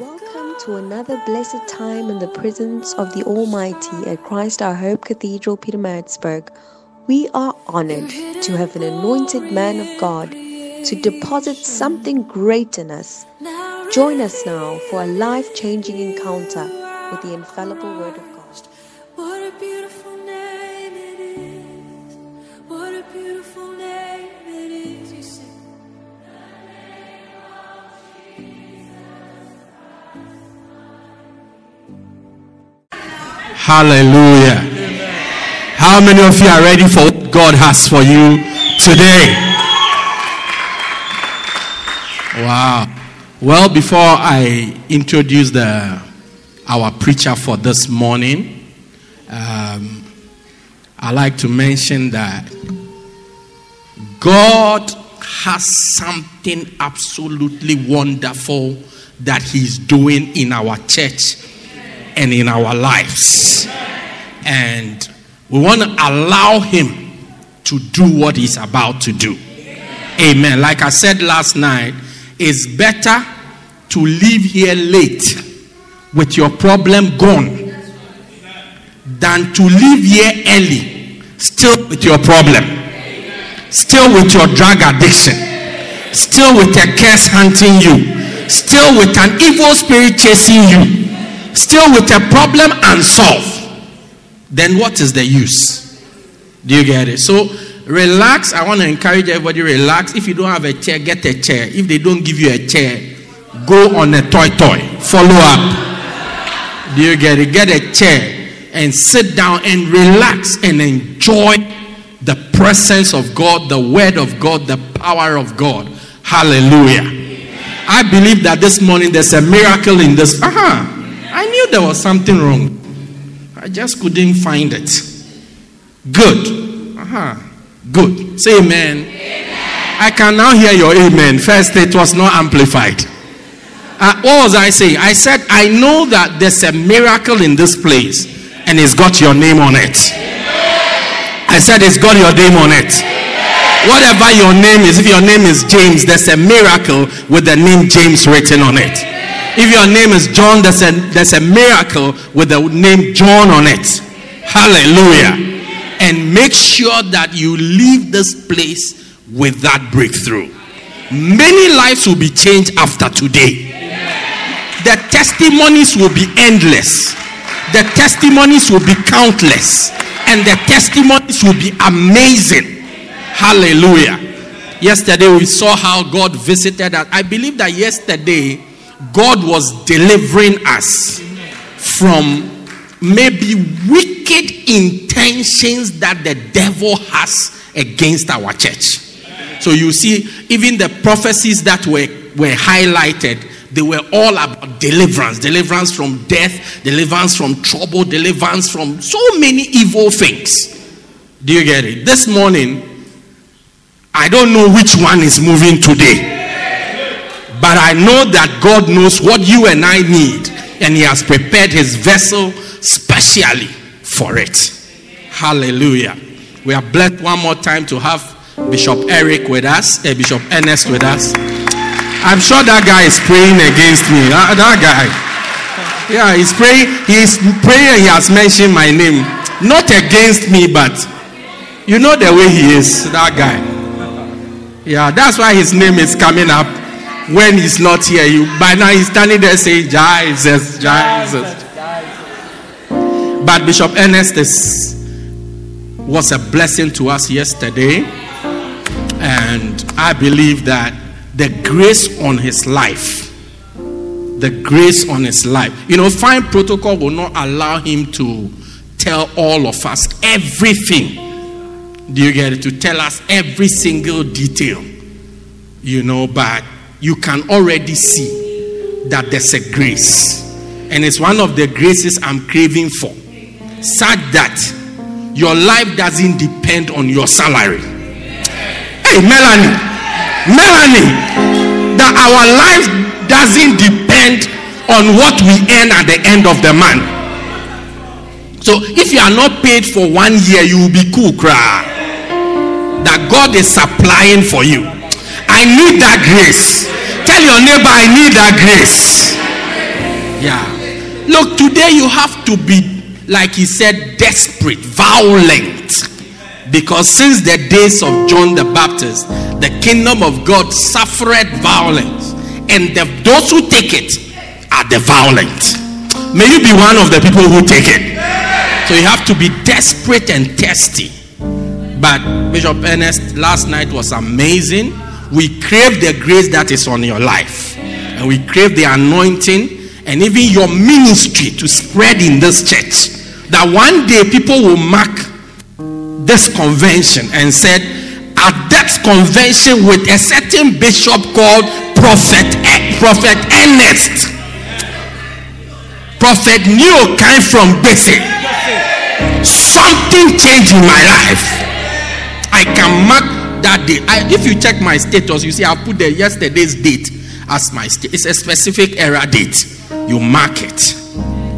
Welcome to another blessed time in the presence of the Almighty at Christ Our Hope Cathedral, Pietermaritzburg. We are honored to have an anointed man of God to deposit something great in us. Join us now for a life changing encounter with the infallible Word of God. Hallelujah. How many of you are ready for what God has for you today? Wow. Well, before I introduce the our preacher for this morning, um, I like to mention that God has something absolutely wonderful that He's doing in our church and in our lives. And we want to allow Him to do what He's about to do. Amen. Like I said last night, it's better to leave here late with your problem gone than to leave here early still with your problem, still with your drug addiction, still with a curse hunting you, still with an evil spirit chasing you, still with a problem unsolved. Then what is the use? Do you get it? So relax. I want to encourage everybody relax. If you don't have a chair, get a chair. If they don't give you a chair, go on a toy toy. Follow up. Do you get it? Get a chair and sit down and relax and enjoy the presence of God, the word of God, the power of God. Hallelujah. I believe that this morning there's a miracle in this. Uh-huh. There was something wrong. I just couldn't find it. Good. Uh-huh. Good. Say amen. I can now hear your amen. First, it was not amplified. Uh, what was I saying? I said, I know that there's a miracle in this place and it's got your name on it. I said, it's got your name on it. Whatever your name is, if your name is James, there's a miracle with the name James written on it. If your name is John, there's a, there's a miracle with the name John on it. Hallelujah. And make sure that you leave this place with that breakthrough. Many lives will be changed after today. The testimonies will be endless. The testimonies will be countless. And the testimonies will be amazing. Hallelujah. Yesterday we saw how God visited us. I believe that yesterday God was delivering us from maybe wicked intentions that the devil has against our church. So you see, even the prophecies that were, were highlighted, they were all about deliverance deliverance from death, deliverance from trouble, deliverance from so many evil things. Do you get it? This morning, I don't know which one is moving today. But I know that God knows what you and I need, and He has prepared His vessel specially for it. Hallelujah. We are blessed one more time to have Bishop Eric with us, uh, Bishop Ernest with us. I'm sure that guy is praying against me. That, that guy. Yeah, he's praying. He's praying. He has mentioned my name. Not against me, but you know the way he is, that guy. Yeah, that's why his name is coming up when he's not here. You, by now he's standing there saying, Jesus, Jesus. But Bishop Ernest is, was a blessing to us yesterday. And I believe that the grace on his life, the grace on his life, you know, fine protocol will not allow him to tell all of us everything. Do you get it? To tell us every single detail, you know, but you can already see that there's a grace. And it's one of the graces I'm craving for, such that your life doesn't depend on your salary. Hey, Melanie, Melanie, that our life doesn't depend on what we earn at the end of the month. So if you are not paid for one year, you will be cool, cry. That God is supplying for you. I need that grace. Tell your neighbor, I need that grace. Yeah. Look, today you have to be, like he said, desperate, violent. Because since the days of John the Baptist, the kingdom of God suffered violence. And the, those who take it are the violent. May you be one of the people who take it. So you have to be desperate and thirsty. But Bishop Ernest, last night was amazing. We crave the grace that is on your life, and we crave the anointing and even your ministry to spread in this church. That one day people will mark this convention and said, at that convention with a certain bishop called Prophet E- Prophet Ernest. Prophet Neo came from Bese. Something changed in my life. I can mark that day. I, if you check my status, you see I put the yesterday's date as my state. It's a specific era date. You mark it.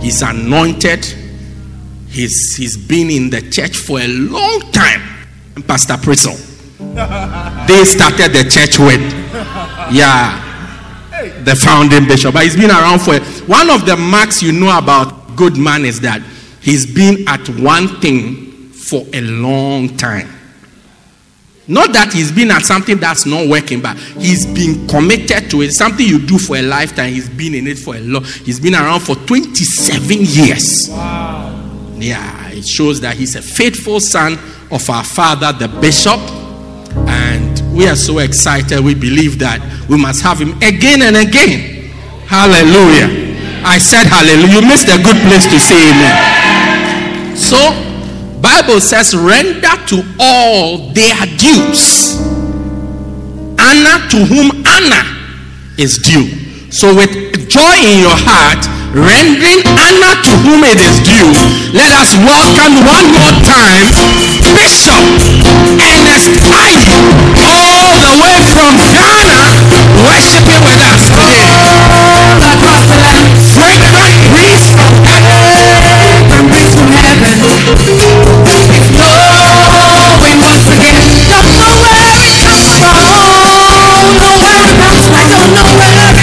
He's anointed. He's he's been in the church for a long time. And Pastor Priscilla. They started the church with yeah the founding bishop. But he's been around for one of the marks you know about good man is that he's been at one thing for a long time. Not that he's been at something that's not working, but he's been committed to it. Something you do for a lifetime. He's been in it for a long. He's been around for 27 years. Yeah, it shows that he's a faithful son of our father, the bishop. And we are so excited. We believe that we must have him again and again. Hallelujah. I said hallelujah. You missed a good place to say amen. So, Bible says, render to all their dues. Honor to whom honor is due. So, with joy in your heart, rendering honor to whom it is due, let us welcome one more time Bishop Ernest Ayi, all the way from Ghana, worshiping with us today. Fragrant breeze from heaven. Don't know where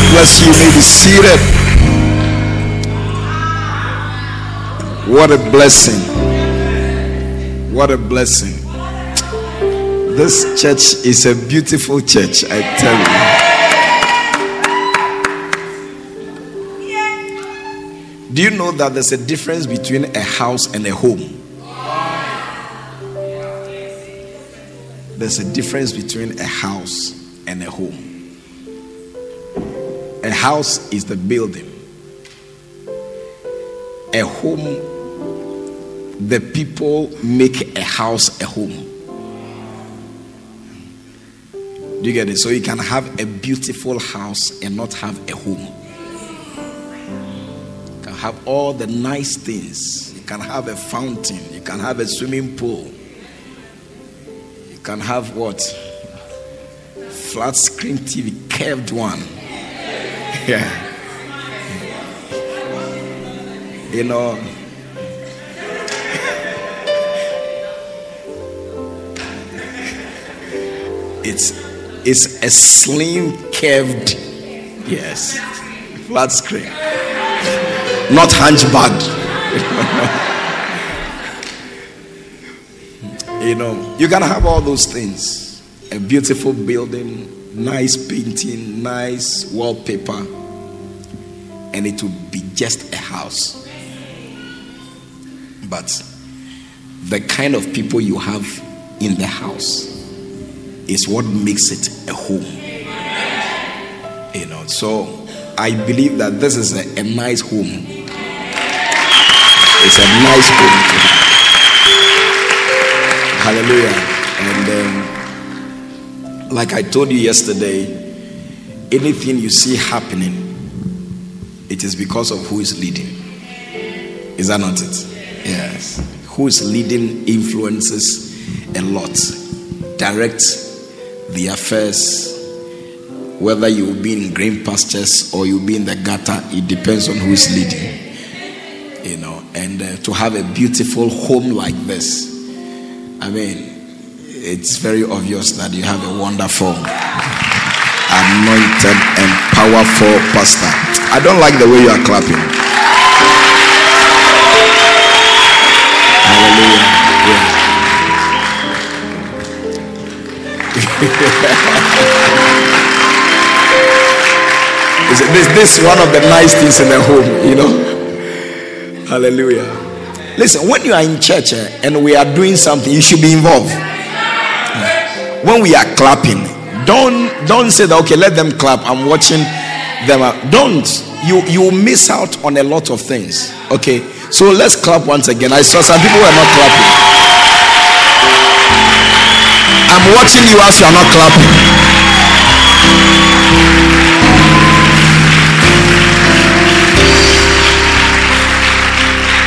God bless you. You may be seated. What a blessing. What a blessing. This church is a beautiful church, I tell you. Do you know that there's a difference between a house and a home? there's a difference between a house and a home. House is the building. A home, the people make a house a home. Do you get it? So you can have a beautiful house and not have a home. You can have all the nice things. You can have a fountain. You can have a swimming pool. You can have what? Flat screen TV, curved one. Yeah. You know, it's it's a slim curved yes. flat screen. Not hunchback you know you can have all those things. A beautiful building nice painting nice wallpaper and it will be just a house but the kind of people you have in the house is what makes it a home. You know, so I believe that this is a, a nice home. It's a nice home. Hallelujah. And um, like I told you yesterday, anything you see happening, it is because of who is leading. Is that not it? Yes. Who is leading influences a lot. directs the affairs, whether you be in green pastures or you'll be in the gutter, it depends on who is leading. You know, and uh, to have a beautiful home like this, I mean, it's very obvious that you have a wonderful, anointed, and powerful pastor. I don't like the way you are clapping. Hallelujah. Yeah. this, this is one of the nice things in the home, you know. Hallelujah. Listen, when you are in church eh, and we are doing something, you should be involved. When we are clapping, don't don't say that okay, let them clap. I'm watching them. Don't you you miss out on a lot of things. Okay, so let's clap once again. I saw some people were not clapping. I'm watching you as you are not clapping.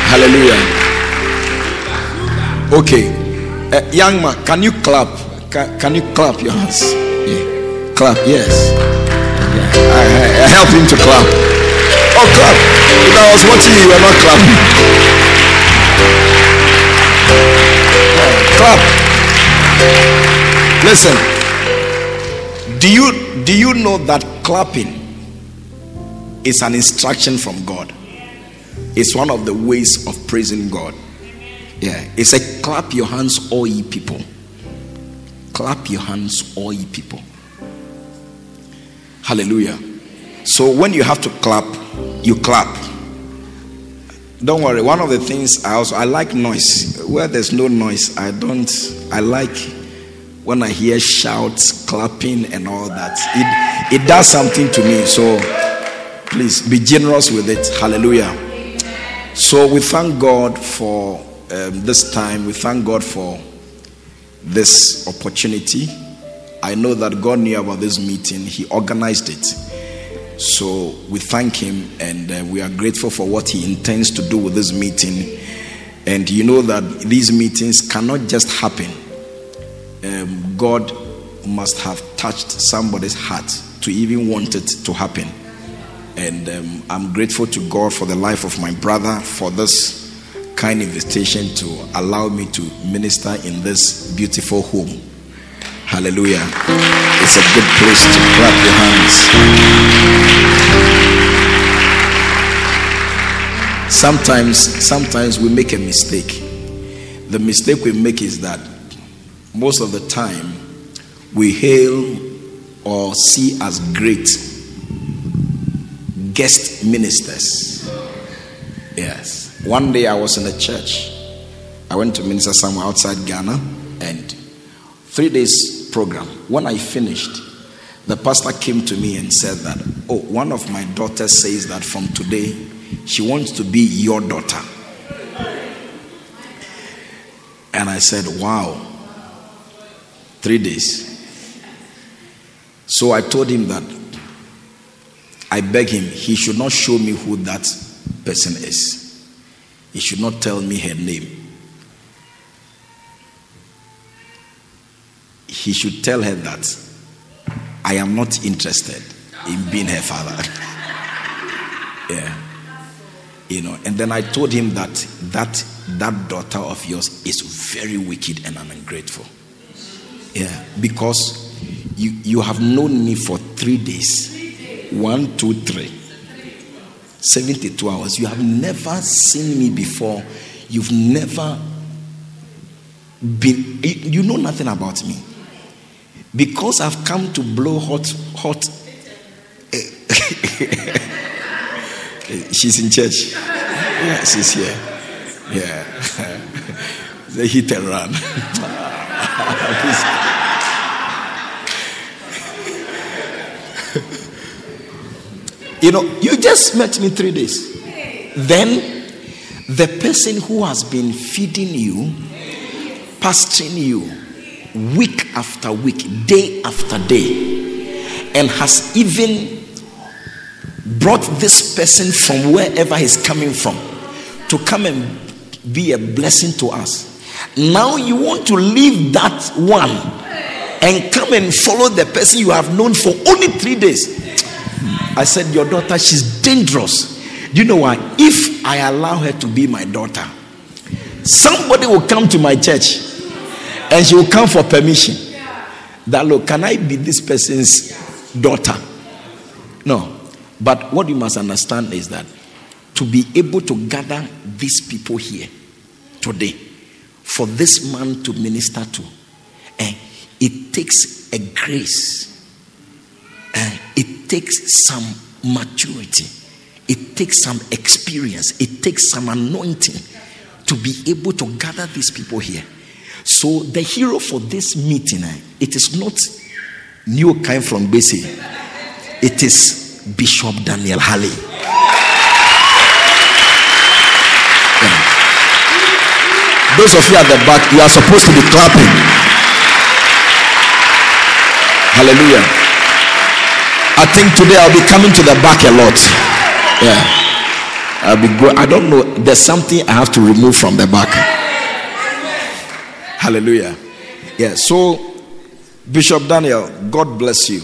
Hallelujah. Okay. Uh, young man, can you clap? Can, can you clap your hands? Yeah. Clap, yes. Yeah. I, I, I help him to clap. Oh, clap. If I was watching you, you were not clapping. Clap. Listen. Do you do you know that clapping is an instruction from God? It's one of the ways of praising God. Yeah. It's a clap your hands, all ye people. Clap your hands, all ye people. Hallelujah. So when you have to clap, you clap. Don't worry. One of the things I also I like noise. Where there's no noise, I don't. I like when I hear shouts, clapping, and all that. It, it does something to me. So please be generous with it. Hallelujah. So we thank God for um, this time. We thank God for this opportunity. I know that God knew about this meeting, He organized it. So we thank Him and uh, we are grateful for what He intends to do with this meeting. And you know that these meetings cannot just happen um, God must have touched somebody's heart to even want it to happen. And um, I'm grateful to God for the life of my brother for this kind invitation to allow me to minister in this beautiful home. Hallelujah. It's a good place to clap your hands. Sometimes, sometimes we make a mistake. The mistake we make is that most of the time we hail or see as great guest ministers. Yes. One day I was in a church. I went to minister somewhere outside Ghana, and Three days program. When I finished, the pastor came to me and said that, Oh, one of my daughters says that from today she wants to be your daughter. And I said, Wow, three days. So I told him that I beg him, he should not show me who that person is. He should not tell me her name. He should tell her that I am not interested in being her father. yeah. You know, and then I told him that that that daughter of yours is very wicked and ungrateful. Yeah, because you you have known me for three days. One, two, three. 72 hours. You have never seen me before. You've never been, you know nothing about me. Because I've come to blow hot, hot. Eh, she's in church. Yeah, she's here. Yeah. the hit and run. you know, you just met me three days. Then the person who has been feeding you, pastoring you, week after week, day after day, and has even brought this person from wherever he's coming from to come and be a blessing to us. Now you want to leave that one and come and follow the person you have known for only three days. I said, Your daughter, she's dangerous. Do you know why? If I allow her to be my daughter, somebody will come to my church and she will come for permission. That look, can I be this person's daughter? No. But what you must understand is that to be able to gather these people here today for this man to minister to, eh, it takes a grace. It takes some maturity. It takes some experience. It takes some anointing to be able to gather these people here. So the hero for this meeting, eh, it is not New kind from Bese. It is Bishop Daniel Halley. Yeah. Those of you at the back, you are supposed to be clapping. Hallelujah. I think today I'll be coming to the back a lot. Yeah. I'll be go- I don't know. There's something I have to remove from the back. Hallelujah. Yeah, so Bishop Daniel, God bless you.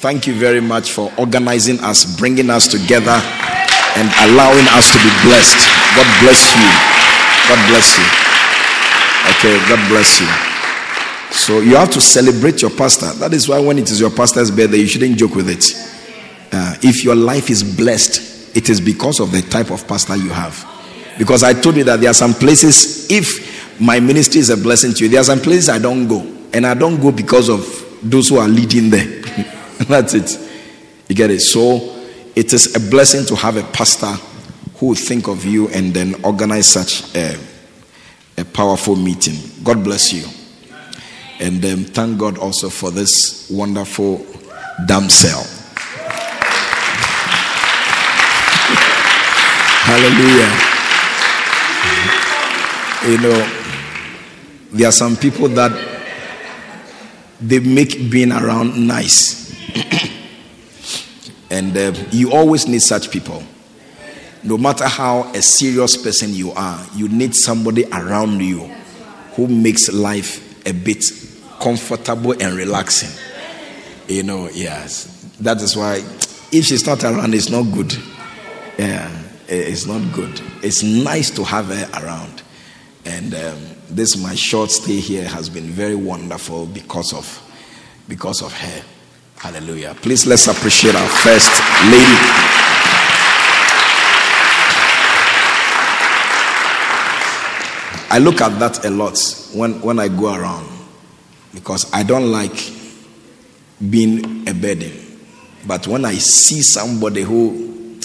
Thank you very much for organizing us, bringing us together, and allowing us to be blessed. God bless you. God bless you. Okay, God bless you. So you have to celebrate your pastor. That is why when it is your pastor's birthday, you shouldn't joke with it. Uh, if your life is blessed, it is because of the type of pastor you have. Because I told you that there are some places, if my ministry is a blessing to you. There are some places I don't go, and I don't go because of those who are leading there. That's it. You get it? So it is a blessing to have a pastor who think of you and then organize such a, a powerful meeting. God bless you. And um, thank God also for this wonderful damsel. Hallelujah. You know, there are some people that they make being around nice. and uh, you always need such people. No matter how a serious person you are, you need somebody around you who makes life a bit comfortable and relaxing. You know, yes. That is why if she's not around, it's not good. Yeah, it's not good. It's nice to have her around. And um, this my short stay here has been very wonderful because of because of her. Hallelujah. Please let's appreciate our first lady. I look at that a lot when, when I go around because I don't like being a burden. But when I see somebody who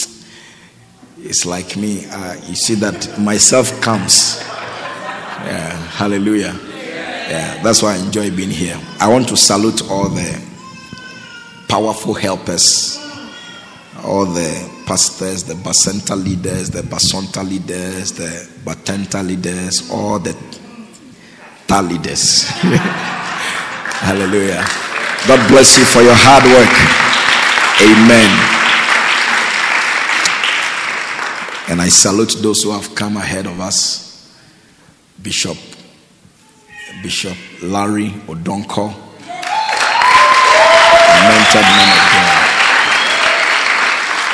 is like me, uh, you see that myself comes. Yeah, hallelujah. Yeah, that's why I enjoy being here. I want to salute all the powerful helpers, all the pastors, the Basenta leaders, the Basonta leaders, the Batenta leaders, all the Ta leaders. Hallelujah. God bless you for your hard work. Amen. And I salute those who have come ahead of us Bishop Bishop Larry Odonko, mentored man of God.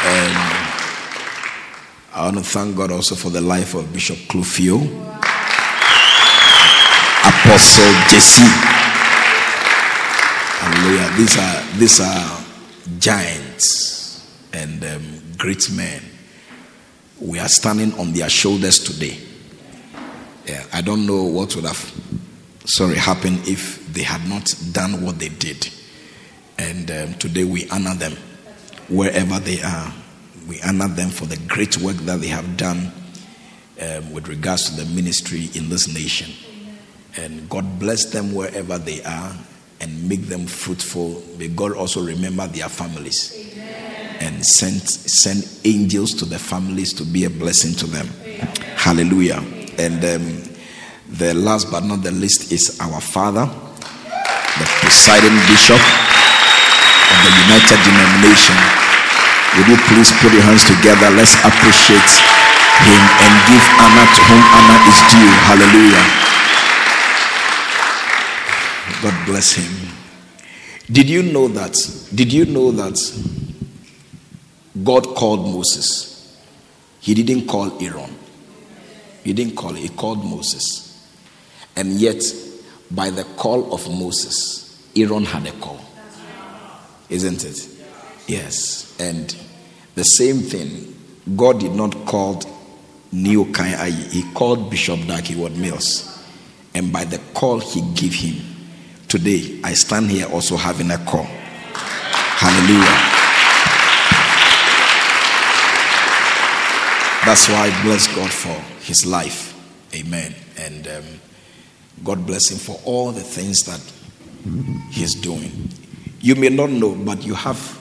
And I want to thank God also for the life of Bishop Clufio, Apostle Jesse. Hallelujah. These are these are giants and um, great men. We are standing on their shoulders today. Yeah, I don't know what would have sorry happened if they had not done what they did. And um, today we honor them wherever they are. We honor them for the great work that they have done um, with regards to the ministry in this nation. And God bless them wherever they are and make them fruitful. May God also remember their families and send, send angels to the families to be a blessing to them. Hallelujah. And um, the last but not the least is our father, the presiding bishop of the United Denomination. Would you please put your hands together? Let's appreciate him and give honor to whom honor is due. Hallelujah. God bless him. Did you know that? Did you know that God called Moses? He didn't call Aaron. He didn't call, he called Moses. And yet, by the call of Moses, Aaron had a call. Isn't it? Yes. And the same thing, God did not call Neo Kai he called Bishop Dag Heward-Mills. And by the call he gave him, today I stand here also having a call. Hallelujah. That's why I bless God for his life. Amen. And um, God bless him for all the things that he's doing. You may not know, but you have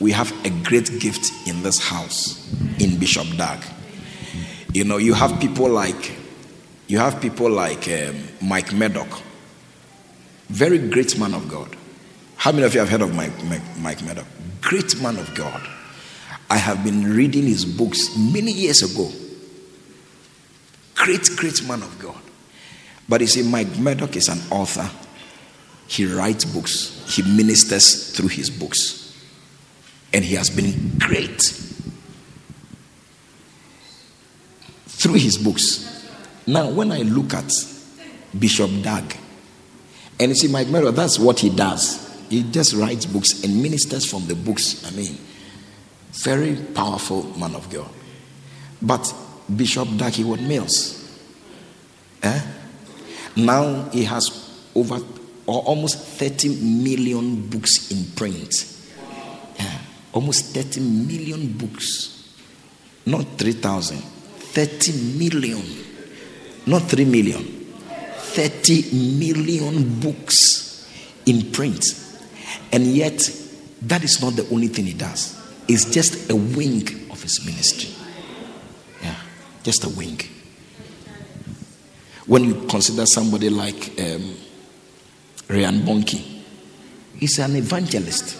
we have a great gift in this house in Bishop Dag. You know, you have people like you have people like um, Mike Murdock, very great man of God. How many of you have heard of Mike, Mike, Mike? Great man of God. I have been reading his books many years ago. Great, great man of God. But you see, Mike Murdock is an author. He writes books, he ministers through his books. And he has been great through his books. Now, when I look at Bishop Dag, and you see, Mike Murdock, that's what he does. He just writes books and ministers from the books. I mean, very powerful man of God. But Bishop Dag Heward-Mills, eh? Now he has over or almost 30 million books in print. Yeah, almost 30 million books. Not 3,000. 30 million. Not 3 million. 30 million books in print. And yet, that is not the only thing he does. It's just a wing of his ministry. Yeah, just a wing. When you consider somebody like um, Reinhard Bonnke, he's an evangelist.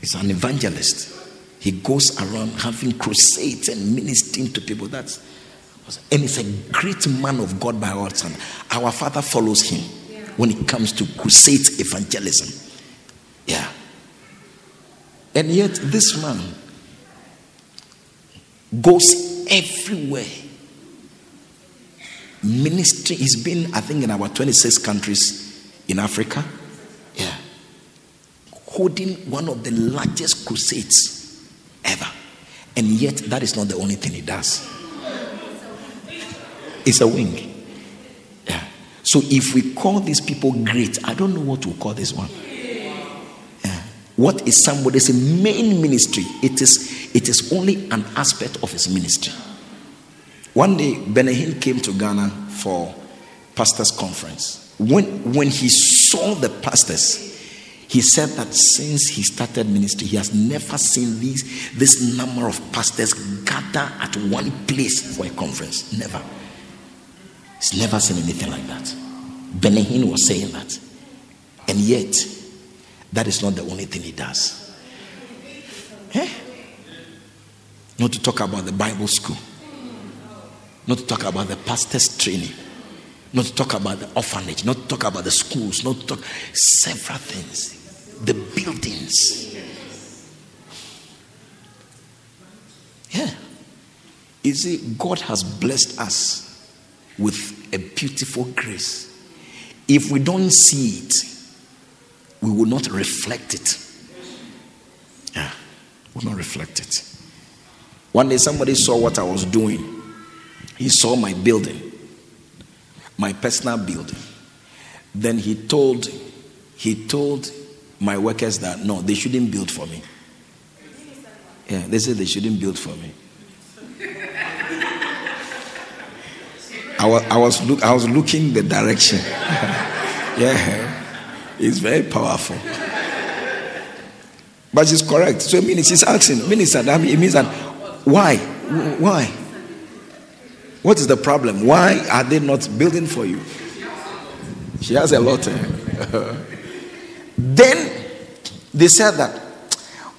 He's an evangelist. He goes around having crusades and ministering to people. That's and he's a great man of God by our son. Our father follows him when it comes to crusade evangelism. Yeah. And yet this man goes everywhere ministry. He's been, I think, in our 26 countries in Africa. Yeah. Holding one of the largest crusades ever. And yet, that is not the only thing he does. It's a wing. Yeah. So if we call these people great, I don't know what to call this one. Yeah. What is somebody's main ministry? It is it is only an aspect of his ministry. One day, Benny Hinn came to Ghana for pastors' conference. when, when he saw the pastors, he said that since he started ministry, he has never seen these, this number of pastors gather at one place for a conference. Never. He's never seen anything like that. Benny Hinn was saying that. And yet, that is not the only thing he does. Eh? Not to talk about the Bible school, not to talk about the pastor's training, not to talk about the orphanage, not to talk about the schools, not to talk several things, the buildings. Yeah. You see, God has blessed us with a beautiful grace. If we don't see it, we will not reflect it. Yeah, we will not reflect it. One day somebody saw what I was doing. He saw my building, my personal building. Then he told he told my workers that no, they shouldn't build for me. Yeah, they said they shouldn't build for me. I was, I was, look, I was looking the direction. yeah, it's very powerful. But she's correct. So, I mean, she's asking, Minister, that it means that why? Why? What is the problem? Why are they not building for you? She has a lot. Eh? then they said that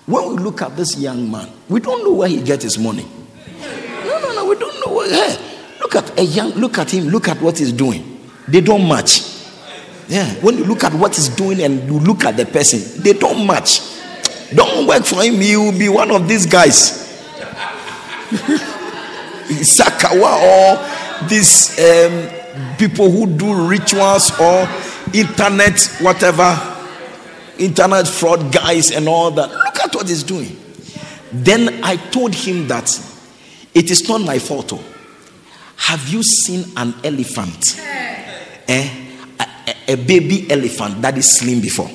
when we look at this young man, we don't know where he gets his money. No, no, no, we don't know where. Hey, look at a young, look at him, look at what he's doing. They don't match. Yeah, when you look at what he's doing and you look at the person, they don't match. Don't work for him, he will be one of these guys. Sakawa or these um, people who do rituals or internet, whatever, internet fraud guys and all that. Look at what he's doing. Then I told him that it is not my fault. Oh. Have you seen an elephant? Eh? A, a, a baby elephant that is slim before?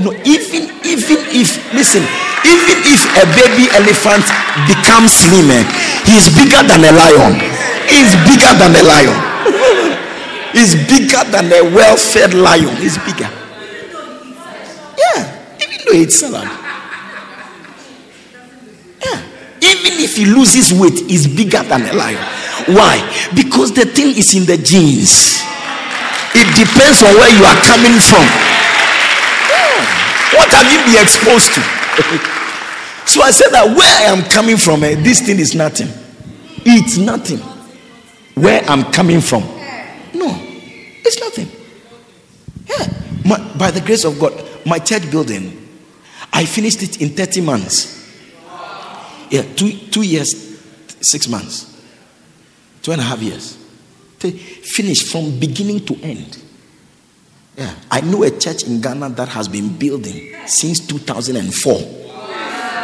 No, even even if listen, even if a baby elephant becomes slim, eh, he's bigger than a lion. He's bigger than a lion. he's bigger than a well-fed lion. He's bigger. Yeah, even though it's salad. Yeah, even if he loses weight, he's bigger than a lion. Why? Because the thing is in the genes. It depends on where you are coming from. What have you been exposed to? so I said that where I am coming from, eh, this thing is nothing. It's nothing. Where I'm coming from, no, it's nothing. Yeah, my, by the grace of God, my church building, I finished it in 30 months. Yeah, two, two years, six months, two and a half years. Finish from beginning to end. Yeah. I know a church in Ghana that has been building since 2004.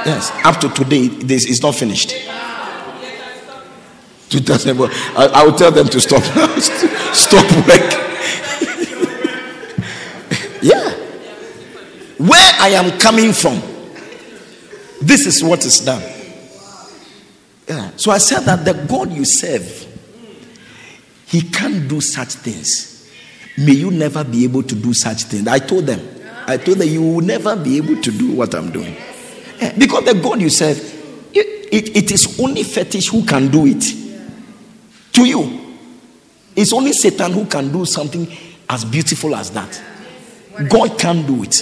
Yes, up to today, this is not finished. 2004. I, I will tell them to stop. stop work. yeah. Where I am coming from, this is what is done. Yeah. So I said that the God you serve, He can't do such things. May you never be able to do such things. I told them, I told them, you will never be able to do what I'm doing. Eh, because the God you serve, it, it, it is only fetish who can do it. To you, it's only Satan who can do something as beautiful as that. God can't do it.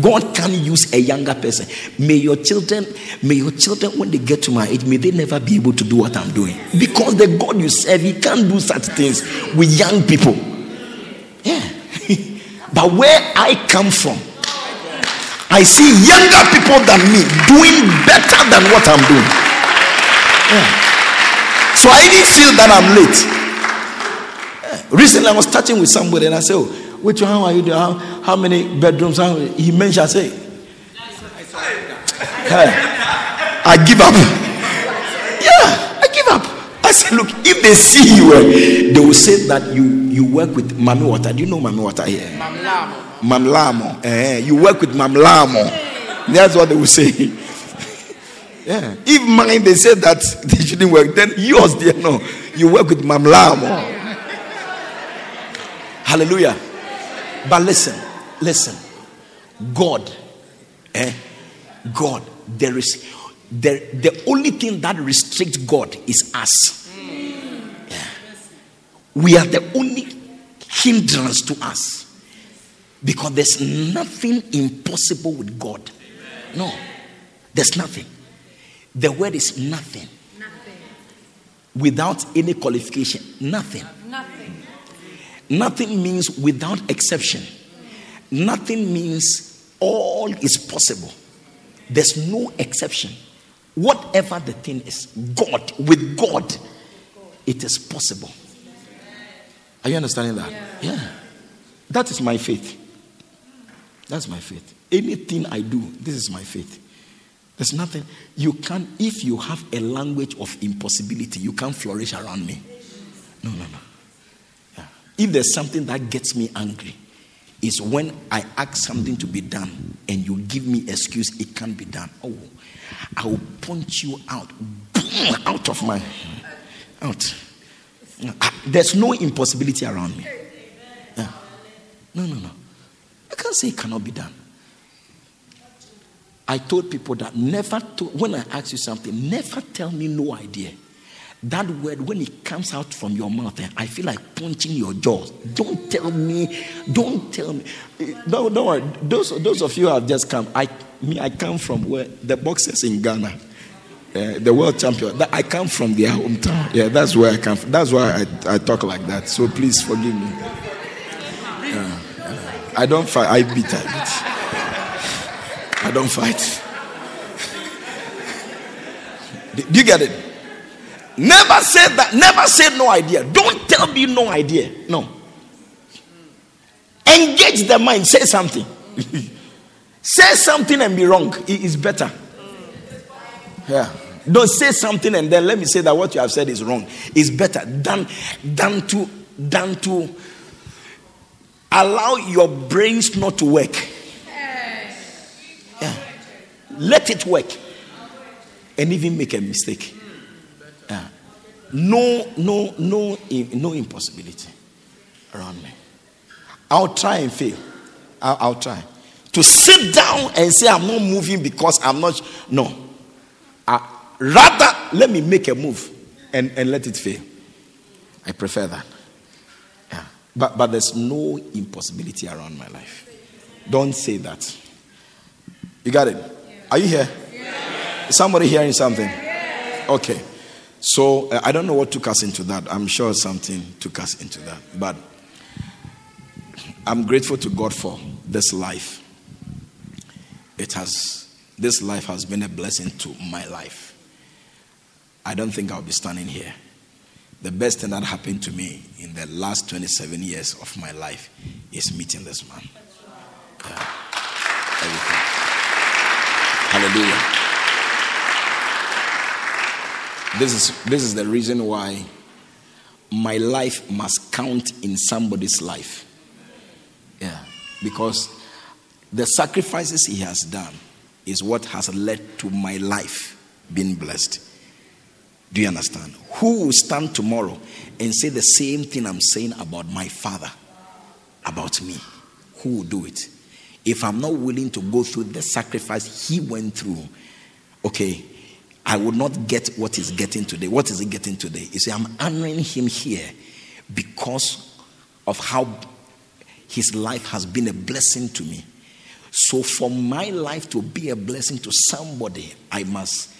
God can use a younger person. May your children, may your children, when they get to my age, may they never be able to do what I'm doing. Because the God you serve, He can't do such things with young people. Yeah. but where I come from, I see younger people than me doing better than what I'm doing. Yeah. So I didn't feel that I'm late. Yeah. Recently, I was touching with somebody and I said, oh, which one, are you doing? How, how many bedrooms? How, he mentioned, I say, hey, I give up. Yeah, I give up. I said, look, if they see you, eh, they will say that you, you work with Mami Water. Do you know Mami Water here? Mamlamo. Mamlamo. Eh, you work with Mamlamo. That's what they will say. yeah. If mine, they said that they shouldn't work, then yours, dear, no. You work with Mamlamo. Hallelujah. But listen, listen. God, eh? God, there is there, the only thing that restricts God is us. Yeah. We are the only hindrance to us because there's nothing impossible with God. No, there's nothing. The word is nothing. Nothing. Without any qualification, nothing. Nothing. Nothing means without exception. Nothing means all is possible. There's no exception. Whatever the thing is, God, with God, it is possible. Are you understanding that? Yeah. That is my faith. That's my faith. Anything I do, this is my faith. There's nothing you can if you have a language of impossibility, you can't flourish around me. No, no, no. If there's something that gets me angry, is when I ask something to be done and you give me excuse it can't be done. Oh, I will punch you out, out of my out. There's no impossibility around me. Yeah. No, no, no. I can't say it cannot be done. I told people that never to, when I ask you something, never tell me no idea. That word, when it comes out from your mouth, eh, I feel like punching your jaws. Don't tell me, don't tell me. Eh, No, don't worry. Those, those of you who have just come, I, me, I come from where the boxers in Ghana, eh, the world champion. I come from their hometown. Yeah, that's where I come from. That's why I, I talk like that. So please forgive me. Yeah. I don't fight. I beat. I beat. I don't fight. Do you get it? Never said that. Never said no idea. Don't tell me no idea. No. Engage the mind. Say something. say something and be wrong. It is better. Yeah. Don't say something and then let me say that what you have said is wrong. It's better than than to than to allow your brains not to work. Yeah. Let it work. And even make a mistake. No, no, no, eh, no impossibility around me. I'll try and fail. I'll, I'll try. To sit down and say I'm not moving because I'm not. No. I, rather, let me make a move and, and let it fail. I prefer that. Yeah. But, but there's no impossibility around my life. Don't say that. You got it? Are you here? Is somebody hearing something? Okay. So uh, I don't know what took us into that. I'm sure something took us into that. But I'm grateful to God for this life. It has, this life has been a blessing to my life. I don't think I'll be standing here. The best thing that happened to me in the last 27 years of my life is meeting this man. Yeah. Hallelujah. This is, this is the reason why my life must count in somebody's life. Yeah. Because the sacrifices he has done is what has led to my life being blessed. Do you understand? Who will stand tomorrow and say the same thing I'm saying about my father, about me? Who will do it? If I'm not willing to go through the sacrifice he went through, okay, I would not get what he's getting today. What is he getting today? You see, I'm honoring him here because of how his life has been a blessing to me. So, for my life to be a blessing to somebody, I must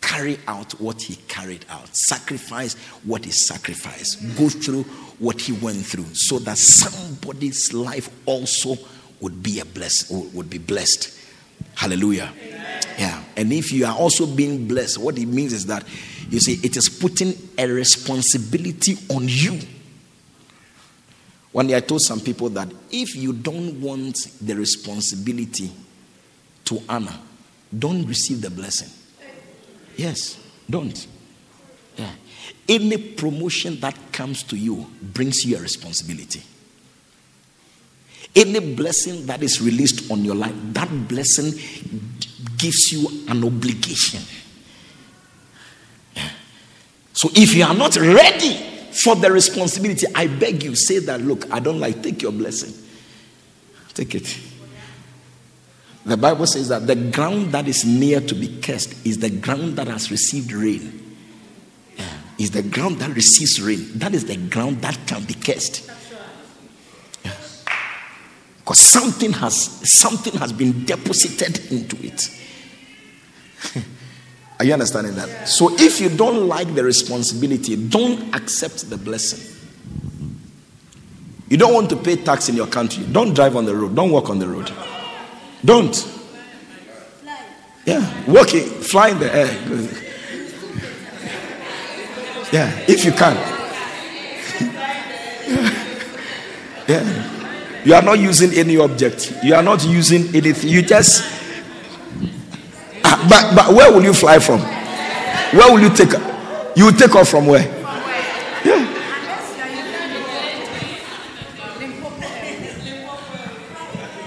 carry out what he carried out, sacrifice what he sacrificed, go through what he went through, so that somebody's life also would be a bless, would be blessed. Hallelujah. Yeah. And if you are also being blessed, what it means is that you see, it is putting a responsibility on you. One day I told some people that if you don't want the responsibility to honor, don't receive the blessing. Yes, don't. Yeah. Any promotion that comes to you brings you a responsibility. Any blessing that is released on your life, that blessing gives you an obligation. So if you are not ready for the responsibility. I beg you, say that, look, I don't like, take your blessing. Take it. The Bible says that the ground that is near to be cursed is the ground that has received rain. Is the ground that receives rain. That is the ground that can be cursed. Because something has something has been deposited into it. Are you understanding that? So if you don't like the responsibility, don't accept the blessing. You don't want to pay tax in your country. Don't drive on the road. Don't walk on the road. Don't. Yeah, walking, fly in the air. Yeah, if you can. Yeah. You are not using any object. You are not using anything. You just ah, but, but where will you fly from? Where will you take? You will take off from where?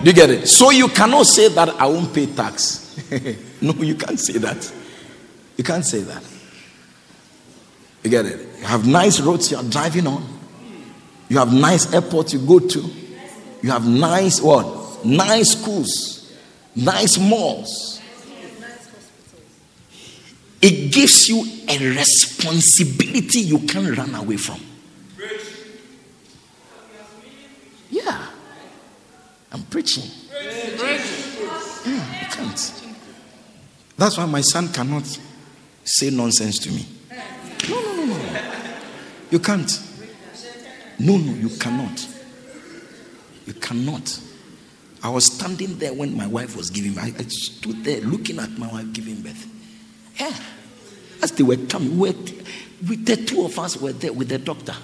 Do you get it? So you cannot say that I won't pay tax. no, you can't say that. You can't say that. You get it? You have nice roads you are driving on. You have nice airports you go to. You have nice what? Nice schools, nice malls. It gives you a responsibility you can't run away from. Yeah. I'm preaching. Yeah, you can't. That's why my son cannot say nonsense to me. No, no, no, no. You can't. No, no, you cannot. You cannot. I was standing there when my wife was giving birth. I stood there looking at my wife giving birth. Yeah. As they were coming, we with the two of us were there with the doctor.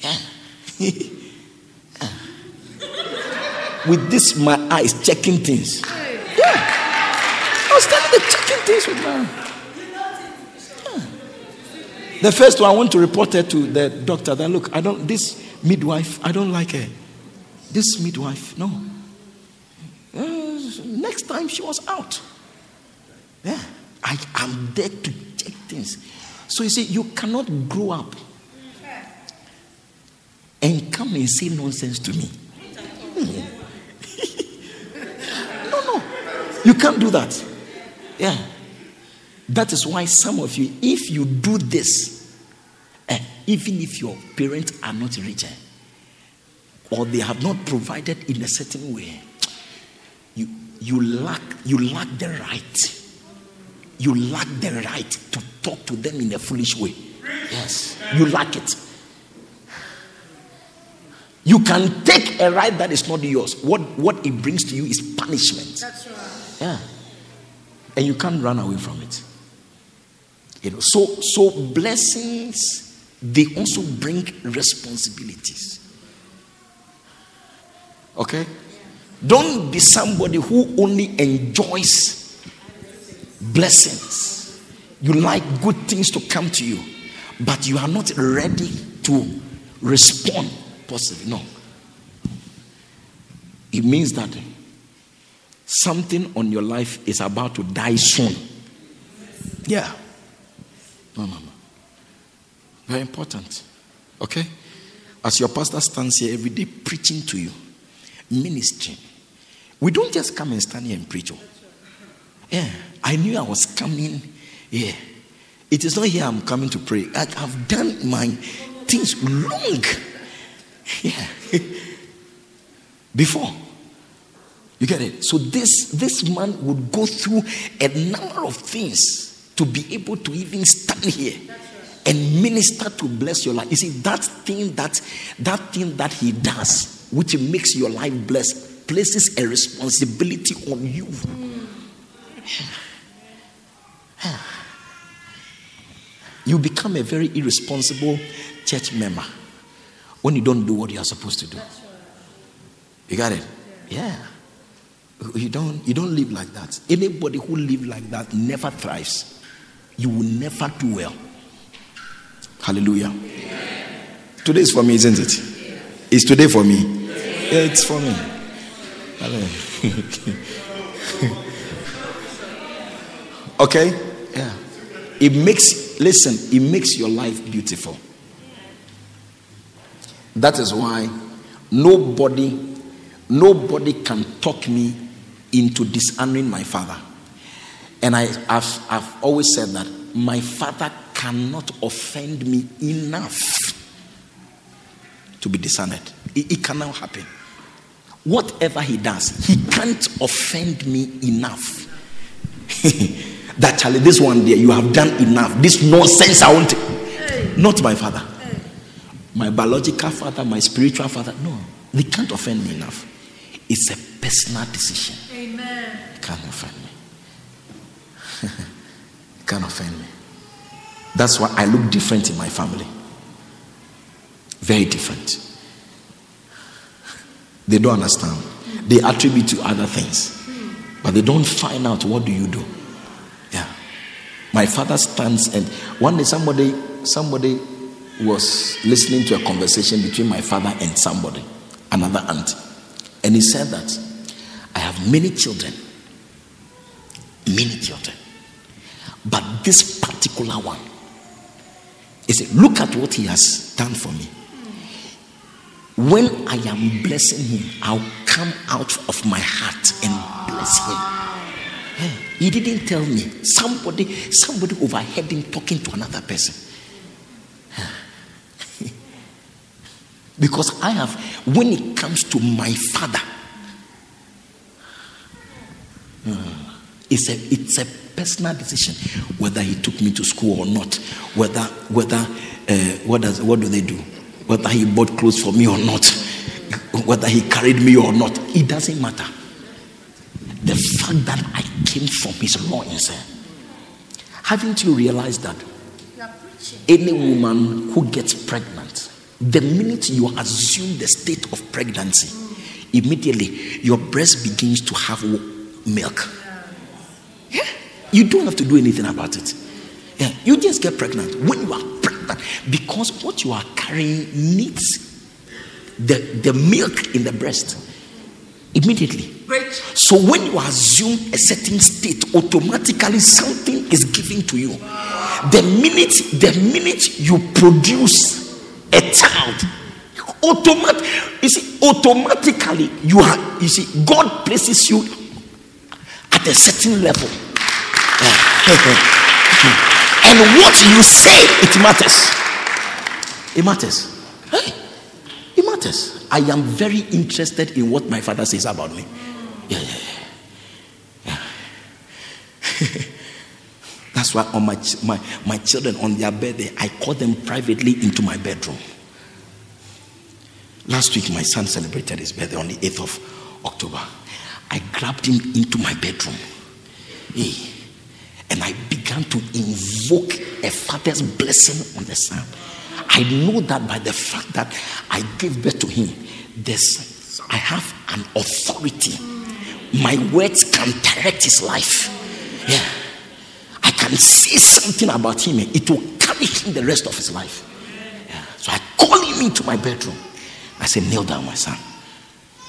Yeah. yeah. With this, my eyes checking things. Yeah. I was standing there checking things with my. The first one, I want to report her to the doctor that look, I don't, this midwife, I don't like her. This midwife, no. Uh, next time she was out. Yeah. I am there to check things. So you see, you cannot grow up and come and say nonsense to me. no, no. You can't do that. Yeah. That is why some of you, if you do this, eh, even if your parents are not rich, eh, or they have not provided in a certain way, you, you lack you lack the right you lack the right to talk to them in a foolish way. Yes, you lack it. You can take a right that is not yours. What, what it brings to you is punishment. That's right. Yeah. And you can't run away from it. You know, so so blessings they also bring responsibilities. Okay? Don't be somebody who only enjoys blessings. You like good things to come to you, but you are not ready to respond positively. No. It means that something on your life is about to die soon. Yeah. No, no, no. Very important. Okay? As your pastor stands here every day preaching to you, ministering, we don't just come and stand here and preach. Oh. Yeah, I knew I was coming. Yeah, it is not here I'm coming to pray. I, have done my things long. Yeah, before. You get it? So this this man would go through a number of things to be able to even stand here and minister to bless your life. You see, that thing that that thing that he does, which makes your life blessed, places a responsibility on you. You become a very irresponsible church member when you don't do what you are supposed to do. You got it? Yeah. You don't you don't live like that. Anybody who lives like that never thrives. You will never do well. Hallelujah. Today is for me, isn't it? It's today for me. Yeah, it's for me. Okay? Yeah. It makes, listen, it makes your life beautiful. That is why nobody, nobody can talk me into dishonoring my father. And I, have I've always said that my father cannot offend me enough to be dishonored. It, it cannot happen. Whatever he does, he can't offend me enough. that Charlie, this one there, you have done enough. This nonsense, I want. Hey. Not my father, hey. my biological father, my spiritual father. No, they can't offend me enough. It's a personal decision. Amen. can't offend me. can't offend me. That's why I look different in my family. Very different. They don't understand. They attribute to other things. But they don't find out what do you do. Yeah. My father stands and one day somebody somebody was listening to a conversation between my father and somebody, another aunt. And he said that I have many children. Many children. But this particular one, he said, look at what he has done for me. When I am blessing him, I'll come out of my heart and bless him. He didn't tell me. Somebody, somebody overheard him talking to another person. because I have, when it comes to my father, uh, it's a it's a personal decision whether he took me to school or not, whether whether uh, what does what do they do? Whether he bought clothes for me or not, whether he carried me or not, it doesn't matter. The fact that I came from his loins, haven't you realized that any woman who gets pregnant, the minute you assume the state of pregnancy, immediately your breast begins to have milk. Yeah. You don't have to do anything about it. Yeah. You just get pregnant. When you are pregnant, because what you are carrying needs the, the milk in the breast immediately. So when you assume a certain state, automatically something is given to you. The minute the minute you produce a child, automatic you see, automatically you are you see, God places you at a certain level. and what you say, it matters. It matters. It matters. I am very interested in what my father says about me. Yeah, yeah, yeah. yeah. That's why on my, my, my children on their birthday, I call them privately into my bedroom. Last week, my son celebrated his birthday on the 8th of October. I grabbed him into my bedroom. Hey, and I began to invoke a father's blessing on the son. I know that by the fact that I gave birth to him, this I have an authority. My words can direct his life. Yeah. I can say something about him. and It will carry him the rest of his life. Yeah. So I call him into my bedroom. I say, kneel down, my son.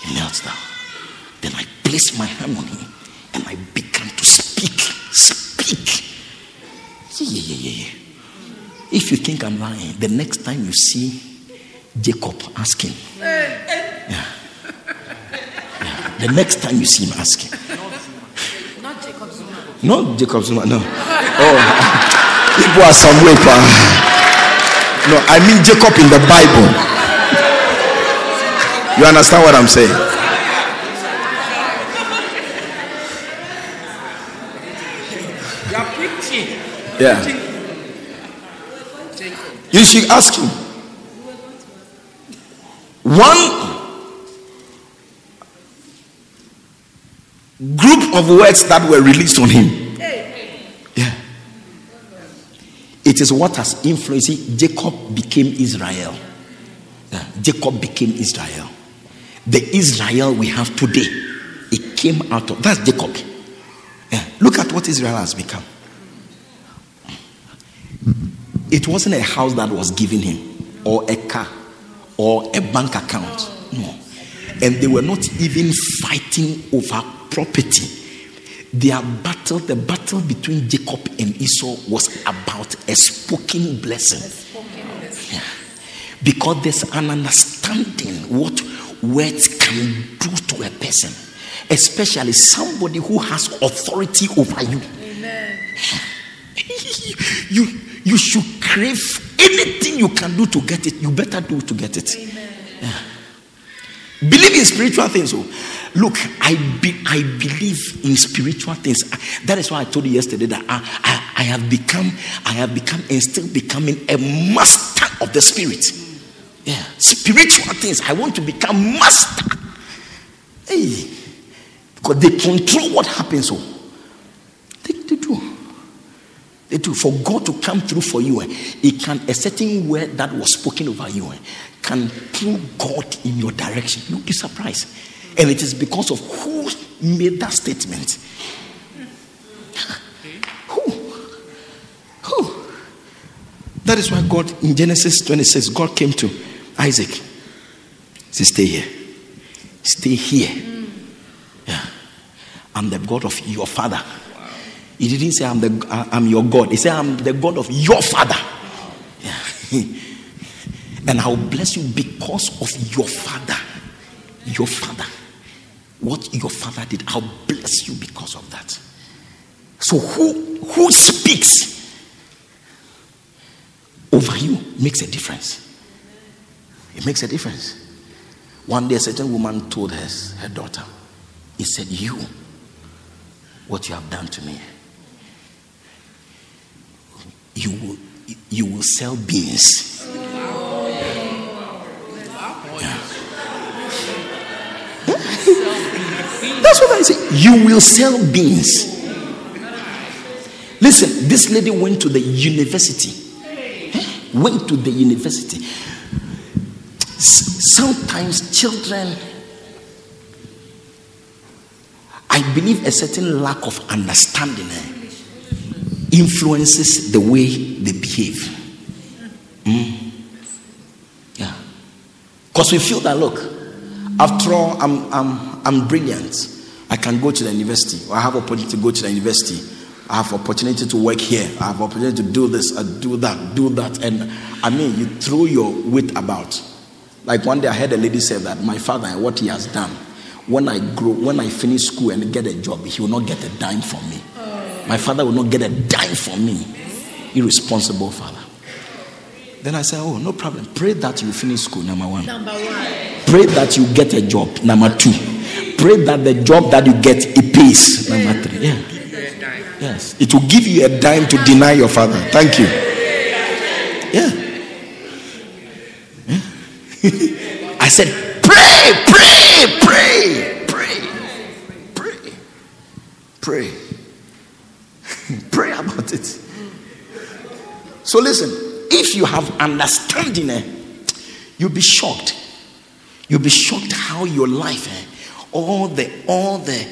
He kneels down. Then I place my hand on him and I began to speak. Speak. Yeah, yeah, yeah, yeah. If you think I'm lying, the next time you see Jacob, ask him. Yeah. yeah. The next time you see him, ask him. Not Jacob Zuma. Not Jacob Zuma, no. Oh, people are some way. No, I mean Jacob in the Bible. You understand what I'm saying? Yeah. You should ask him. One group of words that were released on him. Yeah. It is what has influenced Jacob became Israel. Yeah. Jacob became Israel. The Israel we have today, it came out of that's Jacob. Yeah. Look at what Israel has become. It wasn't a house that was given him, or a car, or a bank account. No. And they were not even fighting over property. Their battle, the battle between Jacob and Esau, was about a spoken blessing. Yeah. Because there's an understanding understanding what words can do to a person, especially somebody who has authority over you. you you should crave anything you can do to get it. You better do to get it. Yeah. Believe in spiritual things. Oh. Look, I be, I believe in spiritual things. That is why I told you yesterday that I, I, I have become, I have become and still becoming a master of the spirit. Yeah, spiritual things. I want to become master. Hey, because they control what happens. Oh, they, they do. For God to come through for you, eh, it can a certain word that was spoken over you eh, can pull God in your direction. You'll be surprised. And it is because of who made that statement. Who? Who? That is why God, in Genesis 26, God came to Isaac. He said, Stay here. Stay here. Yeah. I'm the God of your father. He didn't say, I'm, the, I'm your God. He said, I'm the God of your father. Yeah. and I'll bless you because of your father. Your father. What your father did, I'll bless you because of that. So who who speaks over you makes a difference. It makes a difference. One day a certain woman told her, her daughter, he said, You, what you have done to me, you will, you will sell beans. That's what I say. You will sell beans. Listen, this lady went to the university. Went to the university. Sometimes children, I believe a certain lack of understanding eh, influences the way they behave. Mm. Yeah. Because we feel that, look, after all, I'm, I'm, I'm brilliant. I can go to the university. I have opportunity to go to the university. I have opportunity to work here. I have opportunity to do this, I do that, do that. And I mean, you throw your weight about. Like one day I heard a lady say that my father what he has done. When I grow, when I finish school and get a job, he will not get a dime from me. My father will not get a dime from me. Irresponsible father. Then I said, Oh, no problem. Pray that you finish school, number one. Number one. Pray that you get a job, number two. Pray that the job that you get it pays, number three. Yeah. Yes. It will give you a dime to deny your father. Thank you. Yeah. yeah. I said, pray, pray, pray, pray, pray, pray. Pray about it. So listen, if you have understanding, eh, you'll be shocked. You'll be shocked how your life, eh, all the all the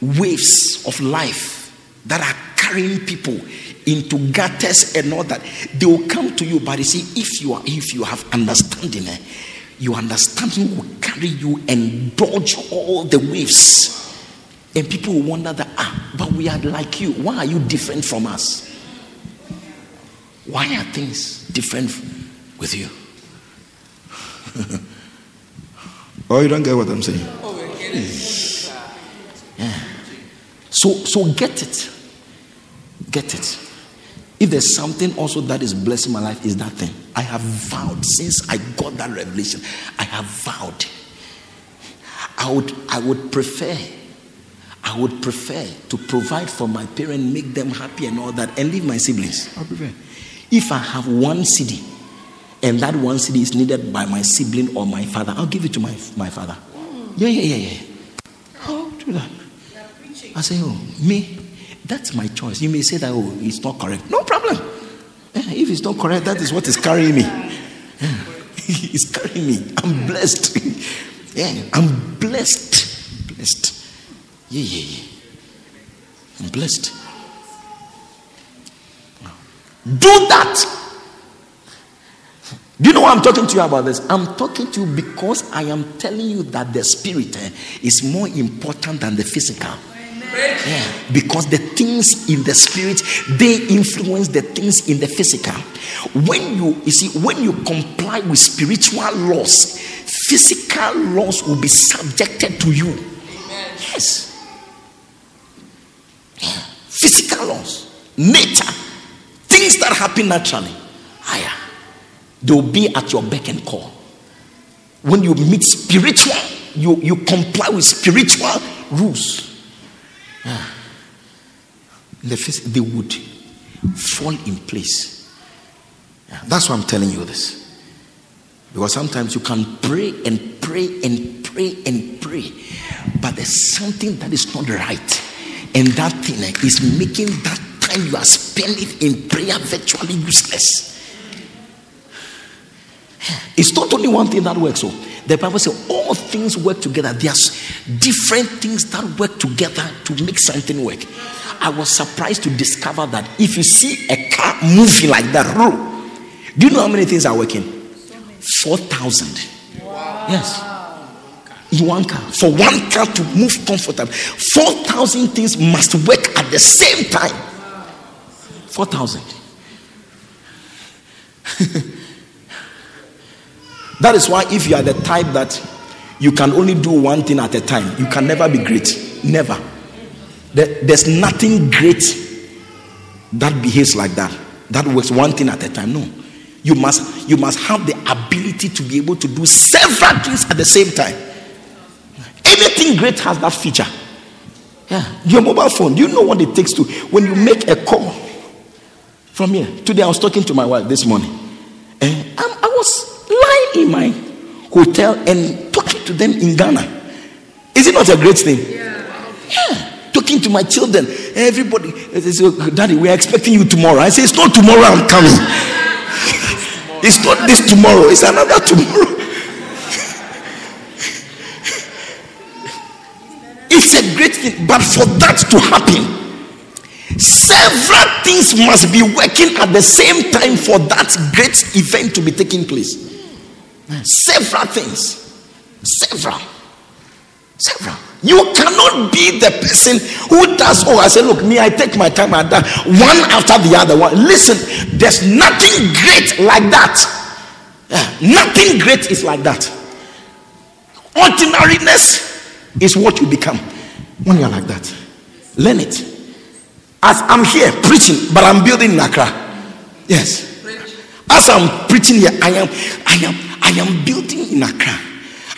waves of life that are carrying people into gutters and all that they will come to you but you see if you are if you have understanding eh, your understanding will carry you and dodge all the waves and people will wonder that ah but we are like you why are you different from us why are things different with you oh you don't get what i'm saying yeah so so get it Get it. If there's something also that is blessing my life, is that thing. I have vowed since I got that revelation. I have vowed. I would I would prefer I would prefer to provide for my parents, make them happy and all that, and leave my siblings. I prefer. If I have one cedi and that one cedi is needed by my sibling or my father, I'll give it to my, my father. Yeah, yeah, yeah, yeah. I'll do that. I say, oh, me, that's my choice. You may say that, oh, it's not correct. No problem. Eh, if it's not correct, that is what is carrying me. it's carrying me. I'm blessed. yeah, I'm blessed. Blessed. Yeah, yeah, yeah. I'm blessed. Do that. Do you know why I'm talking to you about this? I'm talking to you because I am telling you that the spirit eh, is more important than the physical. Yeah. Because the things in the spirit they influence the things in the physical. When you you see when you comply with spiritual laws, physical laws will be subjected to you. Yes. Yeah. Physical laws, nature, things that happen naturally. Higher. They'll be at your beck and call. When you meet spiritual, you, you comply with spiritual rules. Yeah. The first, they would fall in place. Yeah. That's why I'm telling you this. Because sometimes you can pray and pray and pray and pray, but there's something that is not right. And that thing is making that time you are spending in prayer virtually useless. It's not only one thing that works. So the Bible says all things work together. There's different things that work together to make something work. I was surprised to discover that if you see a car moving like that, do you know how many things are working? Four thousand. Yes. In one car. For one car to move comfortably, four thousand things must work at the same time. Four thousand. That is why, if you are the type that you can only do one thing at a time, you can never be great. Never. there's nothing great that behaves like that. That works one thing at a time. No. You must you must have the ability to be able to do several things at the same time. Anything great has that feature. Yeah. Your mobile phone, do you know what it takes to when you make a call from here? Today I was talking to my wife this morning. Eh? And i I was lying in my hotel and talking to them in Ghana. Is it not a great thing? Yeah. yeah. Talking to my children, everybody. They say, Daddy, we are expecting you tomorrow. I say, It's not tomorrow, I'm coming. it's not this tomorrow, it's another tomorrow. it's a great thing, but for that to happen, several things must be working at the same time for that great event to be taking place. Several things. Several. Several. You cannot be the person who does, oh, I say, look, me, I take my time at that one after the other one. Listen, there's nothing great like that. Yeah, nothing great is like that. Ordinariness is what you become when you're like that. Learn it. As I'm here preaching, but I'm building in Accra. Yes. As I'm preaching here, I am, I am I am building in Accra.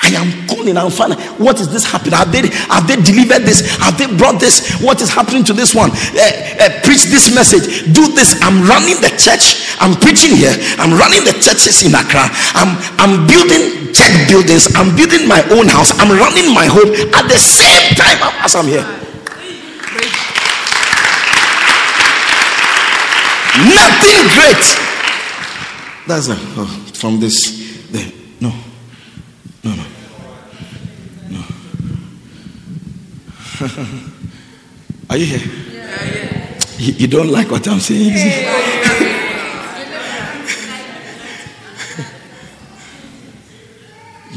I am calling. I'm finding what is this happening? Have they have they delivered this? Have they brought this? What is happening to this one? Uh, uh, preach this message. Do this. I'm running the church. I'm preaching here. I'm running the churches in Accra. I'm I'm building church buildings. I'm building my own house. I'm running my home at the same time as I'm here. Nothing great. That's a, oh, from this there. No. No, no. No. Are you here? Yeah, yeah. You, you, don't like what I'm saying? Yeah,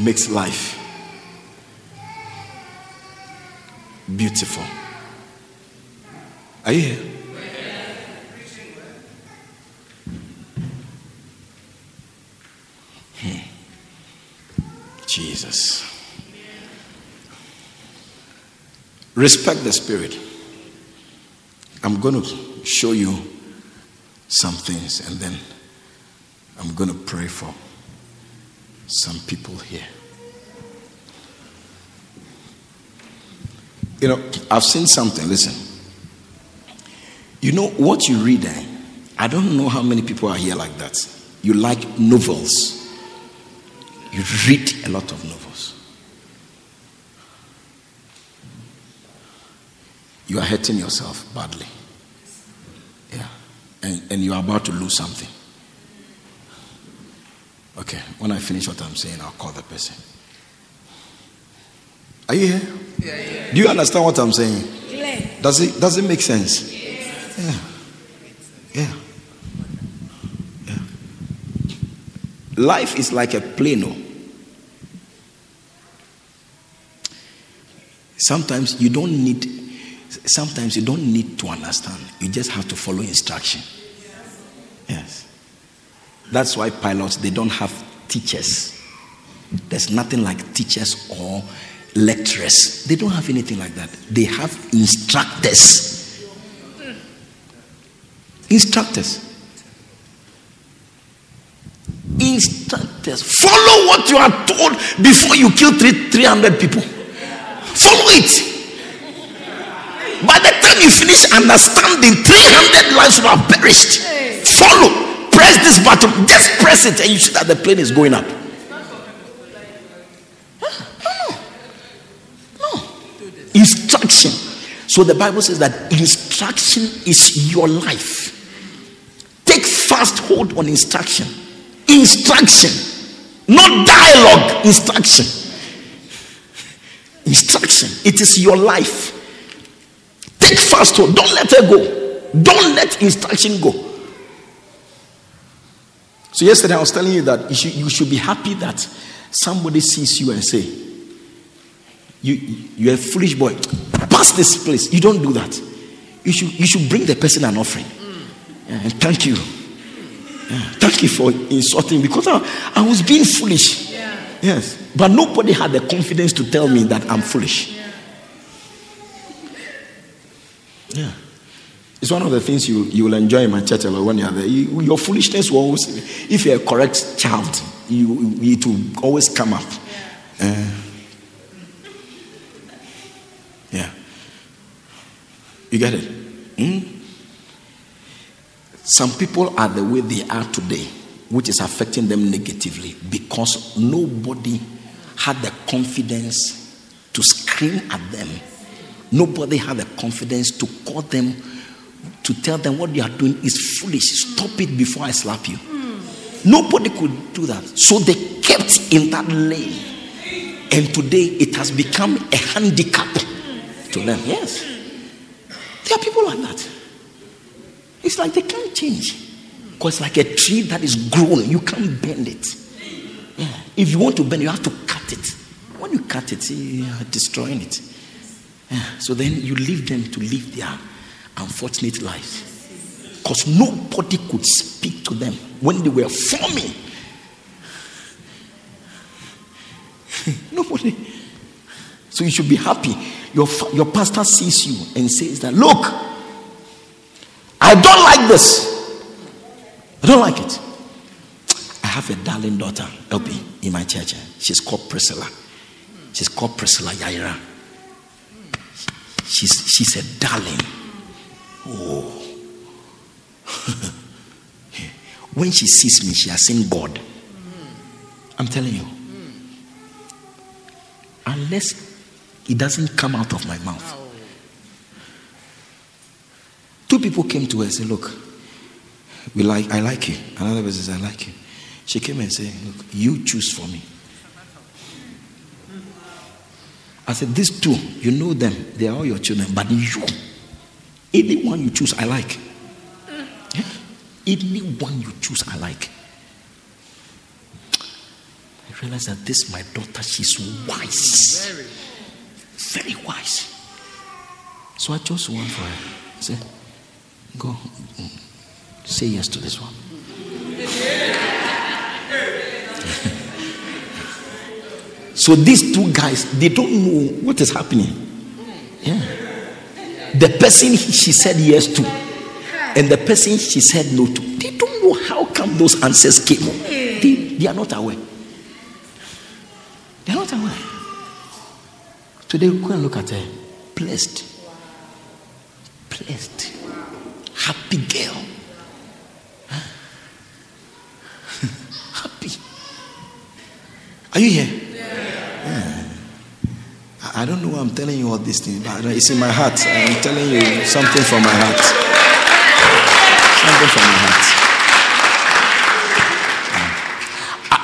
Makes life beautiful. Are you here? Jesus. Respect the Spirit. I'm going to show you some things and then I'm going to pray for some people here. You know, I've seen something. Listen. You know what you read? I don't know how many people are here like that. You like novels. You read a lot of novels. You are hurting yourself badly. Yeah. And, and you are about to lose something. Okay, when I finish what I'm saying, I'll call the person. Are you here? Yeah, yeah. Do you understand what I'm saying? Yeah. Does it does it make sense? Yeah. Yeah. Yeah. Life is like a plane. Oh. Sometimes you don't need Sometimes you don't need to understand, you just have to follow instruction. Yes. That's why pilots they don't have teachers. There's nothing like teachers or lecturers. They don't have anything like that. They have instructors. Instructors. Instructors. Follow what you are told before you kill three, 300 people. Follow it. By the time you finish understanding, 300 lives will have perished. Follow. Press this button. Just press it and you see that the plane is going up. Instruction. So the Bible says that instruction is your life. Take fast hold on instruction. Instruction. Not dialogue. Instruction. Instruction. It is your life. Take fast hold. Don't let her go. Don't let instruction go. So yesterday I was telling you that you should, you should be happy that somebody sees you and say, you, you're a foolish boy. Pass this place. You don't do that. You should, you should bring the person an offering. Yeah, and thank you. Yeah, thank you for insulting because I, I was being foolish. Yeah. Yes. But nobody had the confidence to tell me that I'm foolish. Yeah. It's one of the things you, you will enjoy in my church a lot when you're there. You, your foolishness will always, if you're a correct child, you, it will always come up. Uh, yeah. You get it? Hmm? Some people are the way they are today, which is affecting them negatively because nobody had the confidence to scream at them. Nobody had the confidence to call them, to tell them what they are doing is foolish. Stop it before I slap you. Nobody could do that. So they kept in that lane. And today it has become a handicap to them. Yes. There are people like that. It's like they can't change. Because like a tree that is grown, you can't bend it. Yeah. If you want to bend, you have to cut it. When you cut it, you are destroying it. Yeah. So then you leave them to live their unfortunate lives. Because nobody could speak to them when they were forming. nobody. So you should be happy. Your, your pastor sees you and says that, look, I don't like this. I don't like it. I have a darling daughter, LP, in my church. Eh? She's called Priscilla. She's called Priscilla Yaira. She's, she's a darling. Oh. when she sees me, she has seen God. I'm telling you. Unless it doesn't come out of my mouth. Two people came to her and said, Look, we like I like you. Another person says, I like you. She came and said, Look, you choose for me. I said, These two, you know them, they are all your children, but you, anyone you choose, I like. Anyone you choose, I like. I realized that this my daughter, she's wise. Very wise. So I chose one for her. I said, Go. Say yes to this one. so these two guys, they don't know what is happening. Yeah. The person she said yes to, and the person she said no to, they don't know how come those answers came. They, they are not aware. They are not aware. Today, go and look at her. Blessed. Blessed. Happy girl. Happy. Are you here? Yeah. I don't know why I'm telling you all these things, but it's in my heart. I'm telling you something from my heart. Something from my heart.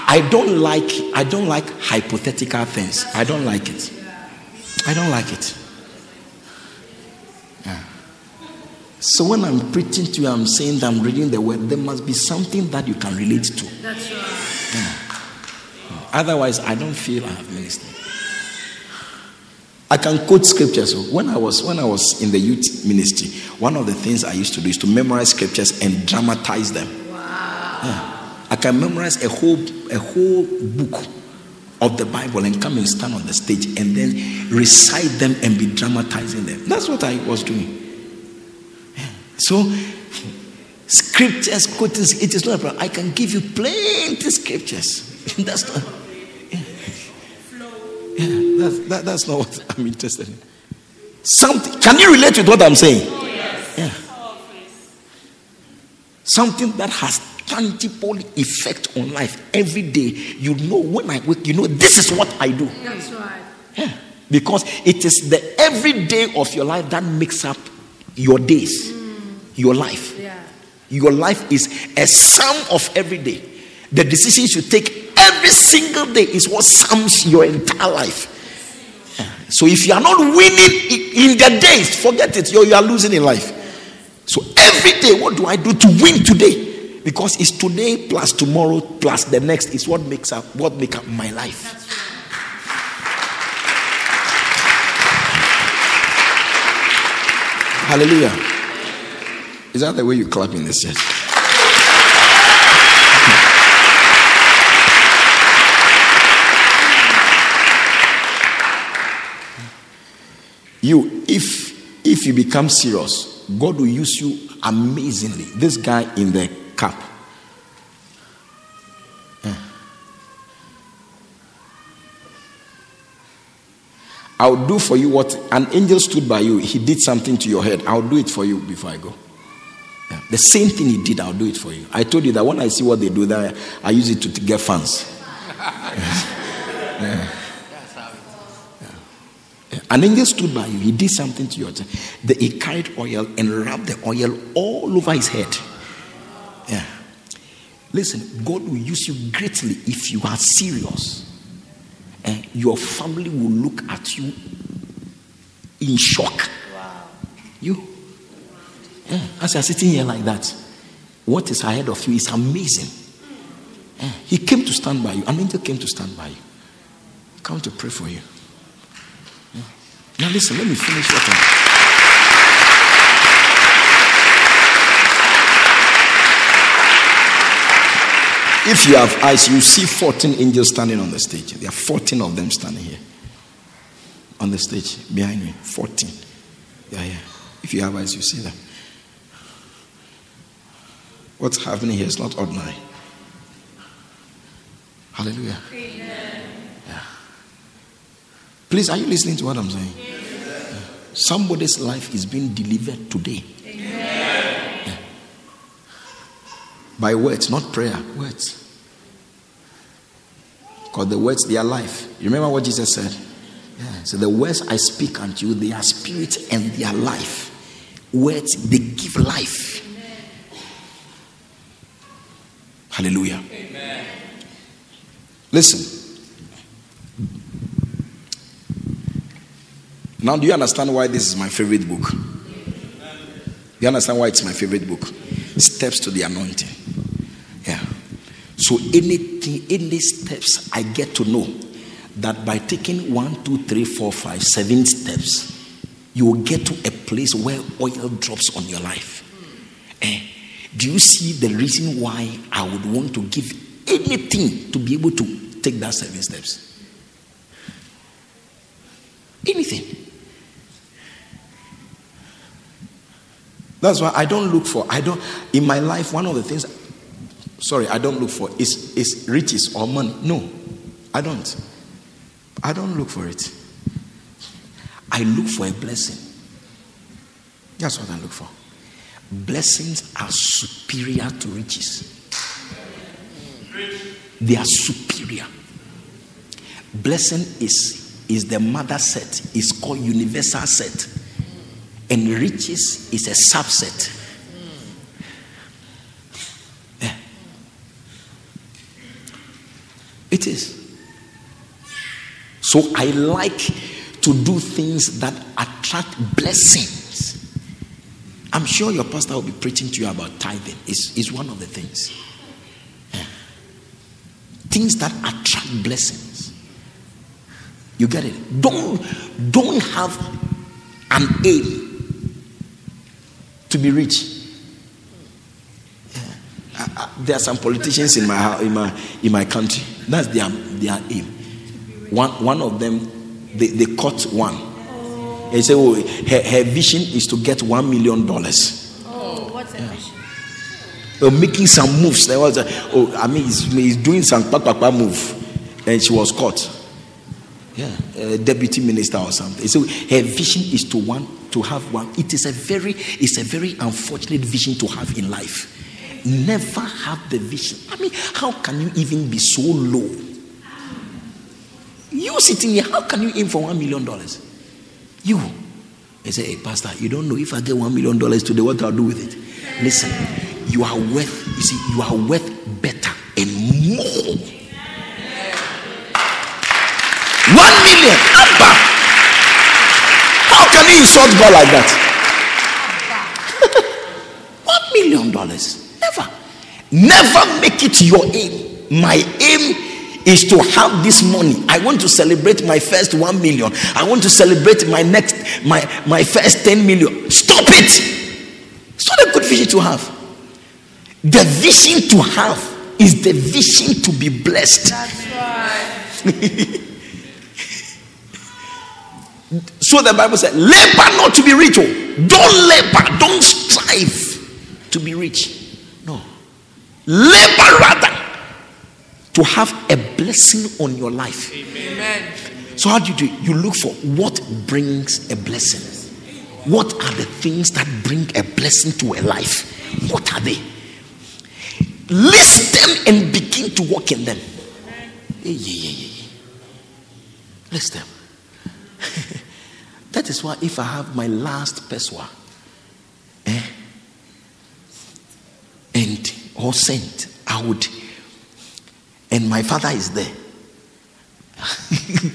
I don't like I don't like hypothetical things. I don't like it. I don't like it. Yeah. So when I'm preaching to you, I'm saying that I'm reading the word, there must be something that you can relate to. That's right. Otherwise, I don't feel I have ministered. I can quote scriptures. When I was when I was in the youth ministry, one of the things I used to do is to memorize scriptures and dramatize them. Wow. I can memorize a whole a whole book of the Bible and come and stand on the stage and then recite them and be dramatizing them. That's what I was doing. So scriptures quoting it is not a problem. I can give you plenty scriptures. That's not yeah, that's, that, that's not what I'm interested in. Something, can you relate with what I'm saying? Oh. Yeah. Something that has tangible effect on life every day. You know when I wake, you know this is what I do. That's right. Yeah. Because it is the everyday of your life that makes up your days, your life. Yeah. Your life is a sum of every day. The decisions you take every single day is what sums your entire life. Yeah. So if you are not winning in the days, forget it. You you are losing in life. So every day, what do I do to win today? Because it's today plus tomorrow plus the next is what makes up what make up my life. Hallelujah. Is that the way you clap in this church? You, if if you become serious, God will use you amazingly. This guy in the. Yeah. I'll do for you what an angel stood by you. He did something to your head. I'll do it for you before I go. Yeah. The same thing he did, I'll do it for you. I told you that when I see what they do there, I use it to, to get fans. Yeah. An angel stood by you. He did something to your the, He carried oil and rubbed the oil all over his head. Yeah. Listen, God will use you greatly if you are serious. And your family will look at you in shock. You. Yeah, as you're sitting here like that, what is ahead of you is amazing. Yeah, He came to stand by you. An angel came to stand by you. Come to pray for you. Now listen, let me finish what I'm. If you have eyes, you see 14 angels standing on the stage. There are 14 of them standing here. On the stage, behind me. 14. They are here. If you have eyes, you see them. What's happening here is not ordinary. Hallelujah. Yeah. Please, are you listening to what I'm saying? Yeah. Somebody's life is being delivered today. Yeah. By words, not prayer, words. Because the words, they are life. You remember what Jesus said? Yeah. So the words I speak unto you, they are spirit and they are life. Words, they give life. Hallelujah. Amen. Listen. Now, do you understand why this is my favorite book? Do you understand why it's my favorite book? Steps to the anointing. Yeah. So anything, any steps I get to know that by taking one, two, three, four, five, seven steps, you will get to a place where oil drops on your life. Do you see the reason why I would want to give anything to be able to take that seven steps? Anything. That's why I don't look for, I don't, in my life, one of the things, sorry, I don't look for is, is riches or money. No, I don't. I don't look for it. I look for a blessing. That's what I look for. Blessings are superior to riches. They are superior. Blessing is is the mother set. It's called universal set. And riches is a subset. Yeah. It is. So I like to do things that attract blessings. I'm sure your pastor will be preaching to you about tithing. It's, it's one of the things. Yeah. Things that attract blessings. You get it? Don't don't have an aim to be rich. Yeah. I, I, there are some politicians in my in my in my country. That's their their aim. One one of them, they, they caught one. They said, oh, her, her vision is to get one million dollars. Oh, what's a vision? uh, making some moves. There was a, oh, I mean, he's, he's doing some papa move, and she was caught. Yeah, a deputy minister or something. So her vision is to want to have one. It is a very, it's a very unfortunate vision to have in life. Never have the vision. I mean, how can you even be so low? You sitting here, how can you aim for one million dollars? You. They say, hey, Pastor, you don't know if I get one million dollars today, what I'll do with it. Listen, you are worth, you see, you are worth better and more. One million, Abba. How can you insult God like that? One million dollars. Never. Never make it your aim. My aim is to have this money. I want to celebrate my first one million. I want to celebrate my next, my, my first 10 million. Stop it. It's not a good vision to have. The vision to have is the vision to be blessed. That's right. So the Bible said, labor not to be rich. Oh. Don't labor, don't strive to be rich. No. Labor rather to have a blessing on your life. Amen. So, how do you do it? You look for what brings a blessing. What are the things that bring a blessing to a life? What are they? List them and begin to walk in them. Yeah, yeah, yeah, yeah. List them. that is why if I have my last pesewa eh, and or sent, I would, and my father is there.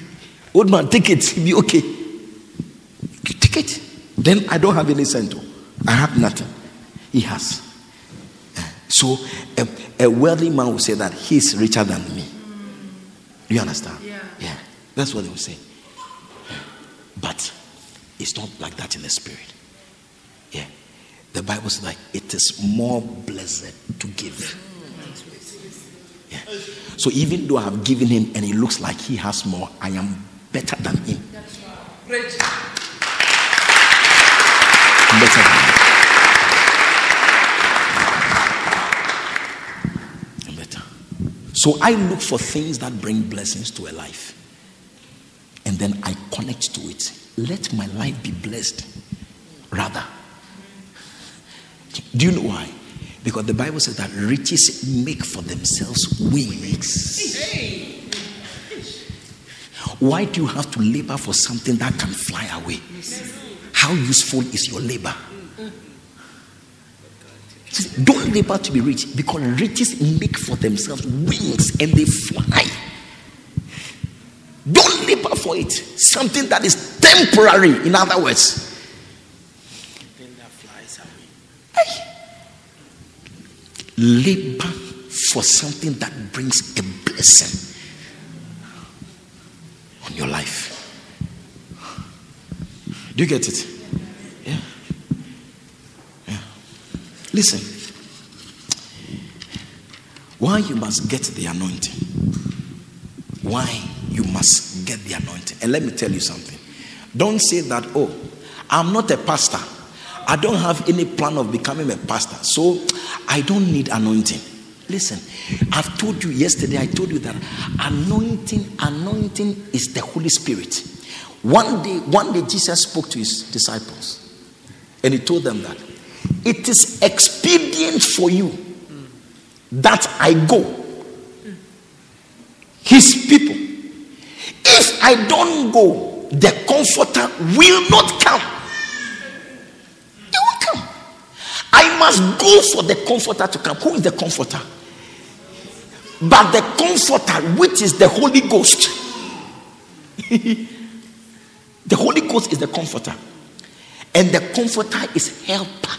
Old man, take it, be okay. You take it. Then I don't have any cent. oh. I have nothing. He has. Eh, So a, a wealthy man will say that he's richer than me. Do you understand? Yeah. Yeah. That's what they will say. But it's not like that in the spirit. Yeah. The Bible says that it is more blessed to give. Yeah. So even though I have given him and it looks like he has more, I am better than him. I'm better than him. Better. So I look for things that bring blessings to a life. And then I connect to it. Let my life be blessed. Rather. Do you know why? Because the Bible says that riches make for themselves wings. Why do you have to labor for something that can fly away? How useful is your labor? Don't labor to be rich because riches make for themselves wings and they fly. Don't labor for it. Something that is temporary, in other words. Hey. Labor for something that brings a blessing on your life. Do you get it? Yeah. Yeah. Listen. Why you must get the anointing. Why you must get the anointing. And let me tell you something. Don't say that, oh, I'm not a pastor. I don't have any plan of becoming a pastor. So I don't need anointing. Listen, I've told you yesterday, I told you that anointing, anointing is the Holy Spirit. One day, one day Jesus spoke to his disciples and he told them that it is expedient for you that I go. His people. If I don't go, the comforter will not come. He won't come. I must go for the comforter to come. Who is the comforter? But the comforter, which is the Holy Ghost. the Holy Ghost is the comforter. And the comforter is helper.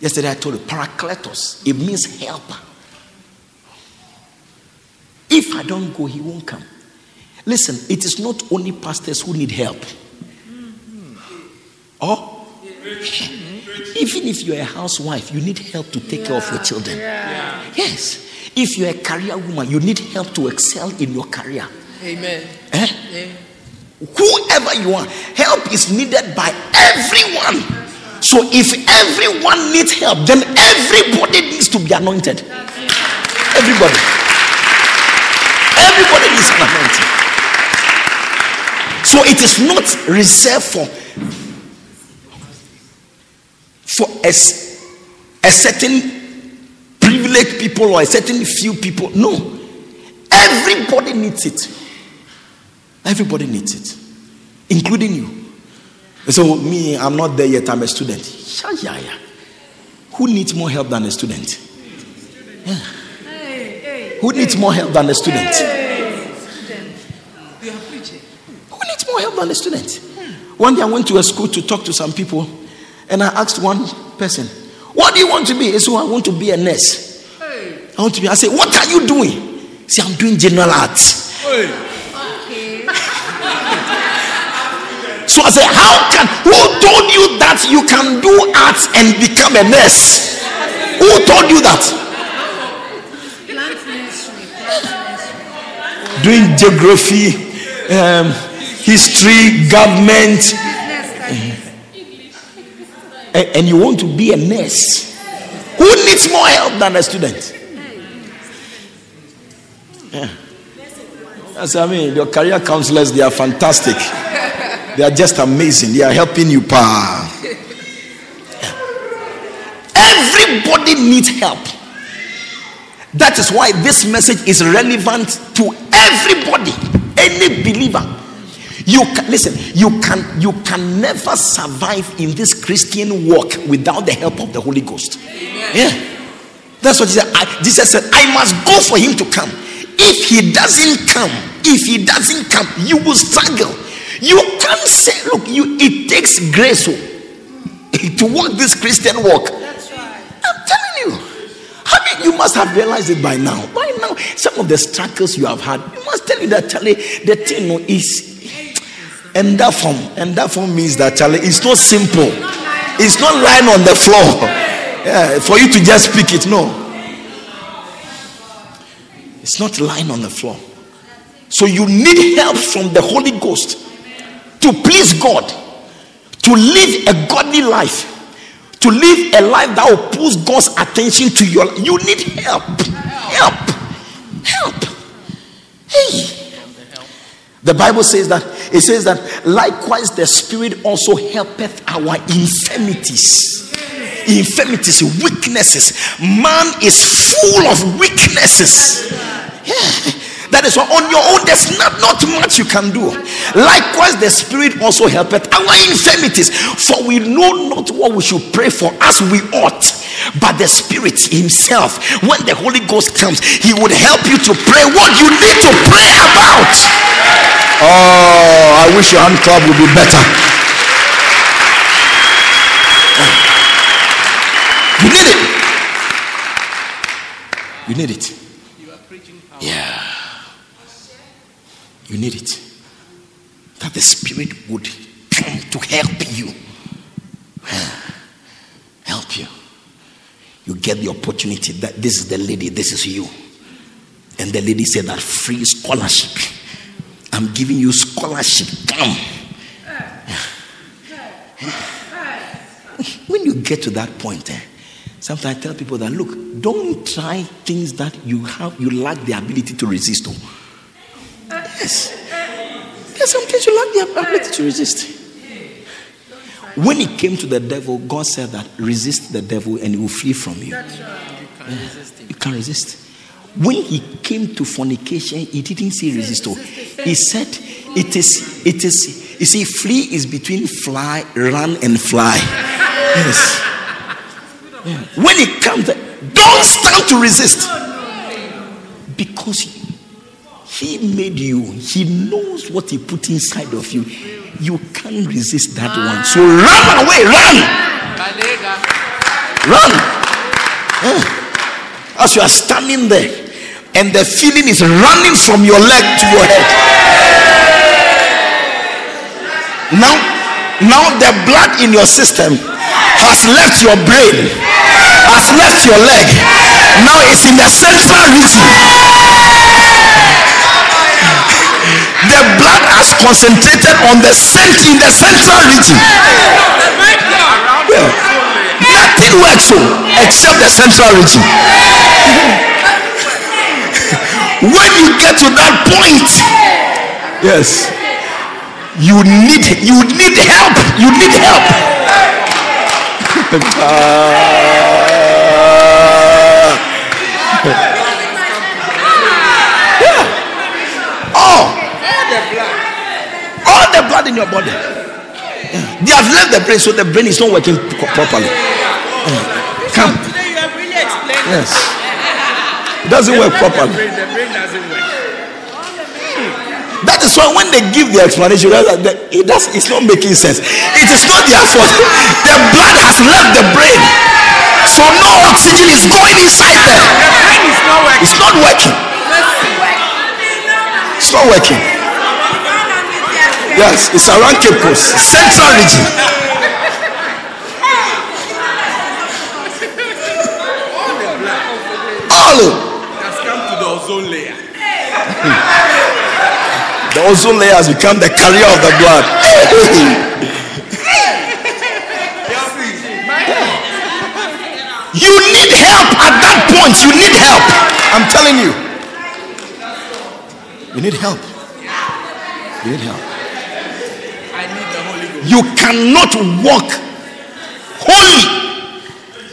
Yesterday I told you, parakletos, it means helper. If I don't go, he won't come. Listen, it is not only pastors who need help. Mm-hmm. Oh? Or even if you're a housewife, you need help to take care of your children. Yes. If you're a career woman, you need help to excel in your career. Amen. Eh? Whoever you are, help is needed by everyone. So if everyone needs help, then everybody needs to be anointed. Everybody. Everybody needs an anointing. So it is not reserved for for a certain privileged people or a certain few people. No. Everybody needs it. Everybody needs it, including you. So me, I'm not there yet. I'm a student. Yeah, yeah, yeah. Who needs more help than a student? Yeah. Who needs more help than a student? Who needs more help than a student? One day I went to a school to talk to some people, and I asked one person, "What do you want to be?" He said, "I want to be a nurse. I want to be." I said, "What are you doing?" He said, "I'm doing general arts." Okay. So I said, How can who told you that you can do arts and become a nurse? Who told you that? Plant nursery. Plant nursery. Doing geography, um, history, government, and, you want to be a nurse. Who needs more help than a student? Yeah. That's I mean, your career counselors, they are fantastic. They are just amazing. They are helping you, pa. Everybody needs help. That is why this message is relevant to everybody, any believer. You can listen, you can you can never survive in this Christian walk without the help of the Holy Ghost. Yeah. That's what Jesus, I, Jesus said. I must go for him to come. If he doesn't come, if he doesn't come, you will struggle. You can't say, look, you it takes grace oh, to walk this Christian walk. That's right. I'm telling you. I mean, you must have realized it by now. By now, some of the struggles you have had, you must tell you that Charlie, the thing no, is and that form, and that form means that Charlie, it's not simple. It's not lying on the floor. Yeah, for you to just pick it. No. It's not lying on the floor. So you need help from the Holy Ghost to please God, to live a godly life, to live a life that will push God's attention to your. You need help. Help. Help. Hey. The Bible says that it says that likewise the Spirit also helpeth our infirmities. Infirmities, weaknesses. Man is full of weaknesses. Yeah. That is why on your own there's not, not much you can do. Likewise, the Spirit also helpeth our infirmities, for we know not what we should pray for as we ought. But the Spirit Himself, when the Holy Ghost comes, He would help you to pray what you need to pray about. Oh, I wish your hand clap would be better. You need it. You need it. You are preaching power. Yeah. You need it. That the Spirit would come to help you. Help you. You get the opportunity that this is the lady, this is you. And the lady said that free scholarship. I'm giving you scholarship. Come. When you get to that point, eh, sometimes I tell people that look, don't try things that you have you lack the ability to resist. Oh. Yes. There's some things you lack the ability to resist. When it came to the devil, God said that resist the devil and he will flee from you. You can't resist. When he came to fornication, he didn't say resist. oh. He said it is it is you see, flee is between fly, run, and fly. Yes. When it comes, don't stand to resist. Because he made you, he knows what he put inside of you. You can't resist that one. So run away, run, run. Yeah. As you are standing there, and the feeling is running from your leg to your head. Now, now the blood in your system has left your brain, has left your leg. Now it's in the central region. The blood has concentrated on the cent- in the central region. Yeah. Nothing works so except the central region. when you get to that point, yes, you need you need help. You need help. Ah. yeah. Oh, all the blood in your body. Yeah. They have left the brain, so the brain is not working properly. Yeah. Come. Today you have really explained Yes. It doesn't work properly. The brain doesn't work. That is why when they give the explanation, you realize that it does, it's not making sense. It is not their fault. The blood has left the brain. So no oxygen is going inside there. The brain is not working. It's not working. It's not working. Yes, it's around Cape Coast, central region. All of has come to the ozone layer. the ozone layer has become the carrier of the blood. You need help at that point. You need help. I'm telling you. You need help. You need help. I need the Holy Ghost. You cannot walk holy.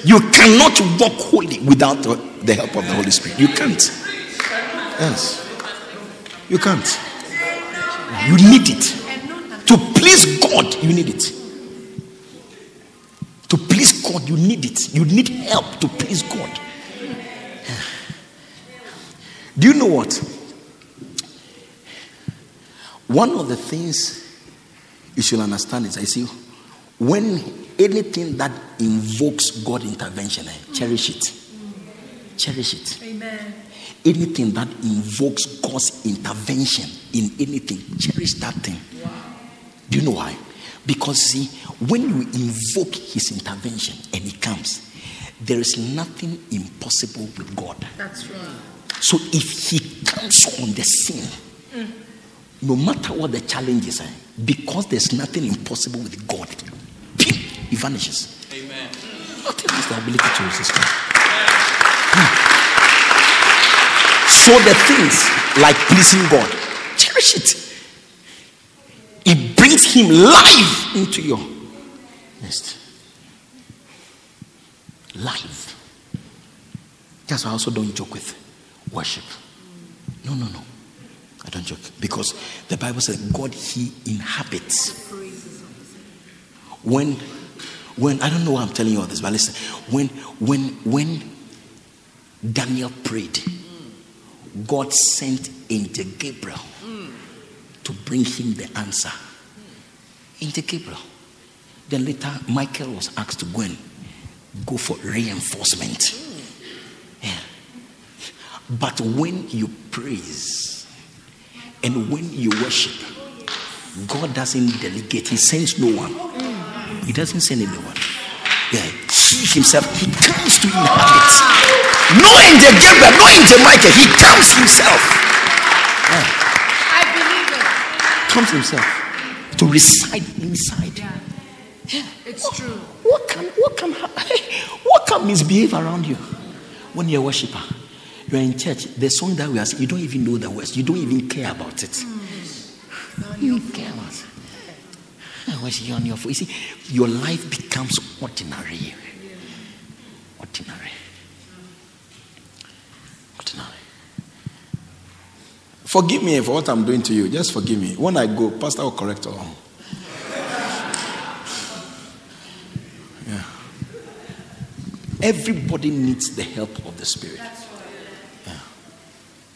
You cannot walk holy without the help of the Holy Spirit. You can't. Yes. You can't. You need it. To please God, you need it. To please God, you need it. You need help to please God. Do you know what? One of the things you should understand is I see when anything that invokes God intervention, eh, cherish it. Cherish it. Amen. Anything that invokes God's intervention in anything, cherish that thing. Do you know why? Because see, when you invoke his intervention and he comes, there is nothing impossible with God. That's right. So if he comes on the scene, no matter what the challenges are, because there's nothing impossible with God, he vanishes. Amen. Nothing has the ability to resist him. Hmm. So the things like pleasing God, cherish it. It brings him life into your nest. Life. That's why I also don't joke with worship. No, no, no. I don't joke. Because the Bible says God he inhabits. When when I don't know why I'm telling you all this, but listen, when when when Daniel prayed, God sent angel Gabriel to bring him the answer. Angel Gabriel. Then later Michael was asked to go and go for reinforcement. Yeah. But when you praise and when you worship, God doesn't delegate, He sends no one. He doesn't send anyone. Yeah, He Himself, He comes to inhabit. No angel Gabriel, no angel Michael, He comes Himself. I believe it. Comes Himself to reside inside. It's true. What can what can what can misbehave around you when you're a worshiper? You're in church. The song that we are singing, you don't even know the words. You don't even care about it. You don't care about it. Ah, When you're on your phone, you see, your life becomes ordinary. Ordinary. Ordinary. Forgive me for what I'm doing to you. Just forgive me. When I go, Pastor will correct all. Yeah. Everybody needs the help of the Spirit.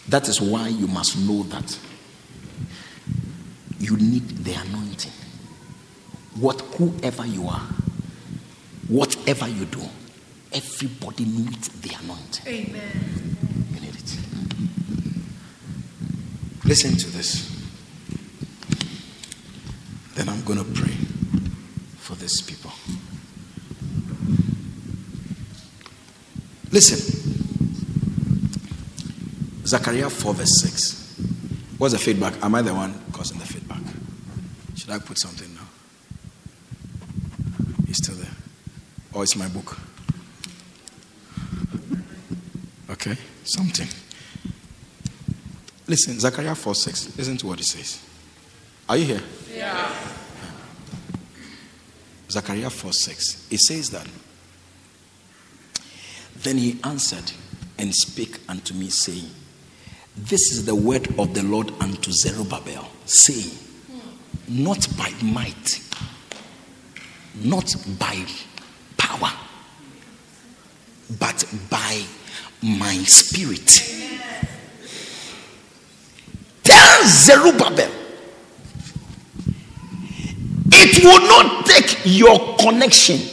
That is why you must know that you need the anointing. What whoever you are, whatever you do, everybody needs the anointing. Amen. You need it. Listen to this. Then I'm going to pray for these people. Listen. Zechariah 4, verse 6. What's the feedback? Am I the one causing the feedback? Should I put something now? It's still there. Or it's my book? Okay, something. Listen, Zechariah 4 6. Listen to what it says. Are you here? Yeah. Zechariah 4 6. It says that. Then he answered and spake unto me, saying, This is the word of the Lord unto Zerubbabel, saying, Not by might, not by power, but by my spirit. Tell Zerubbabel, it will not take your connection.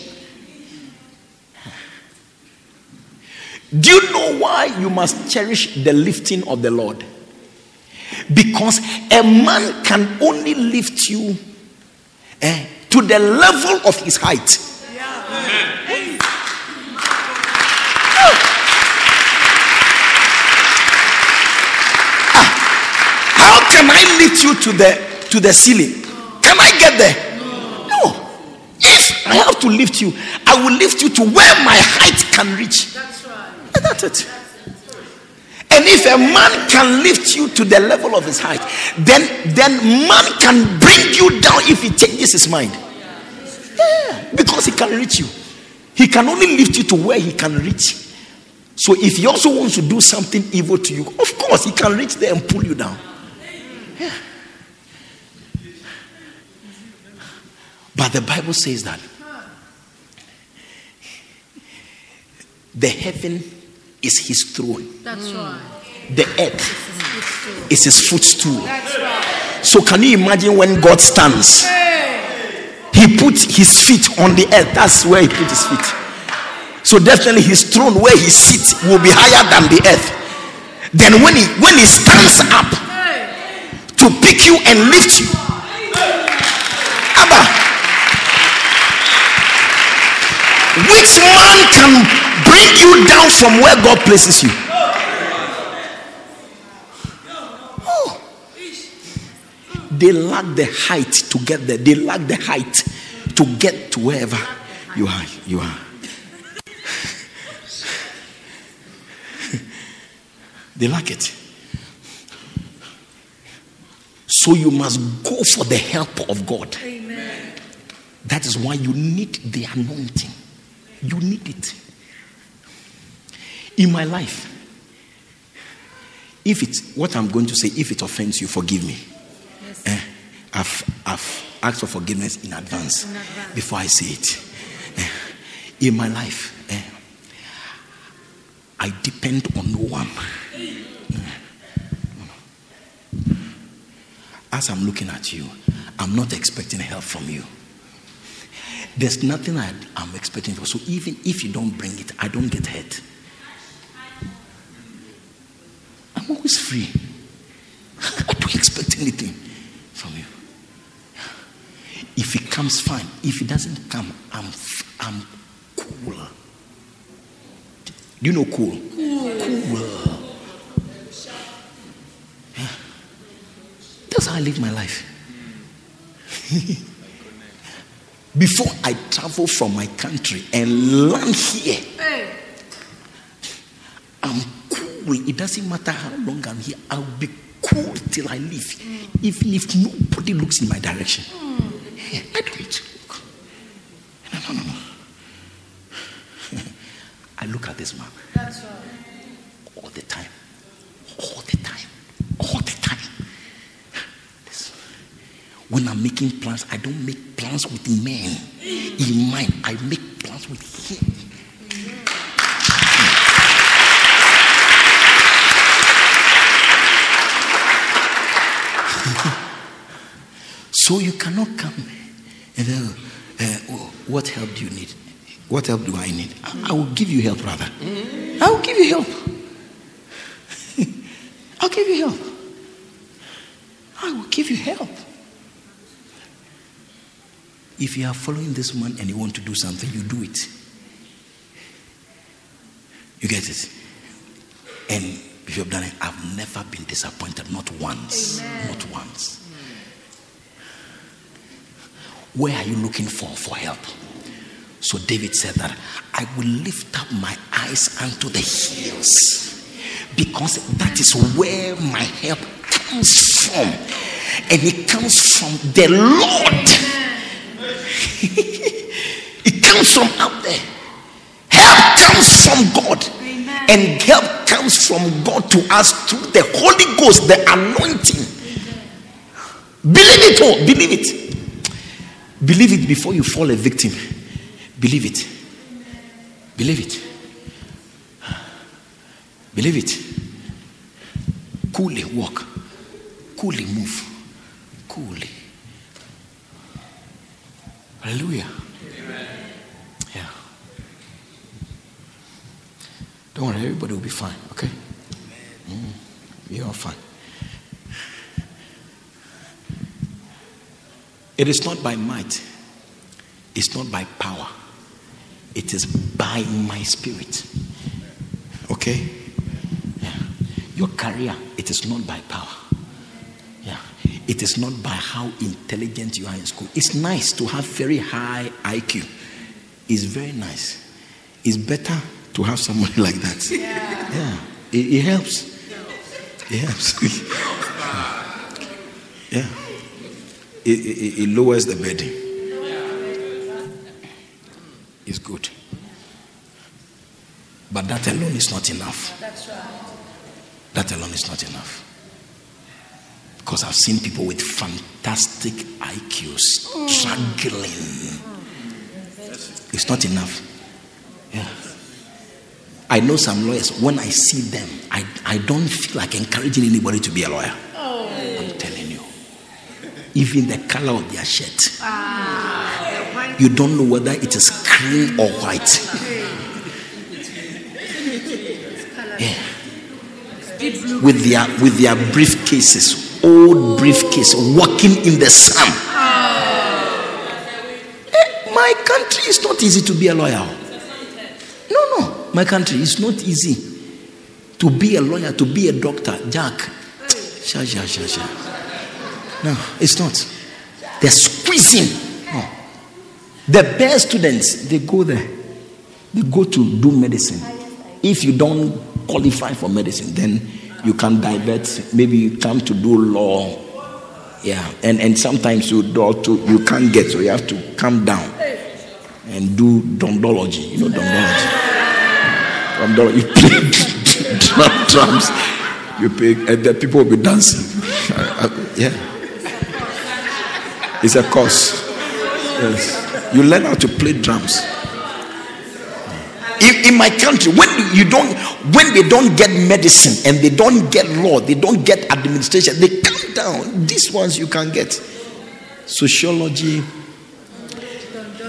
Do you know why you must cherish the lifting of the Lord? Because a man can only lift you eh, to the level of his height. How can I lift you to the to the ceiling? Can I get there? No. If I have to lift you, I will lift you to where my height can reach. That's it. And if a man can lift you to the level of his height, then then man can bring you down if he changes his mind. Yeah, because he can reach you. He can only lift you to where he can reach. So if he also wants to do something evil to you, of course he can reach there and pull you down. Yeah. But the Bible says that the heaven is his throne, That's hmm. right. the earth is his footstool. That's right. So can you imagine when God stands? He put his feet on the earth. That's where he put his feet. So definitely his throne where he sits will be higher than the earth. Then when he when he stands up to pick you and lift you. Abba. Which man can you down from where God places you? Oh. They lack the height to get there. They lack the height to get to wherever you are. You are. they lack it. So you must go for the help of God. Amen. That is why you need the anointing. You need it. In my life, if it's what I'm going to say, if it offends you, forgive me. Eh, I've, I've asked for forgiveness in advance, In advance. before I say it. Eh, in my life, eh, I depend on no one. As I'm looking at you, I'm not expecting help from you. There's nothing I, I'm expecting for. So even if you don't bring it, I don't get hurt. I'm always free. I don't expect anything from you. If it comes, fine. If it doesn't come, I'm I'm cool. Do you know cool? Cool. Yeah. That's how I live my life. Before I travel from my country and land here, I'm cool. It doesn't matter how long I'm here, I'll be cool till I leave. Even if nobody looks in my direction. Yeah, I don't look. No, no, no, no. I look at this man That's right. all the time. All the time. All the time. Listen, When I'm making plans, I don't make plans with men in mind. I make plans with him. So you cannot come and then, uh, what help do you need? What help do I need? I, I will give you help, brother. I will give you help. I'll give you help. I will give you help. If you are following this man and you want to do something, you do it. You get it? And if you have done it, I've never been disappointed, not once. Not once. Where are you looking for for help? So David said that I will lift up my eyes unto the hills because that is where my help comes from. And it comes from the Lord. it comes from up there. Help comes from God. And help comes from God to us through the Holy Ghost, the anointing. Believe it, oh, believe it. Believe it before you fall a victim. Believe it. Believe it. Believe it. Coolly walk. Coolly move. Coolly. Hallelujah. Yeah. Don't worry, everybody will be fine, okay? Mm, you're fine. It is not by might, it's not by power, it is by my spirit. Okay? Yeah. Your career, it is not by power. Yeah. It is not by how intelligent you are in school. It's nice to have very high IQ. It's very nice. It's better to have somebody like that. Yeah. yeah. It, it helps. It helps. yeah. It, it, lowers the burden. It's good. But that alone is not enough. That alone is not enough. Because I've seen people with fantastic IQs struggling. It's not enough. Yeah. I know some lawyers, when I see them, I, I don't feel like encouraging anybody to be a lawyer. You. Even the color of their shirt. You don't know whether it is cream or white. Yeah. With their with their briefcases, old briefcase, walking in the sun. Eh, My country is not easy to be a lawyer. No, no, my country is not easy to be a lawyer, to be a doctor. Jack, sha sha sha sha. No, it's not. They're squeezing. No. The best students, they go there. They go to do medicine. If you don't qualify for medicine, then you can divert. Maybe you come to do law. Yeah, and, and sometimes you do to, you can't get, so you have to come down and do dondology. You know dondology. Dondology. You play drum, drums. You play, and the people will be dancing. Yeah. It's a course. Yes. You learn how to play drums. In, in my country, when you don't, when they don't get medicine and they don't get law, they don't get administration, they come down. These ones you can get sociology,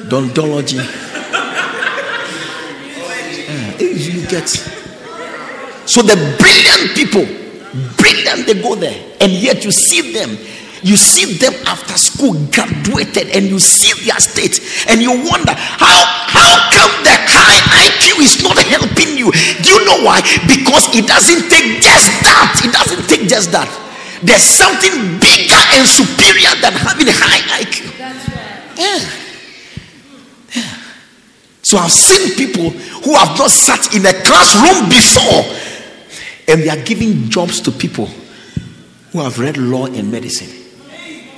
dontology. Yeah, you get. So the brilliant people, brilliant, they go there, and yet you see them you see them after school graduated and you see their state and you wonder how how come the high IQ is not helping you? Do you know why? Because it doesn't take just that. It doesn't take just that. There's something bigger and superior than having high IQ That's right. yeah. yeah. So I've seen people who have not sat in a classroom before and they are giving jobs to people who have read law and medicine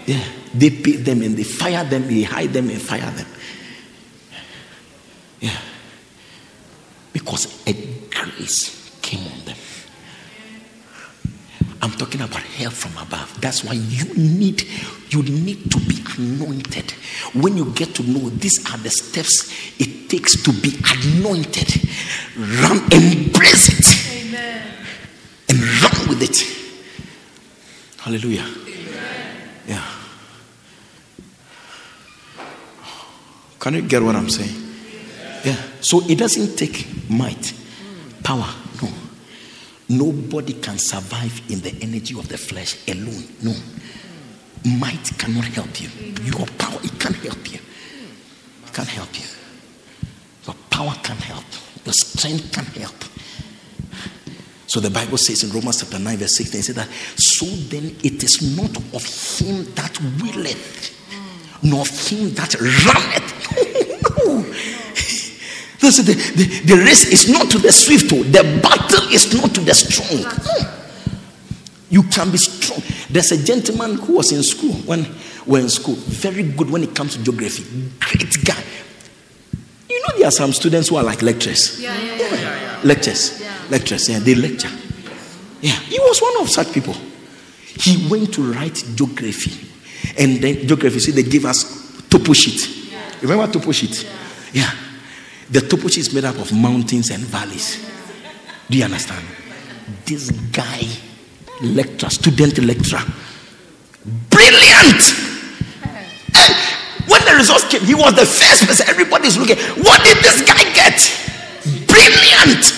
yeah. They pay them and they fire them, they hide them and fire them. Yeah. Because a grace came on them. I'm talking about help from above. That's why you need you need to be anointed. When you get to know these are the steps it takes to be anointed, run, embrace it, Amen. and run with it. Hallelujah. Yeah. Can you get what I'm saying? Yeah. So it doesn't take might, power. No. Nobody can survive in the energy of the flesh alone. No. Might cannot help you. Your power, it can't help you. It can't help you. Your power can't help. Your strength can't help. So the Bible says in Romans chapter 9, verse 16, it says that, so then it is not of him that willeth, nor him that runneth. no. Listen, the, the, the race is not to the swift, oh. the battle is not to the strong. You can be strong. There's a gentleman who was in school when we're in school, very good when it comes to geography, great guy. You know, there are some students who are like lecturers. Yeah, yeah, yeah. Lectures. Yeah. Lectures, yeah, they lecture. Yeah, he was one of such people. He went to write geography. And then geography, see, they gave us topo sheet. You remember topo sheet? Yeah. The topo sheet is made up of mountains and valleys. Do you understand? This guy, lecturer, student lecturer, brilliant. And when the results came, he was the first person. Everybody's looking. What did this guy get? Brilliant.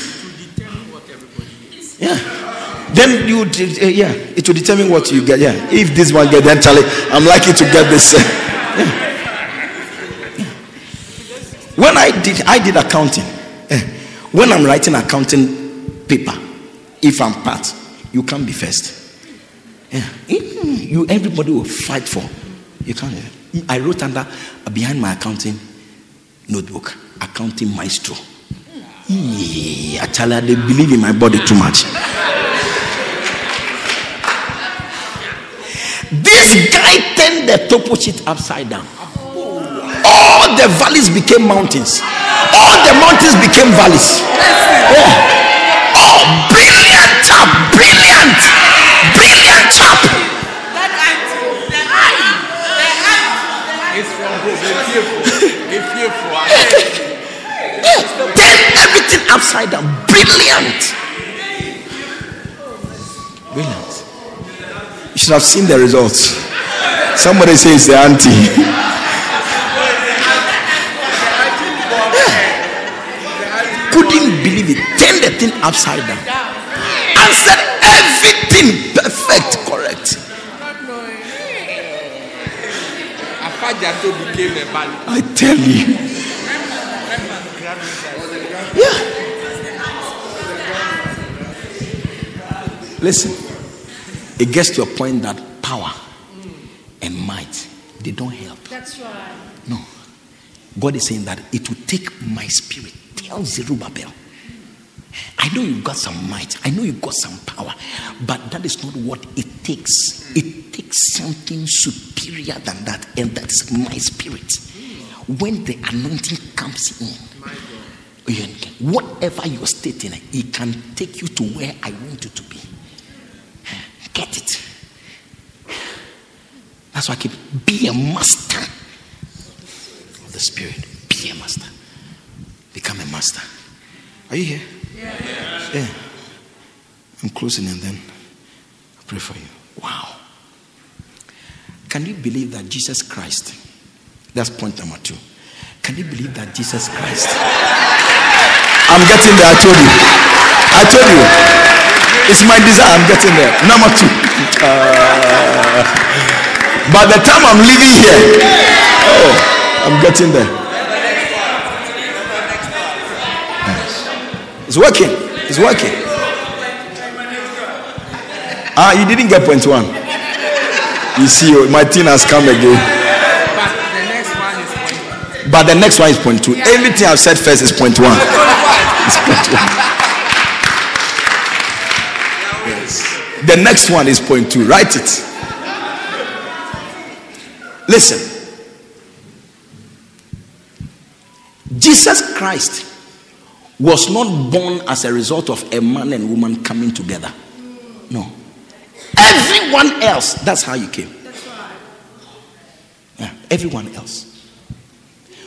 Yeah. Then you, uh, yeah, it will determine what you get. Yeah. If this one get, then Charlie, I'm likely to get this. uh, yeah. When I did, I did accounting. Eh, When I'm writing accounting paper, if I'm part, you can't be first. Yeah. Mm, You, everybody will fight for. You can't. I wrote under behind my accounting notebook, accounting maestro. Yeah, actually, they believe in my body too much. This guy turned the topo sheet upside down. All the valleys became mountains. All the mountains became valleys. Yeah. Oh, brilliant chap! Brilliant! Brilliant chap! Turn everything upside down. Brilliant. Brilliant. You should have seen the results. Somebody says the auntie. Couldn't believe it. Turned the thing upside down. Answered everything perfect, correct. I tell you. Yeah. Listen, it gets to a point that power and might they don't help. That's right. No. God is saying that it will take my spirit. Tell Zerubbabel. I know you've got some might. I know you've got some power. But that is not what it takes. It takes something superior than that. And that's my spirit. When the anointing comes in, whatever you're stating, it can take you to where I want you to be. Get it. That's why I keep be a master of the spirit. Be a master. Become a master. Are you here? Yeah. Yeah. I'm closing and then I'll pray for you. Wow. Can you believe that Jesus Christ? That's point number two. Can you believe that Jesus Christ? I'm getting there, I told you. I told you. It's my desire, I'm getting there. Number two. Uh, by the time I'm leaving here, oh, I'm getting there. It's working. It's working. Ah, you didn't get point one. You see, oh, my thing has come again. But the next one is point two. Everything I've said first is point one. It's point one. The next one is point two. Write it. Listen. Jesus Christ was not born as a result of a man and woman coming together. No. Everyone else, that's how you came. Yeah, everyone else.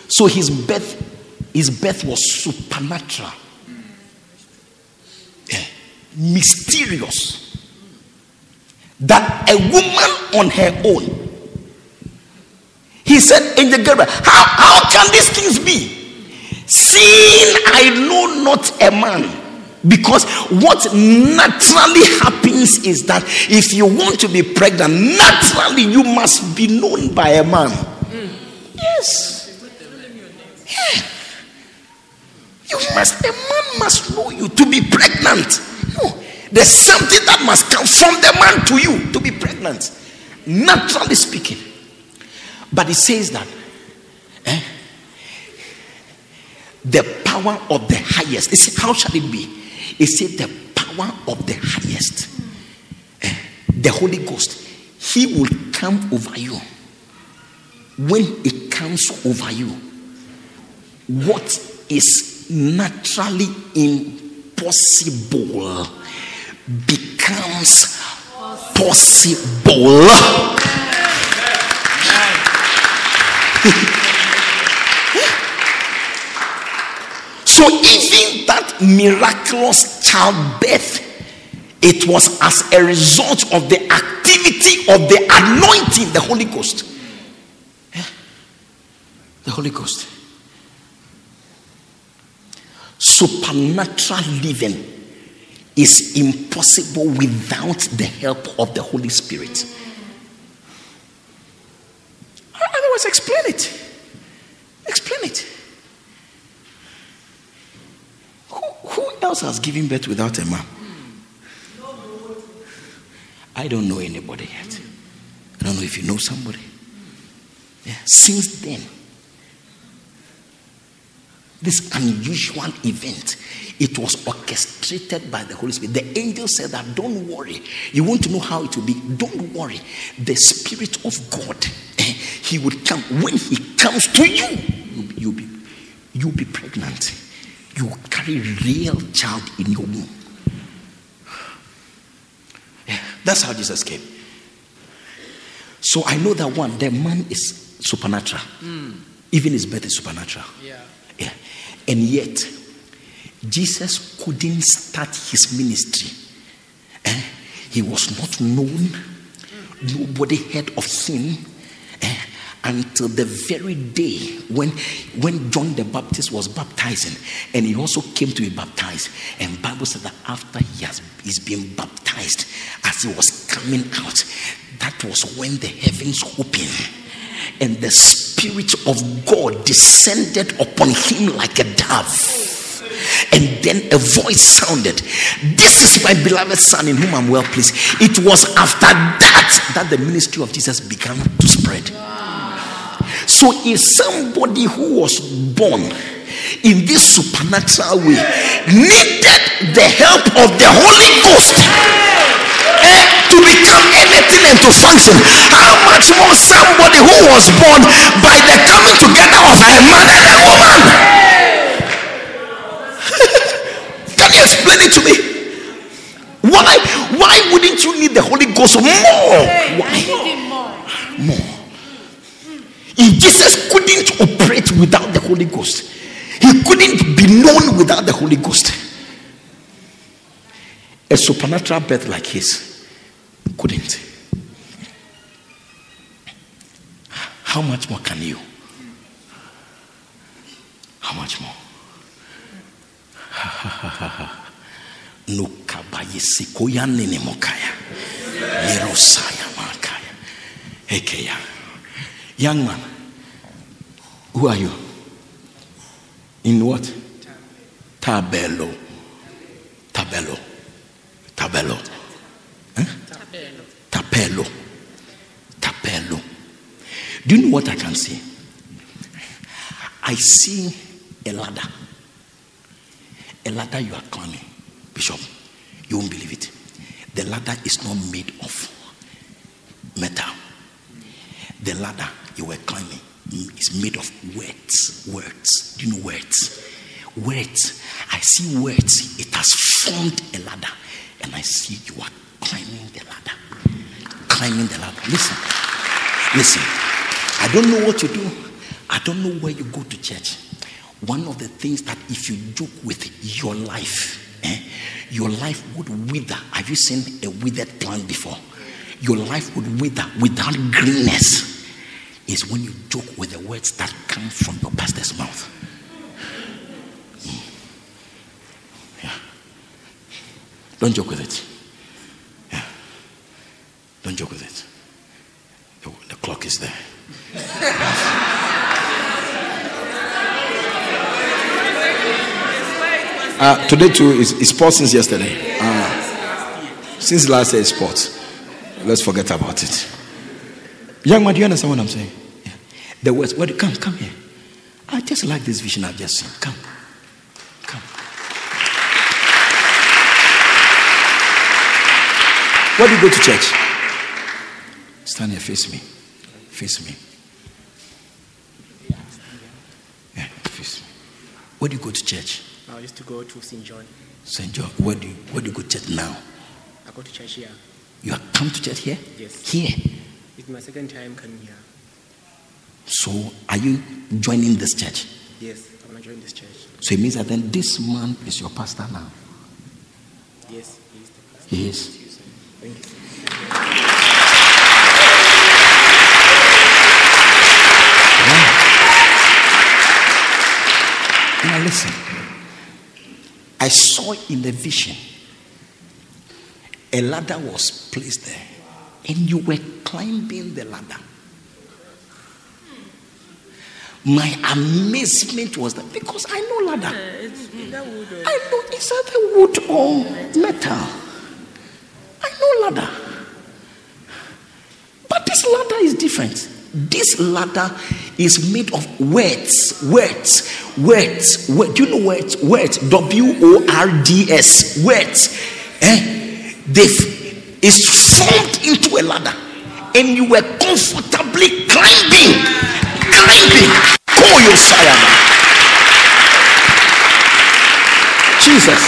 So his birth, his birth was supernatural, mm. Yeah. mysterious. That a woman on her own. He said, Angel Gabriel, how, how can these things be? Seeing I know not a man. Because what naturally happens is that if you want to be pregnant, naturally you must be known by a man. Mm. Yes. You must, a man must know you to be pregnant. There's something that must come from the man to you to be pregnant, naturally speaking. But it says that eh, the power of the highest. It said, How shall it be? It said, The power of the highest, eh, the Holy Ghost, He will come over you. When it comes over you, what is naturally impossible becomes possible. So even that miraculous childbirth, it was as a result of the activity of the anointing, the Holy Ghost. Yeah. The Holy Ghost. Supernatural living is impossible without the help of the Holy Spirit. Otherwise, explain it. Explain it. Who, who else has given birth without a man? I don't know anybody yet. I don't know if you know somebody. Yeah. Since then, this unusual event it was orchestrated by the holy spirit. The angel said that don't worry. You want to know how it will be. Don't worry. The spirit of god eh, he would come. When he comes to you you'll be, you'll be, you'll be pregnant. You will carry real child in your womb. Yeah, that's how jesus came. So i know that one the man is supernatural. Even his birth is supernatural. Yeah. And yet, Jesus couldn't start his ministry. Eh? He was not known. Nobody heard of him eh? until the very day when, when John the Baptist was baptizing, and he also came to be baptized. And Bible said that after he has he's been baptized, as he was coming out, that was when the heavens opened and the Spirit of God descended upon him like a dove. And then a voice sounded, This is my beloved Son in whom I'm well pleased. It was after that that the ministry of Jesus began to spread. So, if somebody who was born in this supernatural way needed the help of the Holy Ghost eh, to become anything and to function, how much more somebody who was born by the coming together of a man and a woman? Can you explain it to me? Why? Why wouldn't you need the Holy Ghost more? Why? More. more. If Jesus couldn't operate without the Holy Ghost, he couldn't be known without the Holy Ghost. A supernatural birth like his couldn't. How much more can you? How much more? Young man, who are you? In what? Tabelo. Tabelo. Tabelo. Tapelo. Tapelo. Do you know what I can see? I see a ladder. A ladder you are climbing. Bishop, you won't believe it. The ladder is not made of metal. The ladder you were climbing is made of words. Words. Do you know words? Words. I see words. It has formed a ladder. And I see you are climbing the ladder. Climbing the ladder. Listen. Listen. I don't know what you do. I don't know where you go to church. One of the things that if you joke with your life, eh, your life would wither. Have you seen a withered plant before? Your life would wither without greenness. Is when you joke with the words that come from your pastor's mouth. Mm. Yeah. Don't joke with it. Don't joke with it. The, the clock is there. Uh, today too is, is sports since yesterday. Ah. since last year is. Let's forget about it. Young man, do you understand what I'm saying? Yeah. The words, what, come, come here. I just like this vision I've just seen. Come. Come. Where do you go to church? Stand here, face me. Face me. Yeah, face me. Where do you go to church? Uh, I used to go to St. John. St. John. Where do you where do you go to church now? I go to church here. You have come to church here? Yes. Here. It's my second time coming here. So are you joining this church? Yes, I'm going to join this church. So it means that then this man is your pastor now. Yes, he is the pastor. He is. Thank you. Now listen. I saw in the vision a ladder was placed there, and you were climbing the ladder. My amazement was that because I know ladder. I know it's either wood or metal. I know ladder. But this ladder is different. This ladder is made of words, words, words. Word. Do you know words? Words. W O R D S. Words. Eh? They've is formed into a ladder, and you were comfortably climbing, climbing. Call your sayama. Jesus.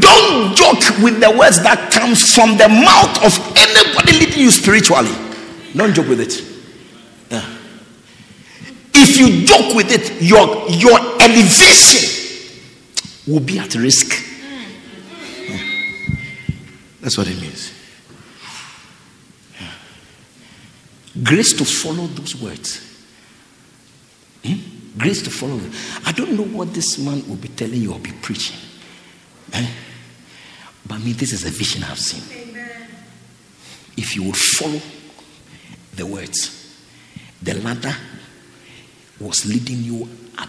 Don't joke with the words that comes from the mouth of anybody leading you spiritually. Don't joke with it. Yeah. If you joke with it, your your elevation will be at risk. Yeah. That's what it means. Yeah. Grace to follow those words. Hmm? Grace to follow. them. I don't know what this man will be telling you or be preaching. Eh? But me, this is a vision I've seen. If you would follow the words, the ladder was leading you up.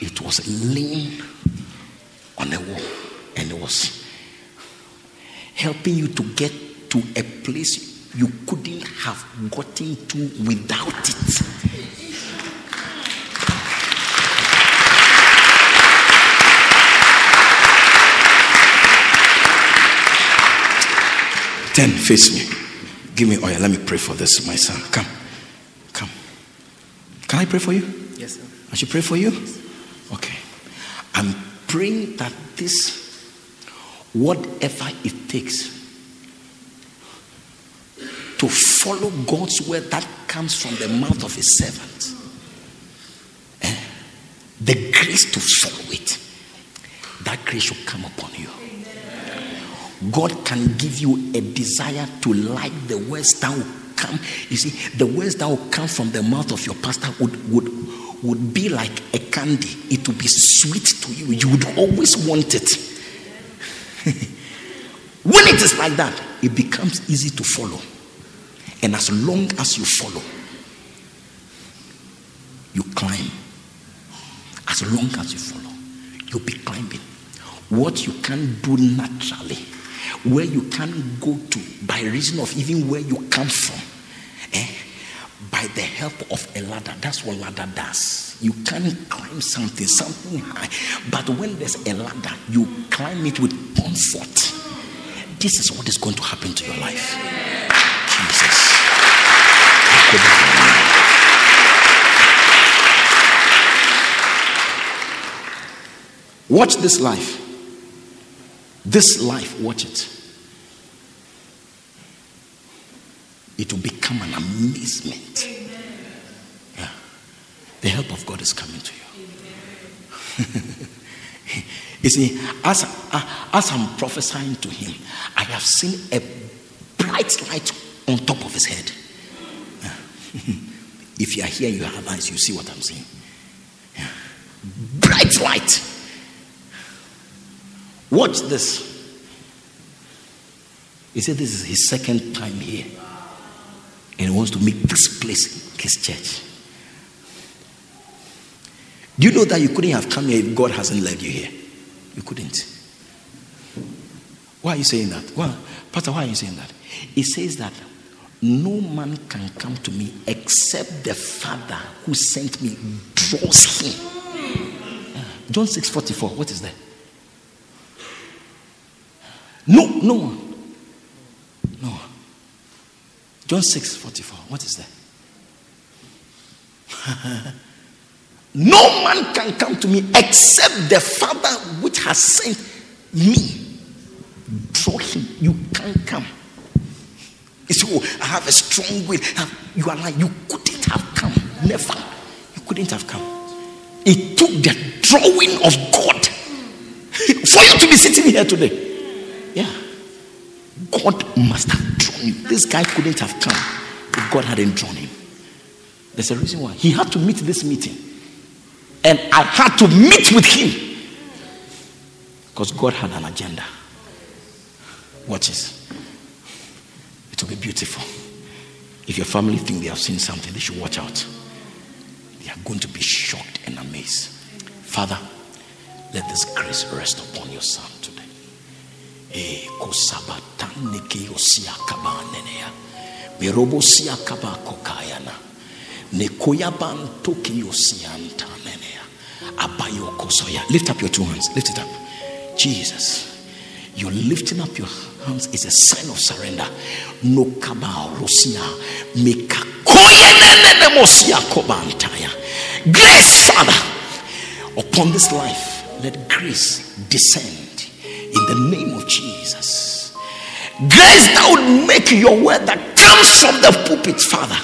It was laying on a wall and it was helping you to get to a place you couldn't have gotten to without it. Ten, face me. Give me oil. Let me pray for this, my son. Come. Come. Can I pray for you? Yes, sir. I should pray for you? Okay. I'm praying that this, whatever it takes to follow God's word that comes from the mouth of his servant, eh, the grace to follow it, that grace should come upon you. God can give you a desire to like the words that will come. You see, the words that will come from the mouth of your pastor would would would be like a candy. It would be sweet to you. You would always want it. when it is like that, it becomes easy to follow. And as long as you follow, you climb. As long as you follow, you'll be climbing. What you can do naturally, where you can go to by reason of even where you come from, eh? by the help of a ladder. That's what ladder does. You can't climb something, something high, but when there's a ladder, you climb it with comfort. This is what is going to happen to your life. Jesus. Watch this life. This life, watch it. It will become an amazement. Yeah. The help of God is coming to you. you see, as, uh, as I'm prophesying to him, I have seen a bright light on top of his head. Yeah. if you are here, you have eyes, you see what I'm saying. Yeah. Bright light. Watch this. He said this is his second time here. And he wants to make this place his church. Do you know that you couldn't have come here if God hasn't led you here? You couldn't. Why are you saying that? Well, Pastor, why are you saying that? It says that no man can come to me except the Father who sent me draws him. John 6 44. What is that? No, no one. No one. John 6 44. What is that? no man can come to me except the Father which has sent me. Draw him. You can't come. You say, Oh, I have a strong will. You are like, you couldn't have come. Never. You couldn't have come. It took the drawing of God for you to be sitting here today. Yeah. God must have drawn you. This guy couldn't have come if God hadn't drawn him. There's a reason why. He had to meet this meeting. And I had to meet with him. Because God had an agenda. Watch this. It will be beautiful. If your family think they have seen something, they should watch out. They are going to be shocked and amazed. Father, let this grace rest upon your son sia kaba kokayana. Nekoyaban toki yosianta nenea. Abayo kosoya. Lift up your two hands. Lift it up. Jesus. You're lifting up your hands is a sign of surrender. No kaba rosia. Mekakoya mosia kobantaya. Grace, Father, upon this life, let grace descend in the name of Jesus. Grace that would make your word that comes from the pulpit, Father,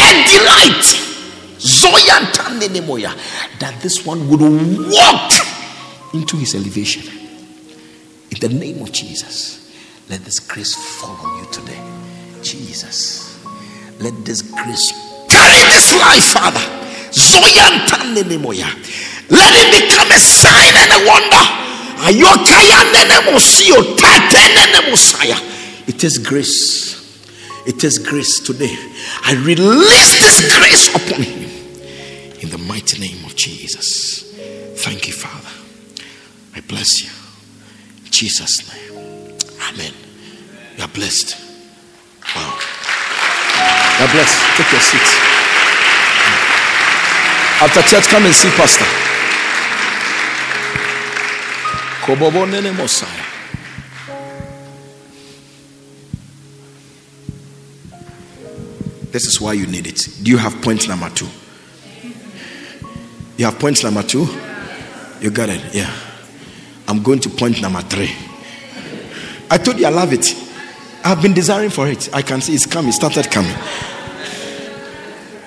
a delight. Zoya Tanenemoya, that this one would walk into his elevation. In the name of Jesus, let this grace fall on you today. Jesus, let this grace carry this life, Father. Zoya Tanenemoya. Let it become a sign and a wonder. It is grace. It is grace today. I release this grace upon him in the mighty name of Jesus. Thank you, Father. I bless you. In Jesus' name. Amen. You are blessed. Wow. You are blessed. Take your seat. After church, come and see Pastor. Kobobo Nene Mosiah. This is why you need it. Do you have point number two? You have point number two? You got it? Yeah. I'm going to point number three. I told you I love it. I've been desiring for it. I can see it's coming. Started coming.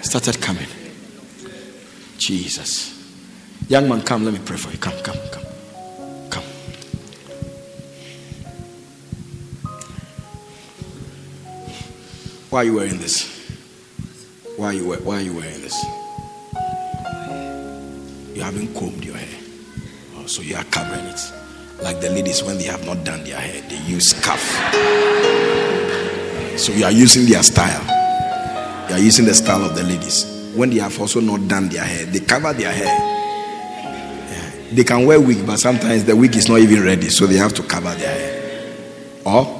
Started coming. Jesus. Young man, come. Let me pray for you. Come, come. Come. Why are you wearing this? Why are you, why are you wearing this? You haven't combed your hair. Oh, so you are covering it. Like the ladies, when they have not done their hair, they use scarf. So you are using their style. You are using the style of the ladies. When they have also not done their hair, they cover their hair. Yeah. They can wear wig, but sometimes the wig is not even ready, so they have to cover their hair. Or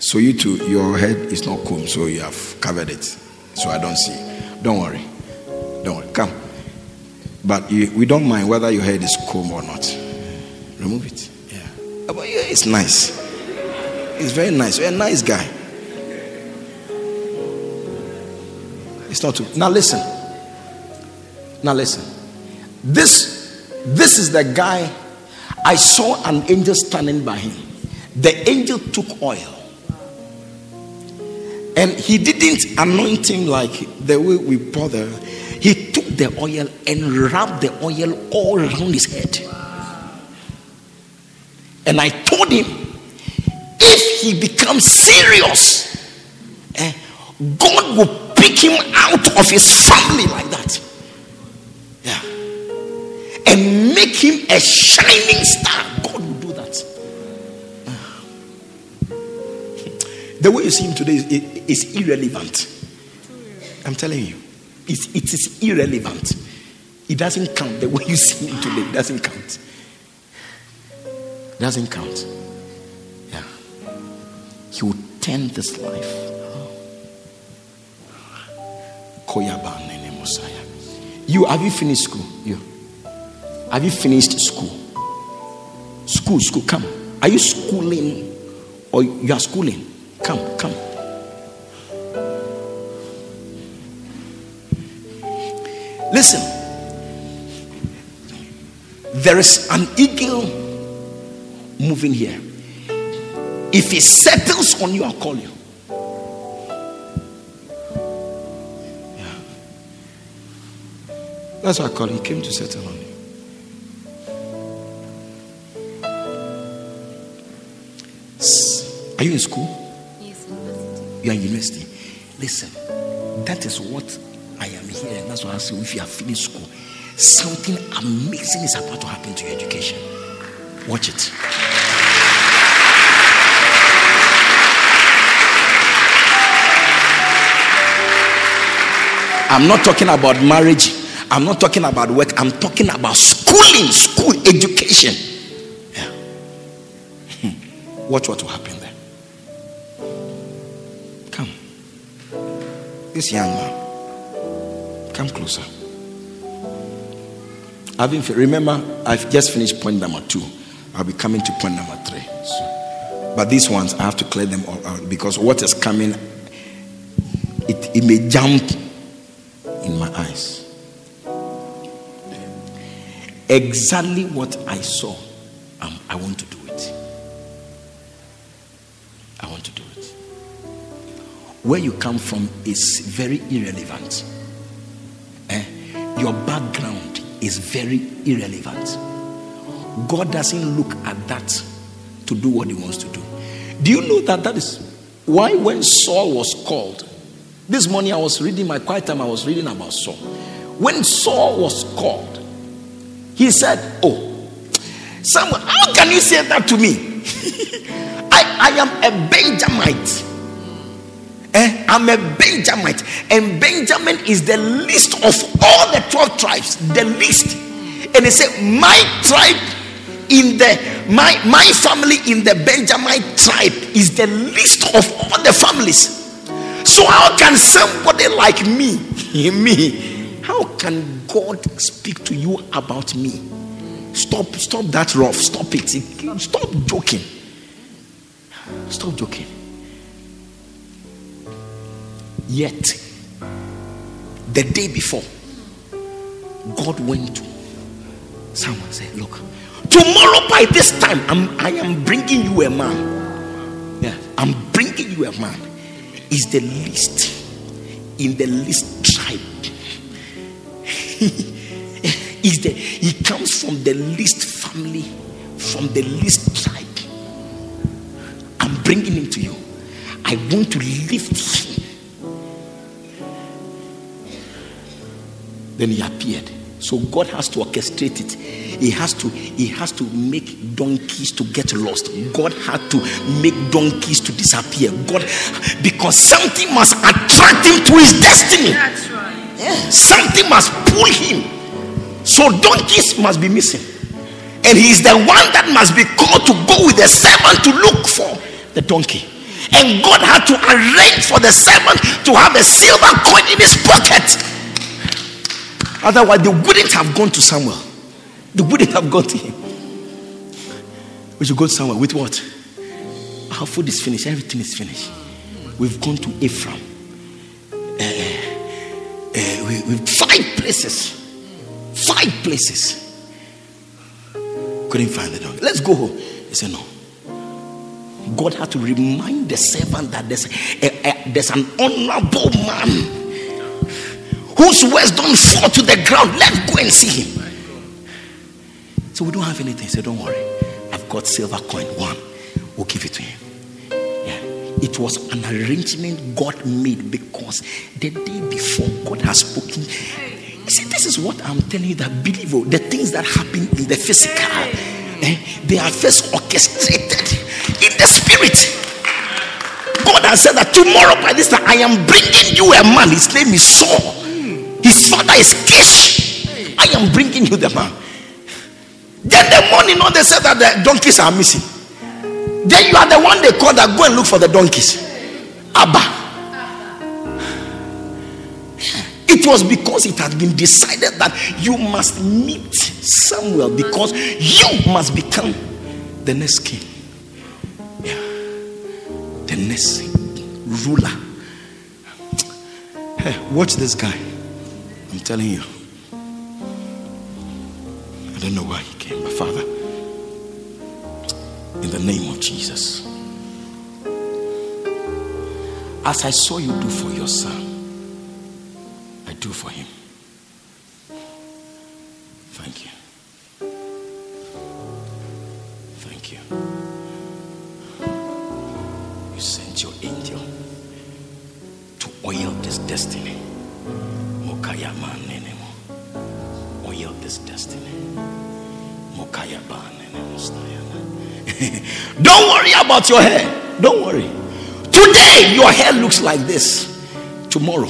so you too, your head is not combed, so you have covered it. So I don't see. Don't worry. Don't worry. Come. But you, we don't mind whether your head is combed or not. Remove it. Yeah. Uh, but yeah, it's nice. It's very nice. You're a nice guy. It's not too. Now listen. Now listen. This this is the guy I saw an angel standing by him. The angel took oil. And he didn't anoint him like the way we bother. he took the oil and rubbed the oil all around his head. And I told him, if he becomes serious, eh, God will pick him out of his family like that. Yeah. And make him a shining star. God The way you see him today is, is irrelevant. I'm telling you, it's, it is irrelevant. It doesn't count. The way you see him today it doesn't count. It Doesn't count. Yeah. He will turn this life. You have you finished school? You have you finished school? School, school, come. Are you schooling or you are schooling? Come, come. Listen, there is an eagle moving here. If he settles on you, I'll call you. Yeah. That's why I call him. He came to settle on you. Are you in school? You are university. Listen, that is what I am here. And that's why I say if you are finished school, something amazing is about to happen to your education. Watch it. I'm not talking about marriage. I'm not talking about work. I'm talking about schooling, school education. Yeah. Hmm. Watch what will happen This young man. Come closer. I've been, remember, I've just finished point number two. I'll be coming to point number three. So, but these ones, I have to clear them all out because what is coming, it, it may jump in my eyes. Exactly what I saw, um, I want to do it. I want to do it. Where you come from is very irrelevant. Eh? Your background is very irrelevant. God doesn't look at that to do what He wants to do. Do you know that that is why when Saul was called? This morning I was reading my quiet time, I was reading about Saul. When Saul was called, he said, Oh, Samuel, how can you say that to me? I, I am a Benjamite. I'm a Benjamite, and Benjamin is the least of all the 12 tribes, the least. And he said, My tribe in the my my family in the Benjamite tribe is the least of all the families. So how can somebody like me, me, how can God speak to you about me? Stop, stop that rough. Stop it. Stop joking. Stop joking. Yet, the day before, God went to someone said, Look, tomorrow by this time, I'm, I am bringing you a man. Yeah, I'm bringing you a man. Is the least in the least tribe. Is the he comes from the least family, from the least tribe. I'm bringing him to you. I want to lift him. Then he appeared. So God has to orchestrate it. He has to he has to make donkeys to get lost. God had to make donkeys to disappear. God because something must attract him to his destiny. That's right. Something must pull him. So donkeys must be missing. And he is the one that must be called to go with the servant to look for the donkey. And God had to arrange for the servant to have a silver coin in his pocket. Otherwise, they wouldn't have gone to Samuel. They wouldn't have gone to him. We should go to Samuel with what? Our food is finished. Everything is finished. We've gone to Ephraim. Uh, uh, we, we've five places. Five places. Couldn't find the dog. Let's go home. He said, No. God had to remind the servant that there's, a, a- there's an honorable man whose words don't fall to the ground. Let's go and see him. So we don't have anything. Said, Don't worry. I've got silver coin. One. We'll give it to him. Yeah. It was an arrangement God made because the day before God has spoken. You see, this is what I'm telling you that believe oh, the things that happen in the physical, eh, they are first orchestrated in the spirit. God has said that tomorrow by this time I am bringing you a man. His name is Saul. His father is Kish. I am bringing you the man. Then the morning, no, they said that the donkeys are missing. Then you are the one they call that go and look for the donkeys. Abba. It was because it had been decided that you must meet Samuel because you must become the next king. Yeah. The next ruler. Hey, watch this guy. I'm telling you. I don't know why he came, but Father, in the name of Jesus, as I saw you do for your son, I do for him. Thank you. Thank you. You sent your angel to oil this destiny. Manenemo. Oil this destiny. Don't worry about your hair. Don't worry. Today, your hair looks like this. Tomorrow,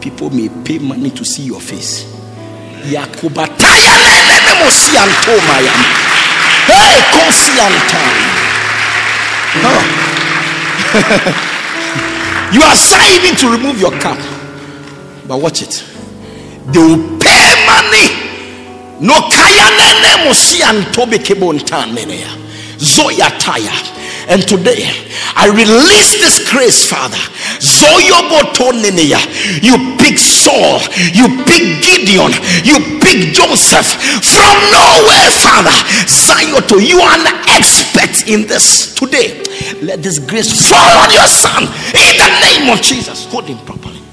people may pay money to see your face. Hey. Oh. You are striving to remove your cap, but watch it. They will pay money. No kaya nene mosi antobe kebontan nene ya. Zoya taya. And today I release this grace, Father. Zoyoboto nene ya. You pick Saul, you pick Gideon, you pick Joseph from nowhere, Father. Zayoto, you are an expert in this today. Let this grace fall on your son in the name of Jesus. Hold him properly.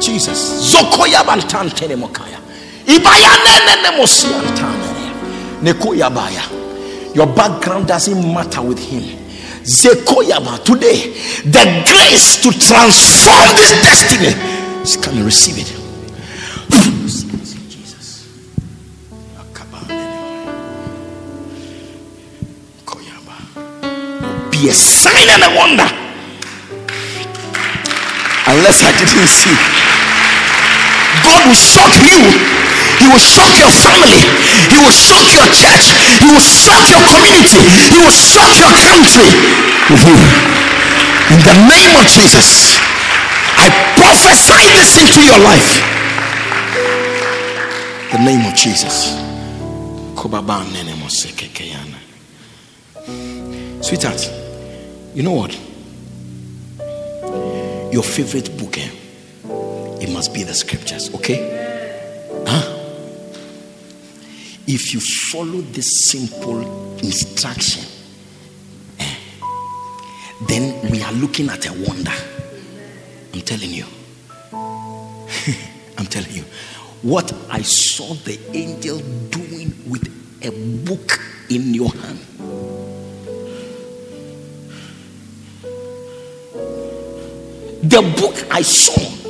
Jesus. Zokoya bantantene mokaya. Ibaya nene mosiantane. Nekoya baya. Your background doesn't matter with him. Zekoyaba today, the grace to transform this destiny is coming. Receive it. Jesus. Be a sign and a wonder. Unless I didn't see. God will shock you. He will shock your family. He will shock your church. He will shock your community. He will shock your country with you. In the name of Jesus, I prophesy this into your life. The name of Jesus. Sweetheart, you know what? Your favorite book, eh? It must be the scriptures, okay? Huh? If you follow this simple instruction, eh, then we are looking at a wonder. I'm telling you. I'm telling you. What I saw the angel doing with a book in your hand. The book I saw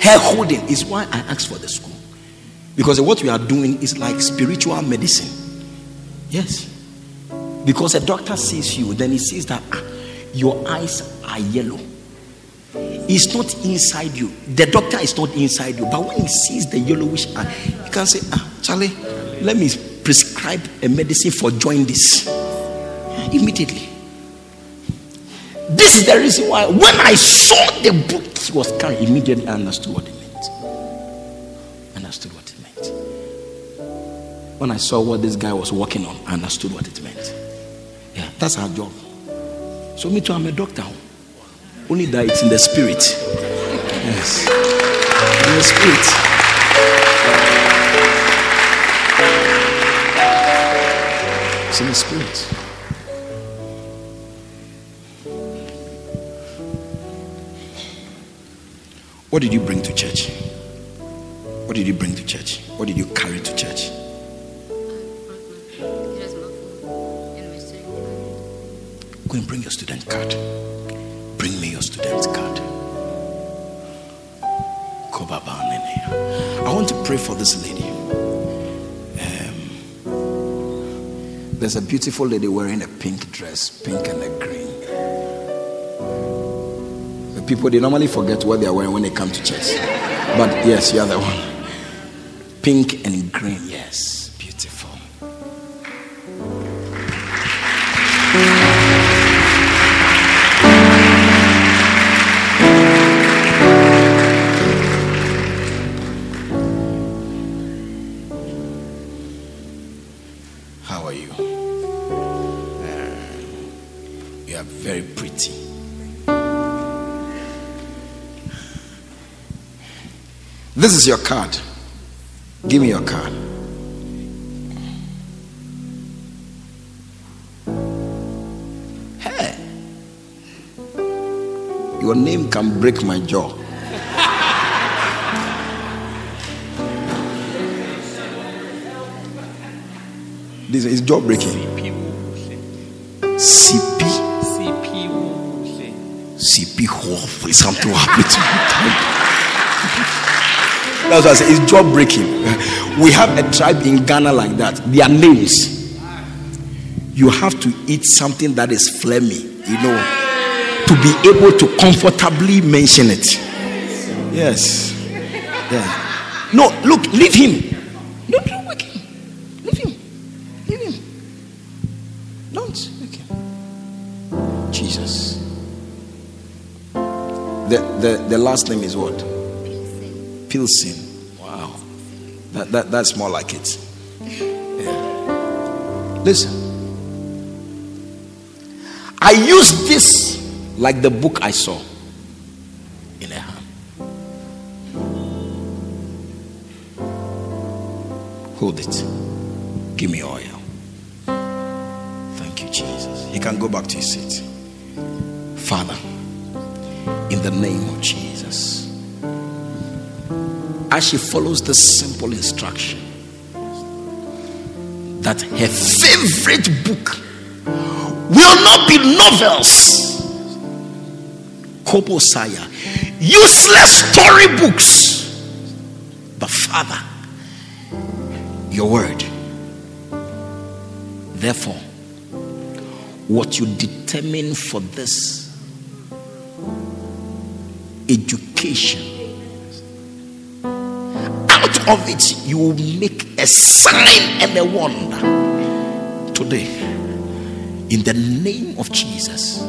her holding is why I asked for the school. Because what we are doing is like spiritual medicine. Yes. Because a doctor sees you, then he sees that ah, your eyes are yellow. It's not inside you. The doctor is not inside you. But when he sees the yellowish eye, he can say, Ah, Charlie, let me prescribe a medicine for jaundice. Immediately. This is the reason why when I saw the book he was carrying, immediately I understood what it meant. Understood what it meant. When I saw what this guy was working on, I understood what it meant. Yeah, that's our job. So me too, I'm a doctor. Only that it's in the spirit. Yes. In the spirit. It's in the spirit. What did you bring to church? What did you bring to church? What did you carry to church? Go and bring your student card. Bring me your student card. I want to pray for this lady. Um, there's a beautiful lady wearing a pink dress, pink and a green. People they normally forget what they are wearing when they come to church. But yes, you are the one. Pink and green, yes. This is your card. Give me your card. Hey. Your name can break my jaw. This is jaw breaking. CP. CP. CP. something happening to me. That's why I say it's job breaking. We have a tribe in Ghana like that. Their names. You have to eat something that is phlegmy, you know, to be able to comfortably mention it. Yes. Yeah. No, look, leave him. Don't don't wake him. Leave him. Leave him. Don't wake him. Jesus. The, the, the last name is what? Pilsen. Wow. That, that, that's more like it. Yeah. Listen. I use this like the book I saw in a hand. Hold it. Give me oil. Thank you, Jesus. You can go back to your seat. Father, in the name of Jesus as she follows this simple instruction that her favorite book will not be novels, Kobosaya, useless storybooks, but Father, your word. Therefore, what you determine for this education of it you will make a sign and a wonder. Today in the name of jesus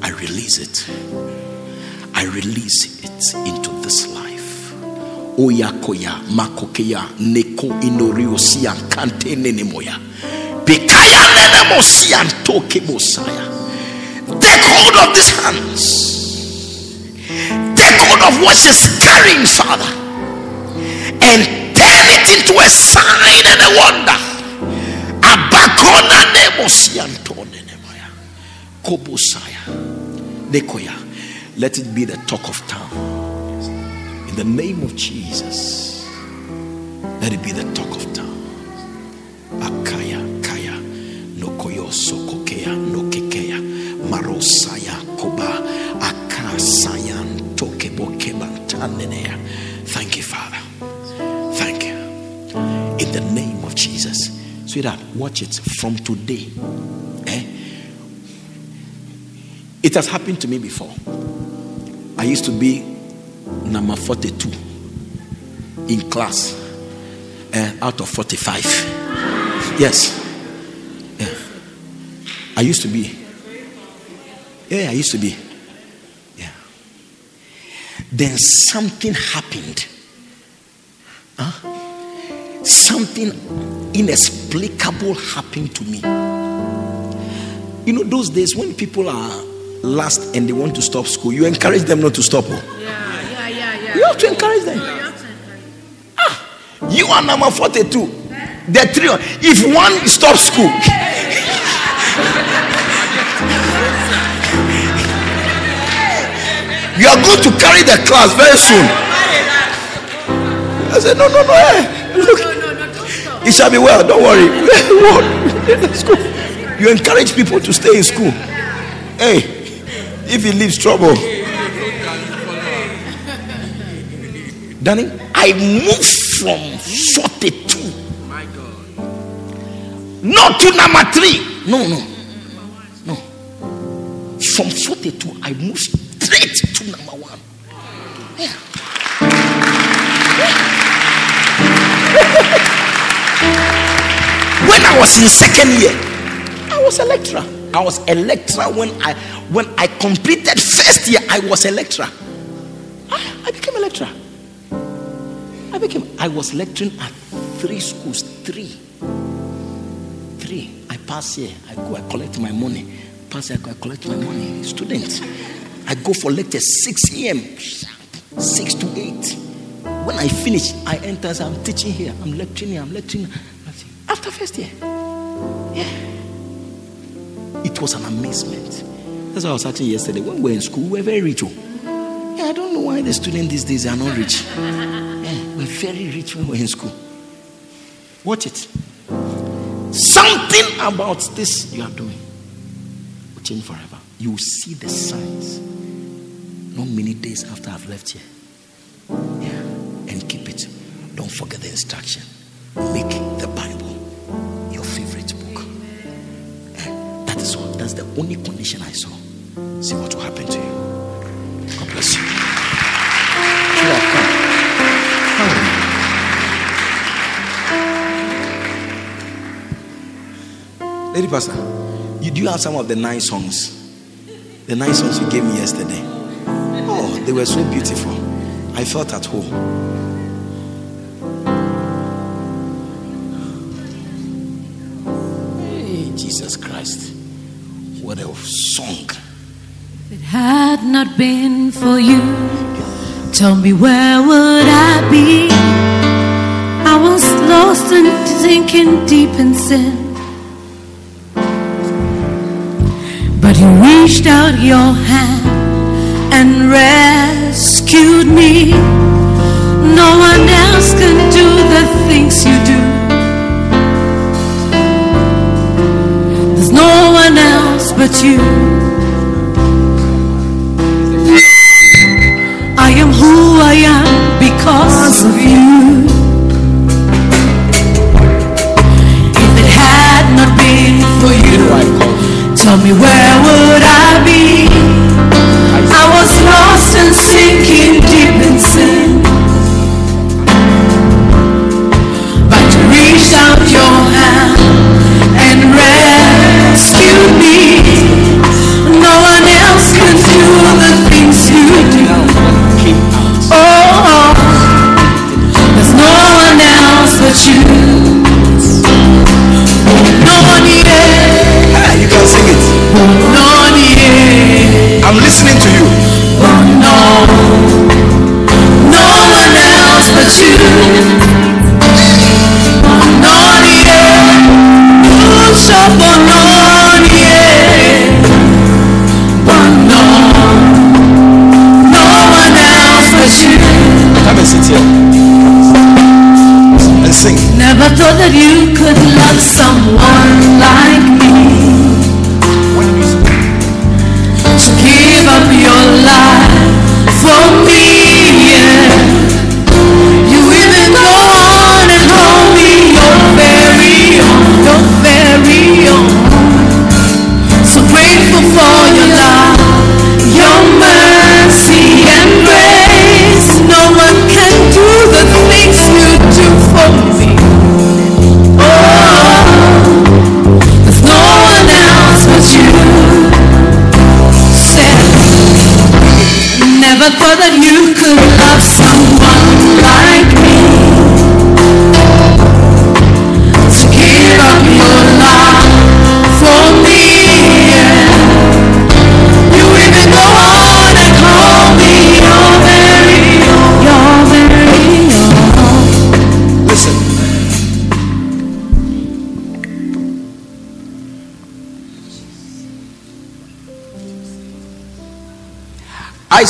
i release it. I release it into this life. Oyakoya makokeya neko inoriosia kante nenemoya bekaya nenemosia toke bosaya take hold of these hands. Take hold of what she's carrying father and turn it into a sign and a wonder. Abakona nemosiantone nemaya. Kobosaya. Nekoya. Let it be the talk of town. In the name of Jesus. Let it be the talk of town. Akaya kaya. Nokoyo sokokea nokekeya. Marosaya koba. Akasayan tokebokebantanenea. Thank Sweetheart, watch it from today. Eh? It has happened to me before. I used to be number 42 in class eh, out of 45. Yes. Yeah. I used to be. Yeah, I used to be. Yeah. Then something happened something inexplicable happened to me. You know, those days when people are last and they want to stop school, you encourage them not to stop. oh. Yeah, yeah, yeah, yeah. You have to encourage them. Ah, you are number 42. The three, if one stops school, you are going to carry the class very soon. I said, no, no, no, hey, look, No, no, no, don't stop. It shall be well. Don't worry. You encourage people to stay in school. Hey, if he leaves trouble. Danny, I move from 42. Not to number three. No, no. No. From 42, I moved straight to number one. Yeah. When I was in second year, I was lecturer. I was lecturer when I when I completed first year. I was lecturer. I, ah, I became a lecturer. I became. I was lecturing at three schools. Three. Three. I pass here. I go. I collect my money. Pass here. I go. I collect my money. Students. I go for lecture 6 a.m. sharp, 6 to 8. When I finish, I enter. I'm teaching here. I'm lecturing here. I'm lecturing. After first year. Yeah. It was an amazement. That's what I was asking yesterday. When we were in school, we were very rich. oh. Yeah, I don't know why the students these days are not rich. Yeah, we're very rich when we're in school. Watch it. Something about this you are doing will change forever. You will see the signs. Not many days after I've left here. Yeah. And keep it. Don't forget the instruction. Make the Bible That's the only condition I saw. See what will happen to you. God bless you. Come. Lady Pastor, you do have some of the nine songs? The nine songs you gave me yesterday. Oh, they were so beautiful. I felt at home. Hey, Jesus Christ. What a song. If it had not been for you, tell me where would I be? I was lost and sinking deep in sin. But you reached out your hand and rescued me. No one else can do the things you do. You. I am who I am because of you. If it had not been for you, tell me where would I be? I was lost and sinking deep in Never thought that you could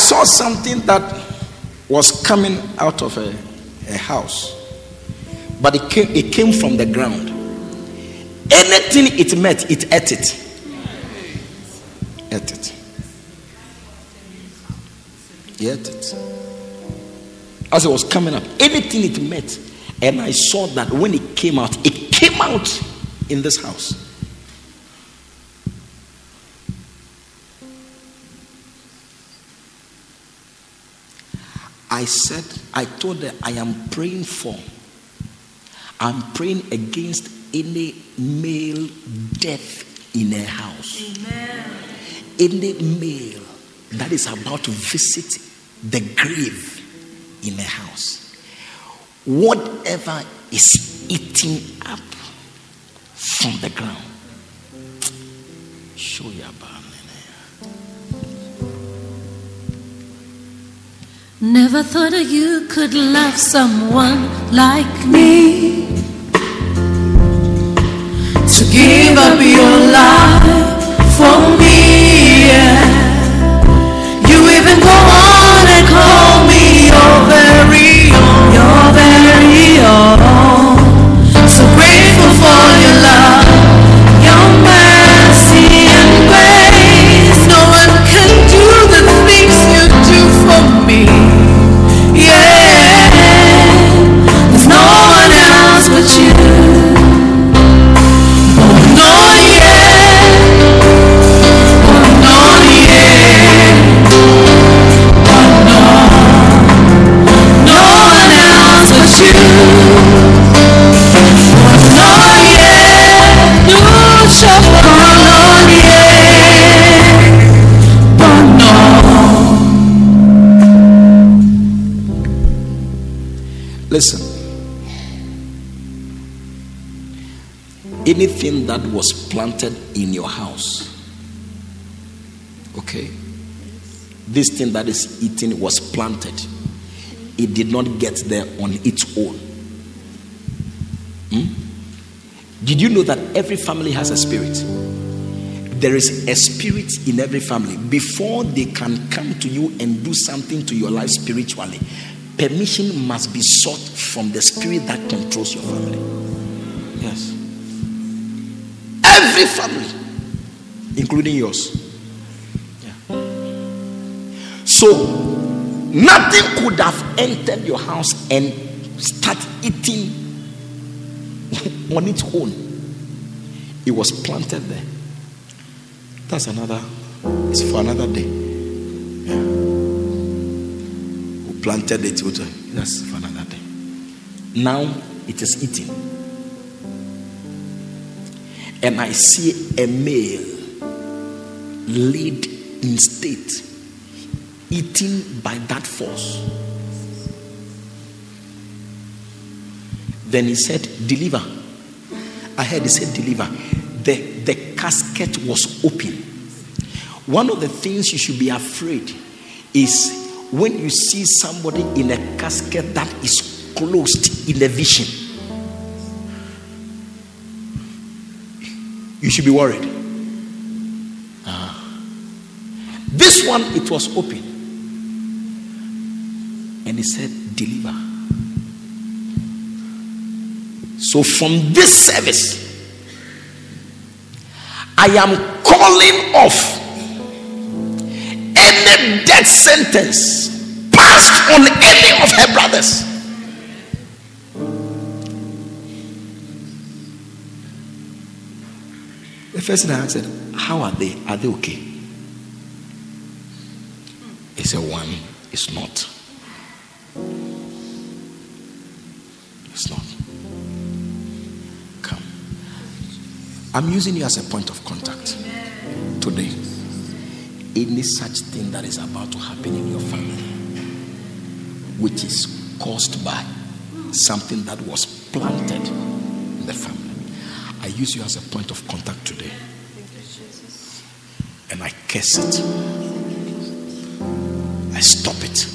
saw something that was coming out of a, a house, but it came, it came from the ground. Anything it met, it ate it. Ate it. He ate it. As it was coming up, anything it met, and I saw that when it came out, it came out in this house. Said, I told her, I am praying for, I'm praying against any male death in a house, any male that is about to visit the grave in a house, whatever is eating up from the ground. Show your Never thought you could love someone like me. To give up your life for me. That was planted in your house, okay, this thing that is eating was planted. It did not get there on its own. Hmm? Did you know that every family has a spirit? There is a spirit in every family. Before they can come to you and do something to your life spiritually, permission must be sought from the spirit that controls your family. Every family, including yours. So, nothing could have entered your house and start eating on its own. It was planted there. That's another, it's for another day. Yeah. Who planted it? That's for another day. Now it is eating. And I see a male laid in state, eaten by that force. Then he said, Deliver. I heard he said, Deliver. The, the casket was open. One of the things you should be afraid is when you see somebody in a casket that is closed in a vision. You should be worried. Ah. This one, it was open. And he said, Deliver. So from this service, I am calling off any death sentence passed on any of her brothers. The first thing I said, How are they? Are they okay? He said, One is not. It's not. Come. I'm using you as a point of contact today. Any such thing that is about to happen in your family, which is caused by something that was planted in the family, I use you as a point of contact today. And I curse it. I stop it.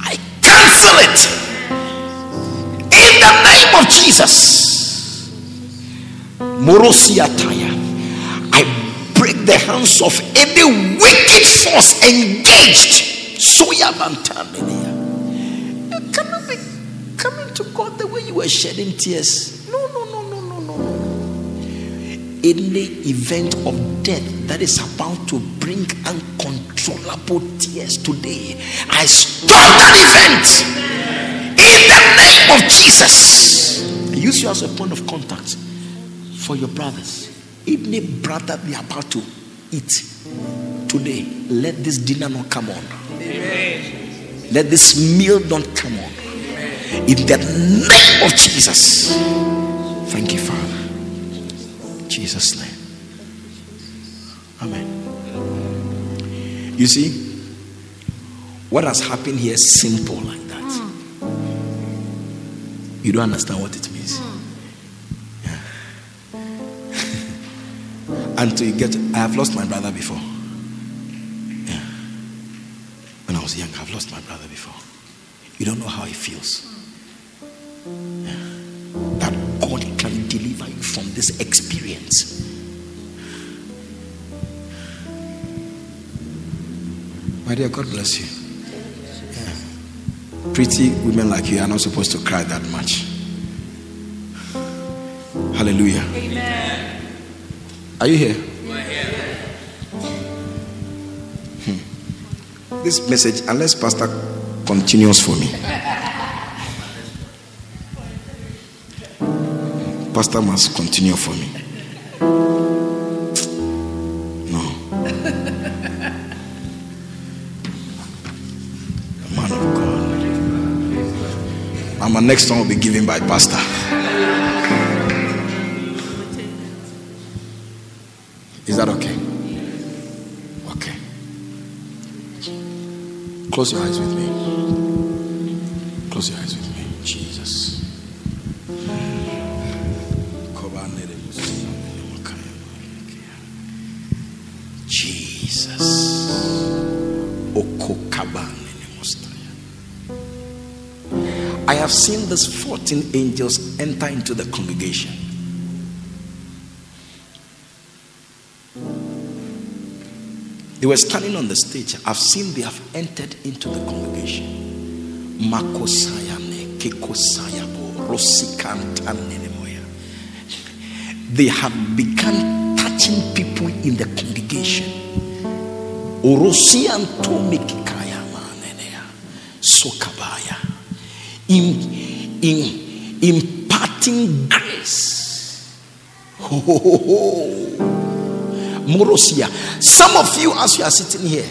I cancel it. In the name of Jesus. Morosiataya. I break the hands of any wicked force engaged. Soya bantamenia. You cannot be coming to God the way you were shedding tears. No, no. Any event of death that is about to bring uncontrollable tears today, I stop that event in the name of Jesus. Use you as a point of contact for your brothers. Any brother they are about to eat today, let this dinner not come on. Let this meal not come on. In the name of Jesus. Thank you, Father. Jesus' name. Amen. You see, what has happened here is simple like that. You don't understand what it means. Yeah. Until you get, I have lost my brother before. Yeah. When I was young, I've lost my brother before. You don't know how it feels. Yeah. That deliver you from this experience. My dear, God bless you. Yeah. Pretty women like you are not supposed to cry that much. Hallelujah. Are you here? Hmm. This message, unless Pastor continues for me, Pastor must continue for me. No. The man of God. And my next one will be given by Pastor. Is that okay? Okay. Close your eyes with me. Close your eyes have seen these 14 angels enter into the congregation. They were standing on the stage. I've seen they have entered into the congregation. Makosayane, Kekosayabo, Rosikantanenemoya. They have begun touching people in the congregation. Orosiantomikikaya manenea, Sokabaya. In, in, imparting grace. Ho. Morosia. Some of you, as you are sitting here,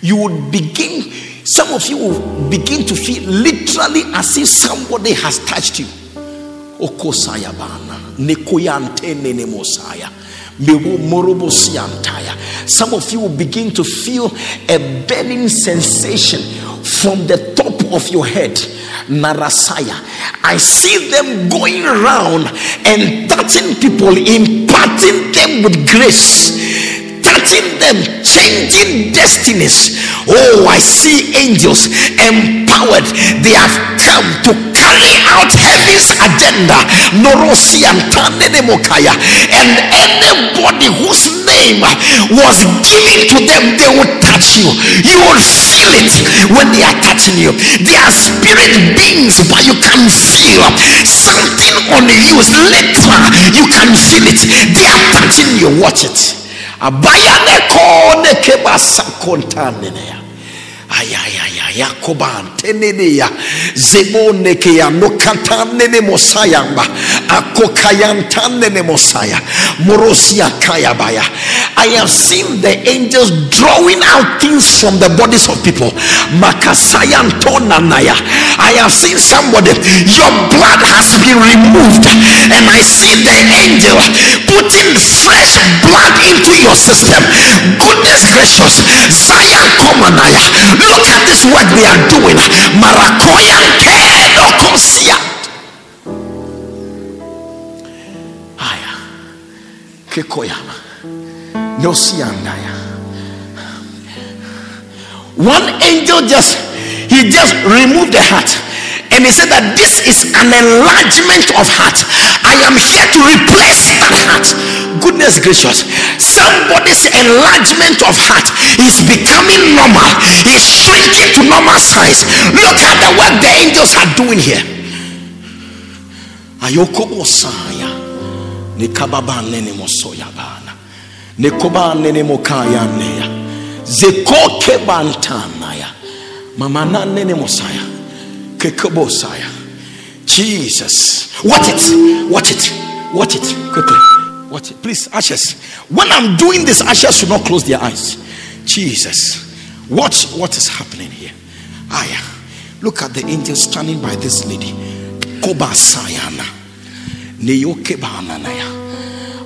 you would begin, some of you will begin to feel literally as if somebody has touched you. Okosaya bana, Nikoyante Some of you will begin to feel a burning sensation from the top of your head. Narasaya. I see them going around and touching people, imparting them with grace, touching them, changing destinies. Oh, I see angels empowered. They have come to carry out heaven's agenda. And anybody whose name was given to them, they would touch you. You will feel it when they are touching you. They are spirit beings, but you can feel something on you. Literal. You can feel it. They are touching you. Watch it. Abaya ne Abayaneko nekeba sakontanenea. Ayayaya Yakoban Tenedia Zebonekea Nokatanene Mosayamba Akokayantanene Mosaya Morosia Kayabaya. I have seen the angels drawing out things from the bodies of people. Makasayan Tonanaya. I have seen somebody, your blood has been removed, and I see the angel putting fresh blood into your system. Goodness gracious, Zion Komanaya. Look at this work they are doing. Marakoyan Kedo Kosia. Aya. Kekoyama. Nosiandaya. One angel just he just removed the heart and he said that this is an enlargement of heart. I am here to replace that heart. Goodness gracious, somebody's enlargement of heart is becoming normal, is shrinking to normal size. Look at the work the angels are doing here. Ayokobo saya nikababa nene mosoya bana nikoba nene mokaya neya zekoke bantanaya mamana nene mosaya Jesus. Watch it. Watch it. Watch it quickly. Watch it. Please ashes. When I'm doing this ashes should not close their eyes. Jesus. Watch what is happening here. Aya. Look at the angel standing by this lady. Koba Sayana. Ne yoke banana ya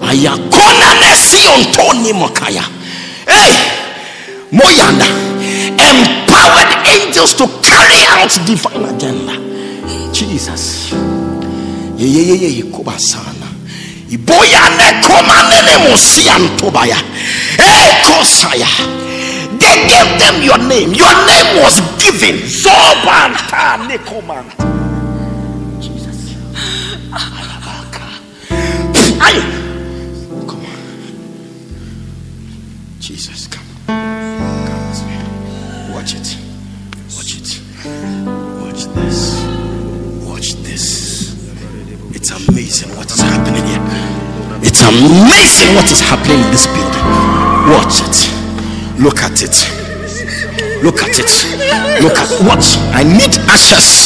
ayakona ne siontoni mokaya hey! Moyanda empowered angels to carry out divine agenda. Jesus. Mosiantobaya ekosaya they gave them your name. Your name was given. Zobanta nekomanta jesus. Come on. Jesus watch it. Watch it. Watch this. Watch this. It's amazing what is happening here. It's amazing what is happening in this building. Watch it. Look at it. Look at it. Look at what i need ashes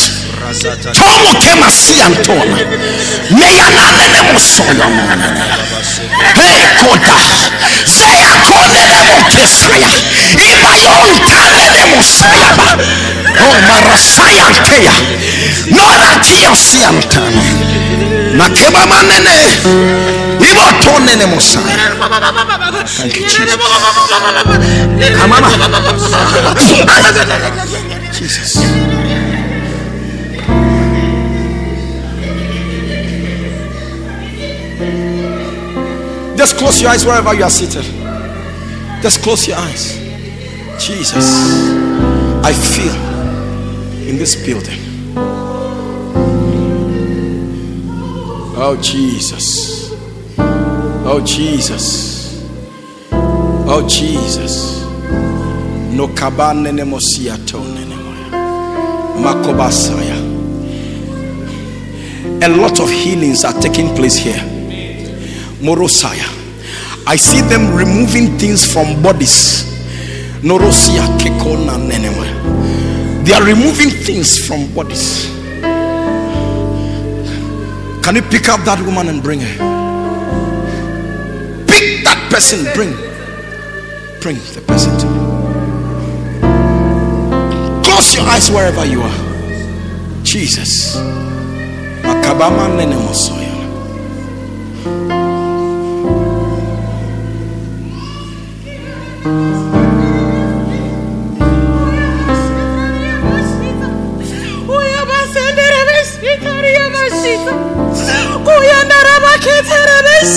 Tomo kema si antona. Meyana nene musoyo mwana. Hey koda. Zeya kone ne mokesaya. Iba yonta nene musaya ba. Oh marasaya anteya. Nora tiyo si antana. Nakeba manene. Ibo to nene musaya. Thank you, Jesus. Kamama. Jesus. Just close your eyes wherever you are seated. Just close your eyes. Jesus, I feel in this building. Oh, Jesus. Oh, Jesus. Oh, Jesus. No kabane ne mosia tone. A lot of healings are taking place here. Morosaya. I see them removing things from bodies. Norosia kekona nenewe. They are removing things from bodies. Can you pick up that woman and bring her? Pick that person, bring. Bring the person to me. Close your eyes wherever you are. Jesus. Makabama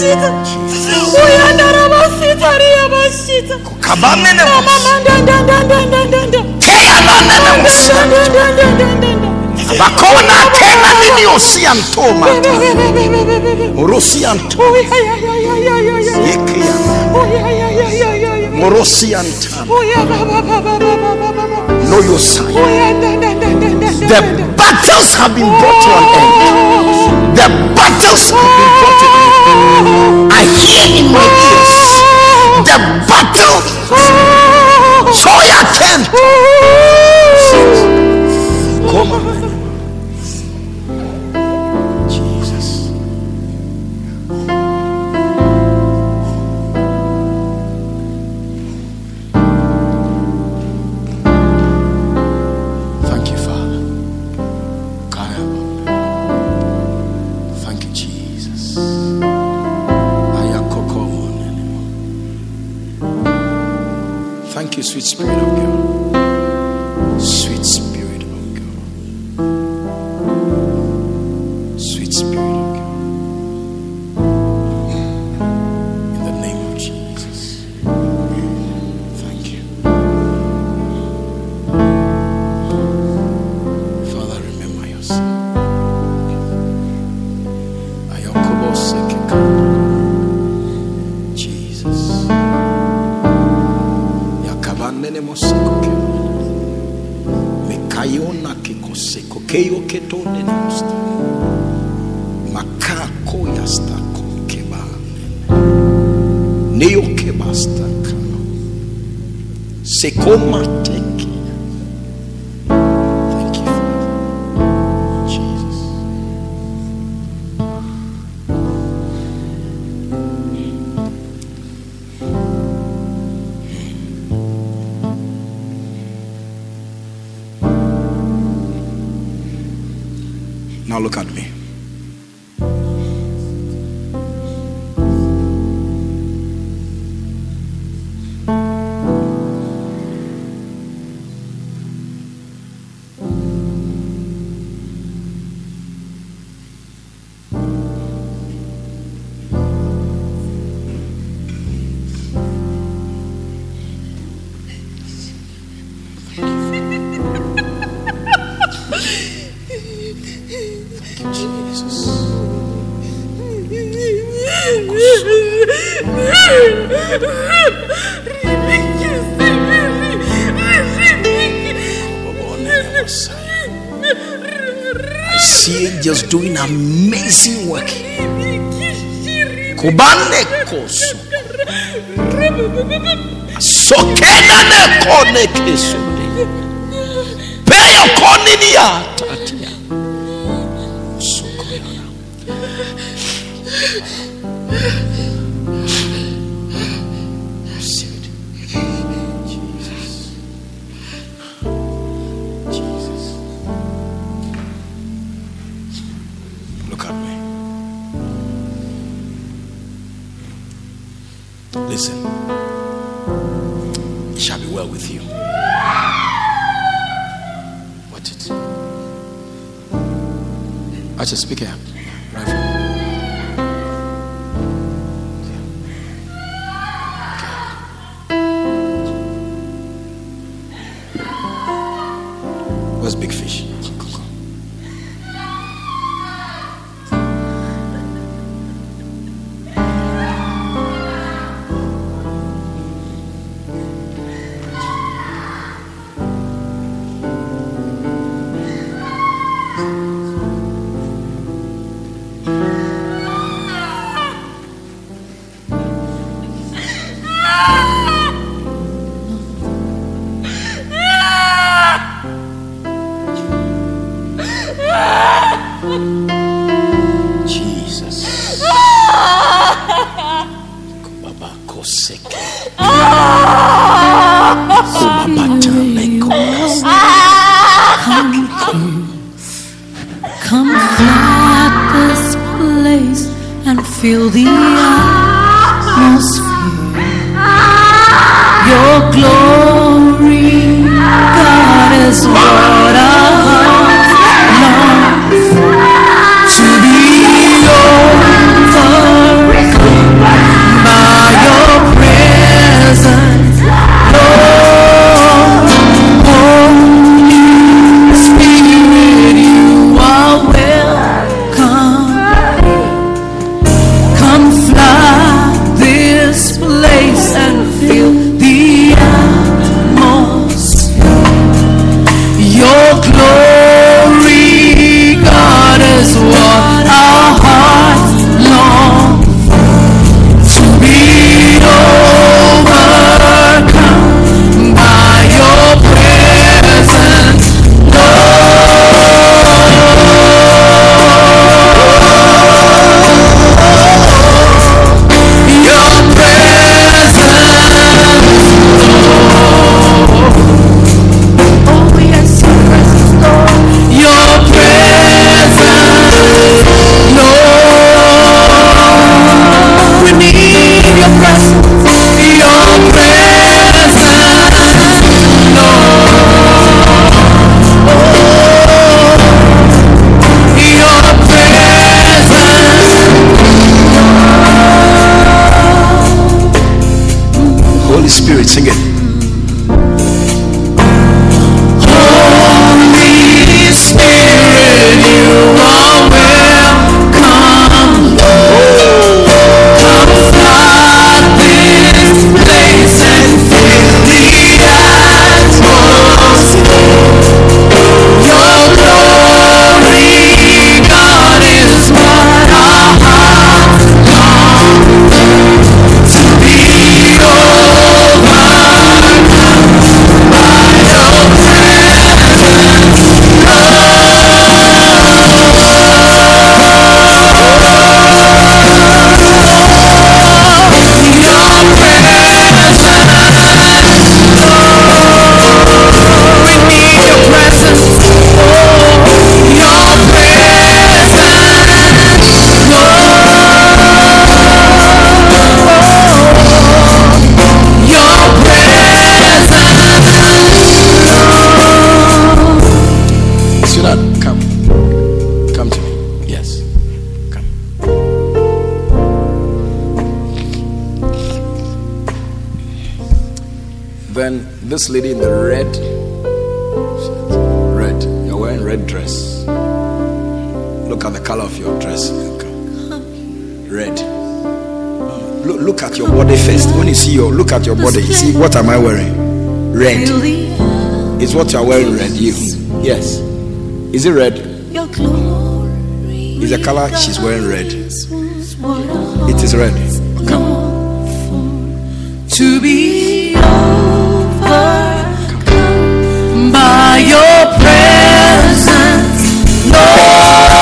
nene mosoya. Kabame ne mosoya. Keya na nene mosoya. Bakona tena nini osiantoma. Orosianto. Yekeya. Morosianta. Know your sign. The battles have been brought to an end. The battles have been brought to an end. I hear in my ears the battle. Joya tent. Come on. Spirit of como doing amazing work. Kubane koso. Sokena ne konekeso. This lady in the red, red, you're wearing red dress. Look at the color of your dress. Red. Look, look at your body first. When you see your, look at your body. You see, what am I wearing? Red. Is what you're wearing red? You. Yes. Is it red? Is the color she's wearing red? It is red. Come. To be presence,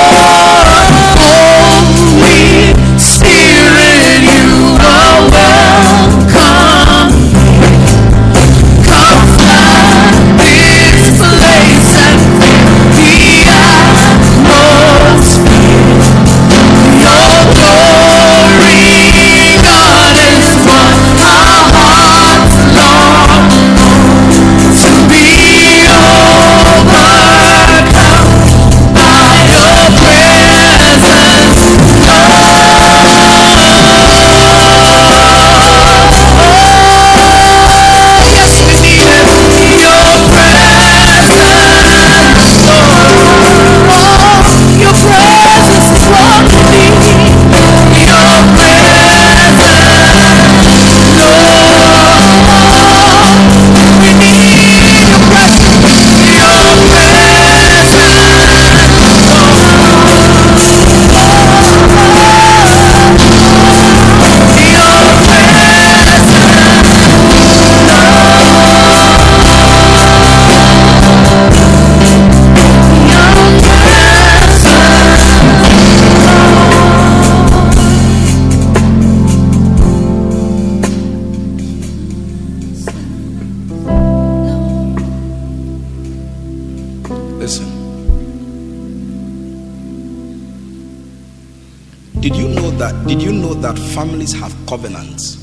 covenants?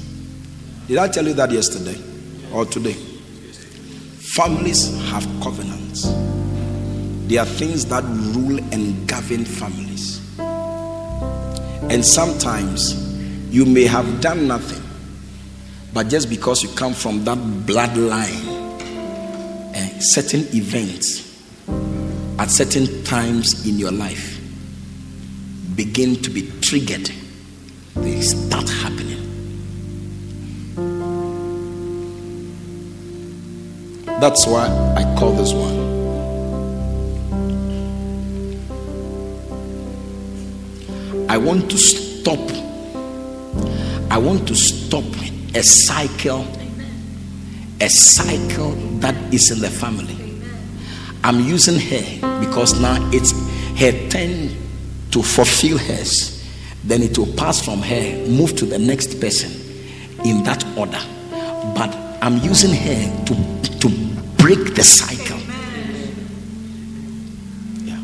Did I tell you that yesterday or today? Families have covenants. There are things that rule and govern families. And sometimes you may have done nothing, but just because you come from that bloodline, eh, certain events at certain times in your life begin to be triggered, That's why I call this one. I want to stop. I want to stop a cycle, a cycle that is in the family. I'm using her because now it's her turn to fulfill hers. Then it will pass from her, move to the next person in that order. But I'm using her to, to break the cycle. Yeah.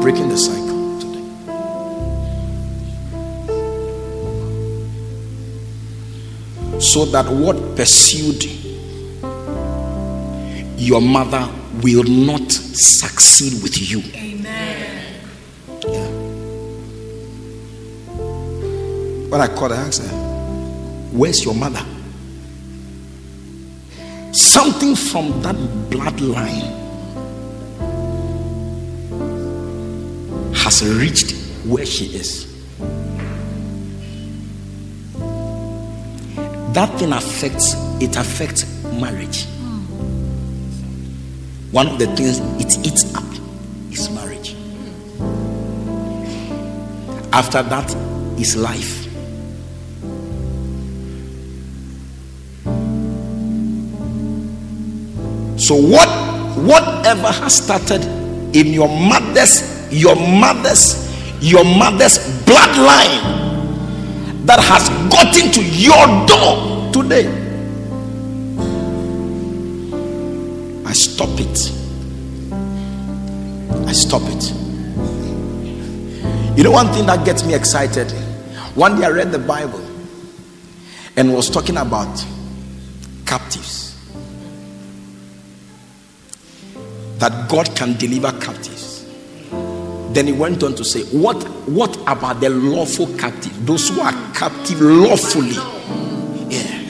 Breaking the cycle today. So that what pursued your mother will not succeed with you. Amen. Yeah. When I called I asked her, Where's your mother? Something from that bloodline has reached where she is. That thing affects it affects marriage. One of the things it eats up is marriage. After that is life. So what whatever has started in your mother's your mother's your mother's bloodline that has gotten to your door today I stop it. I stop it. You know, one thing that gets me excited? One day I read the Bible and was talking about captives. That God can deliver captives. Then he went on to say, What, what about the lawful captive? Those who are captive lawfully. Yeah.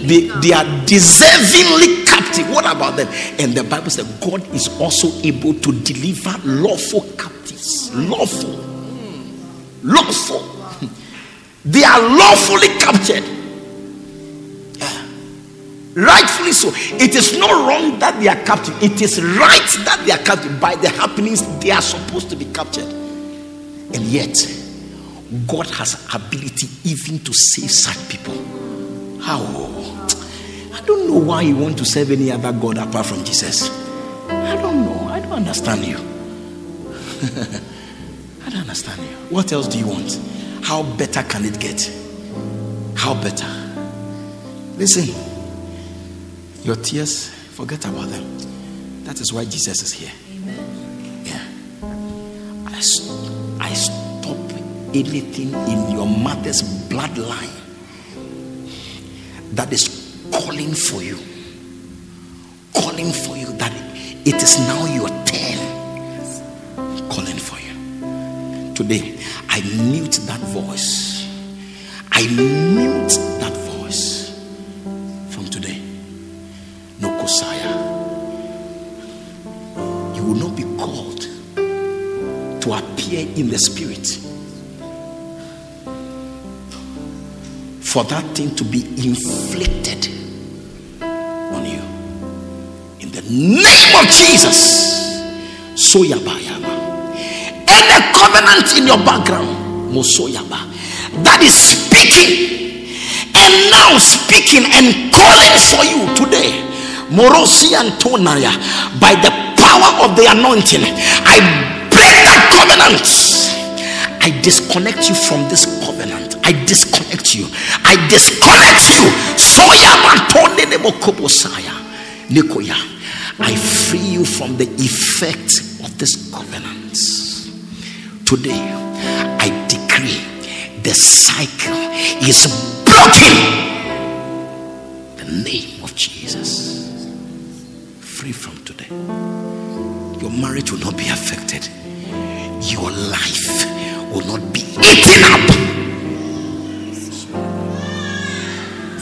They, they are deservingly captive. What about them? And the Bible said God is also able to deliver lawful captives. Lawful. Lawful. They are lawfully captured. Rightfully so. It is not wrong that they are captive. It is right that they are captive. By the happenings, they are supposed to be captured. And yet, God has ability even to save such people. How? I don't know why you want to serve any other God apart from Jesus. I don't know. I don't understand you. I don't understand you. What else do you want? How better can it get? How better? Listen, your tears, forget about them. That is why Jesus is here. Yeah. I, s- I stop anything in your mother's bloodline that is calling for you. Calling for you that it is now your turn. Calling for you. Today, I mute that voice. I mute in the spirit for that thing to be inflicted on you. In the name of Jesus. Soyabayama. Any covenant in your background, Mosoyaba, that is speaking and now speaking and calling for you today. Morosi and Tonaya, by the power of the anointing, I break that covenant. I disconnect you from this covenant. I disconnect you. I disconnect you. Nikoya. I free you from the effect of this covenant. Today, I decree the cycle is broken. The name of Jesus. Free from today. Your marriage will not be affected. Your life will not be eaten up.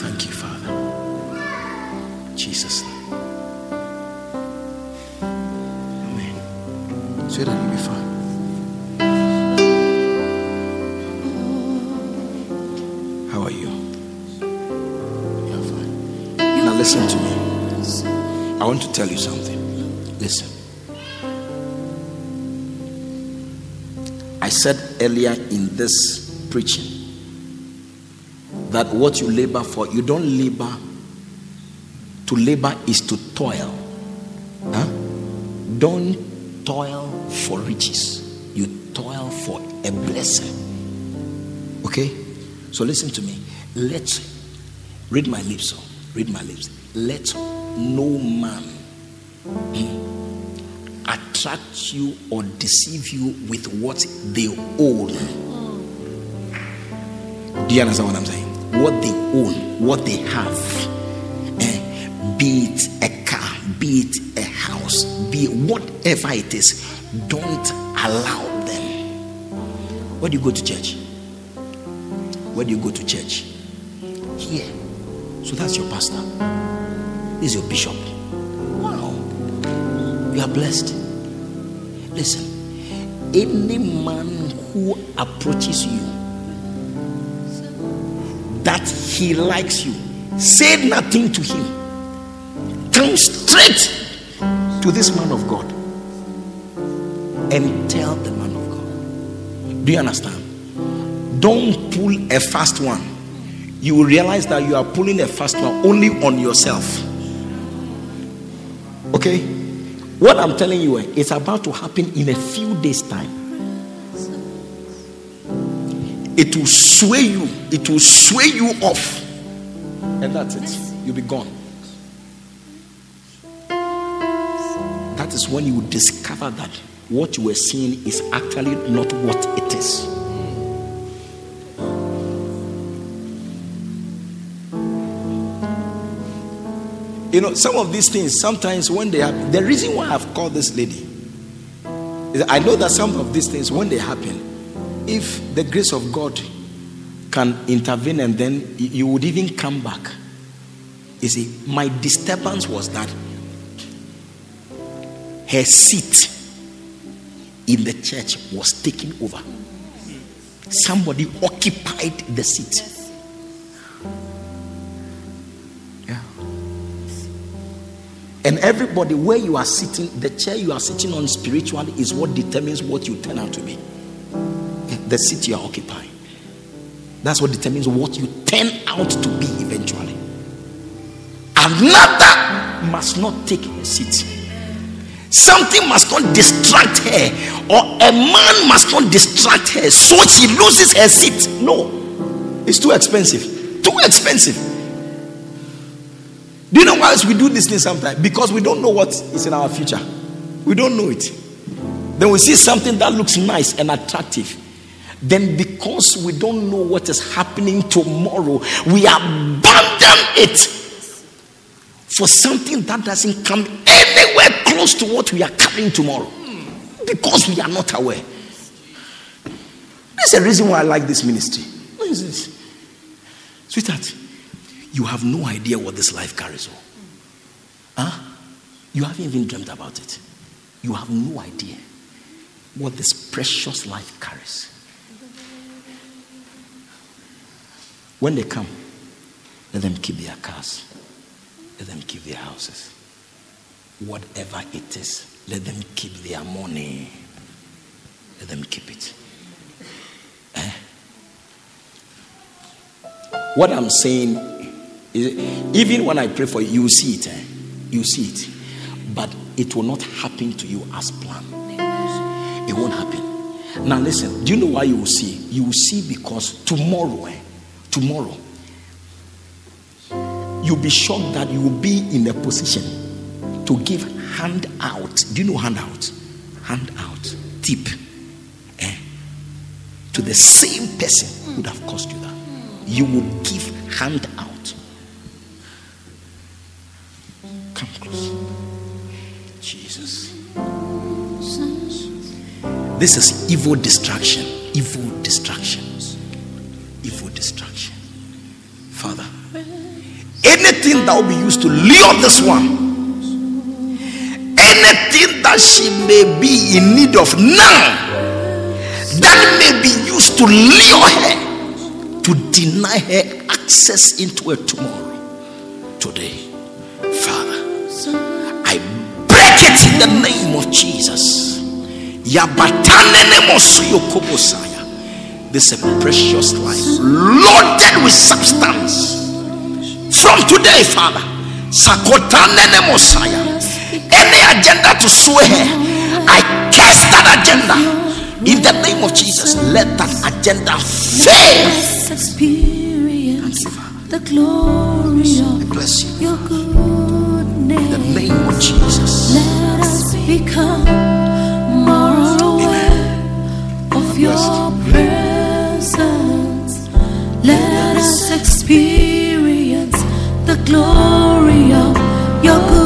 Thank you, Father. Jesus' name. Amen. So that you'll be fine. How are you? You're fine. Now listen to me. I want to tell you something. Said earlier in this preaching that what you labor for, you don't labor. To labor is to toil. Huh? Don't toil for riches, you toil for a blessing. Okay? So listen to me. Let read my lips. oh. Read my lips. Let no man hmm, attract you or deceive you with what they own. Do you understand what I'm saying? What they own, what they have. Eh, be it a car, be it a house, be whatever it is, don't allow them. Where do you go to church? Where do you go to church? Here. So that's your pastor. This is your bishop. Wow. You are blessed. Listen, any man who approaches you that he likes you, say nothing to him. Come straight to this man of God and tell the man of God. Do you understand? Don't pull a fast one. You will realize that you are pulling a fast one only on yourself. Okay? What I'm telling you, eh, it's about to happen in a few days' time. It will sway you, it will sway you off, and that's it. You'll be gone. That is when you discover that what you were seeing is actually not what it is. You know, some of these things, sometimes when they happen, the reason why I've called this lady is I know that some of these things, when they happen, if the grace of God can intervene and then you would even come back. You see, my disturbance was that her seat in the church was taken over. Somebody occupied the seat. And everybody, where you are sitting, the chair you are sitting on spiritually is what determines what you turn out to be. The seat you are occupying. That's what determines what you turn out to be eventually. Another must not take a seat. Something must not distract her, or a man must not distract her so she loses her seat. No, it's too expensive. Too expensive. Do you know why else we do this thing sometimes? Because we don't know what is in our future. We don't know it. Then we see something that looks nice and attractive. Then, because we don't know what is happening tomorrow, we abandon it for something that doesn't come anywhere close to what we are carrying tomorrow because we are not aware. There's a reason why I like this ministry. What is this? Sweetheart, you have no idea what this life carries on. Huh? You haven't even dreamt about it. You have no idea what this precious life carries. When they come, let them keep their cars, let them keep their houses. Whatever it is, let them keep their money. Let them keep it. Eh? What I'm saying even when I pray for you, you will see it. Eh? You see it. But it will not happen to you as planned. It won't happen. Now, listen, do you know why you will see? You will see because tomorrow, eh, tomorrow, you'll be shocked that you will be in a position to give hand out. Do you know hand out? Hand out, tip, eh, to the same person who would have cost you that. You will give hand out. Come close. Jesus. This is evil distraction. Evil distractions. Evil distraction. Father, anything that will be used to lure this one, anything that she may be in need of now, that may be used to lure her, to deny her access into a tomorrow. The name of Jesus. Yabatanene mosuyo kobosaya. This is a precious life, loaded with substance. From today, Father, Sakotanene Mosiah. Any agenda to sway her, I cast that agenda. In the name of Jesus, let that agenda fail. Experience the glory of Bless you. your become more aware of your presence. Let us experience the glory of your goodness.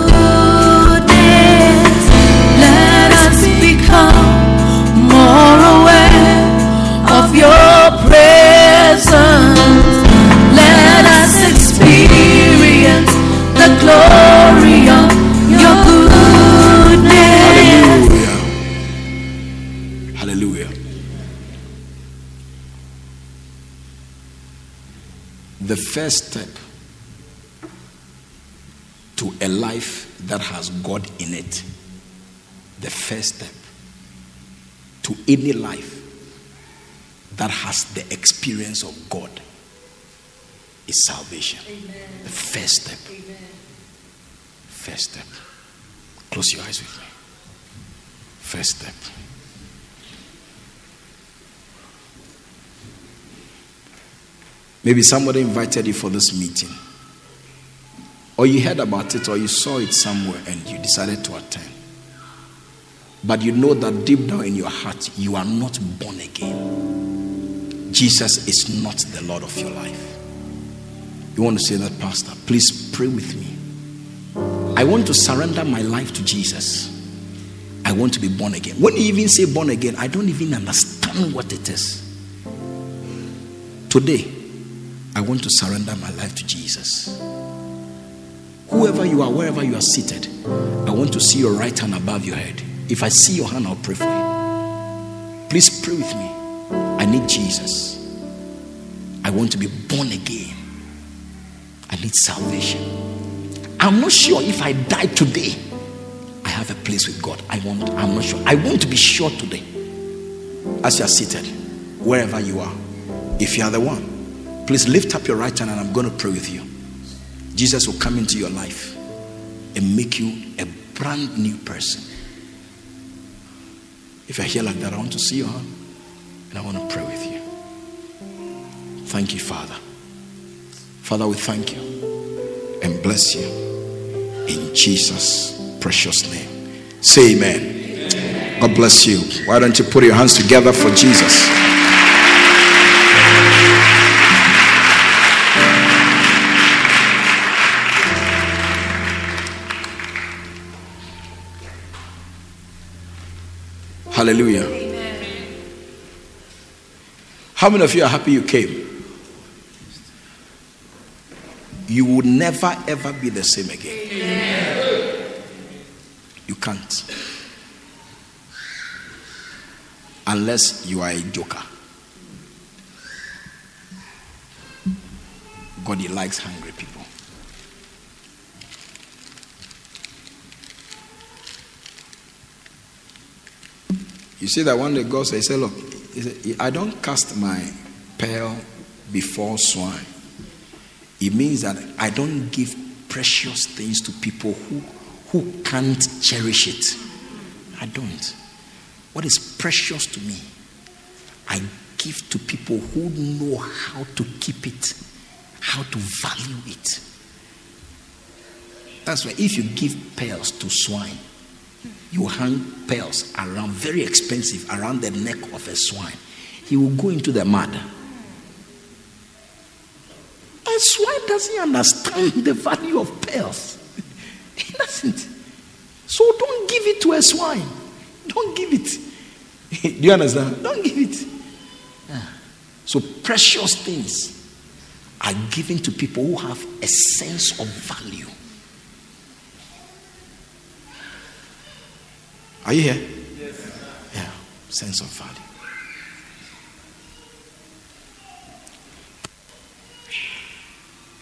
First step to a life that has God in it, the first step to any life that has the experience of God is salvation. The first step. First step. Close your eyes with me. First step. Maybe somebody invited you for this meeting, or you heard about it, or you saw it somewhere and you decided to attend. But you know that deep down in your heart, you are not born again. Jesus is not the Lord of your life. You want to say that, Pastor? Please pray with me. I want to surrender my life to Jesus. I want to be born again. When you even say born again, I don't even understand what it is. Today, I want to surrender my life to Jesus. Whoever you are, wherever you are seated, I want to see your right hand above your head. If I see your hand, I'll pray for you. Please pray with me. I need Jesus. I want to be born again. I need salvation. I'm not sure if I die today, I have a place with God. I want, I'm not sure. I want to be sure today. As you are seated, wherever you are, if you are the one, please lift up your right hand and I'm going to pray with you. Jesus will come into your life and make you a brand new person. If you're here like that, I want to see your hand and I want to pray with you. Thank you, Father. Father, we thank you and bless you in Jesus' precious name. Say amen. God bless you. Why don't you put your hands together for Jesus? Hallelujah. How many of you are happy you came? You will never ever be the same again. You can't. Unless you are a joker. God, He likes hungry people. You see that one day God said, he said, Look, he said, I don't cast my pearl before swine. It means that I don't give precious things to people who, who can't cherish it. I don't. What is precious to me, I give to people who know how to keep it, how to value it. That's why if you give pearls to swine, you hang pearls around, very expensive, around the neck of a swine. He will go into the mud. A swine doesn't understand the value of pearls. He doesn't. So don't give it to a swine. Don't give it. Do you understand? Don't give it. Yeah. So precious things are given to people who have a sense of value. Are you here? Yes. Yeah, sense of value.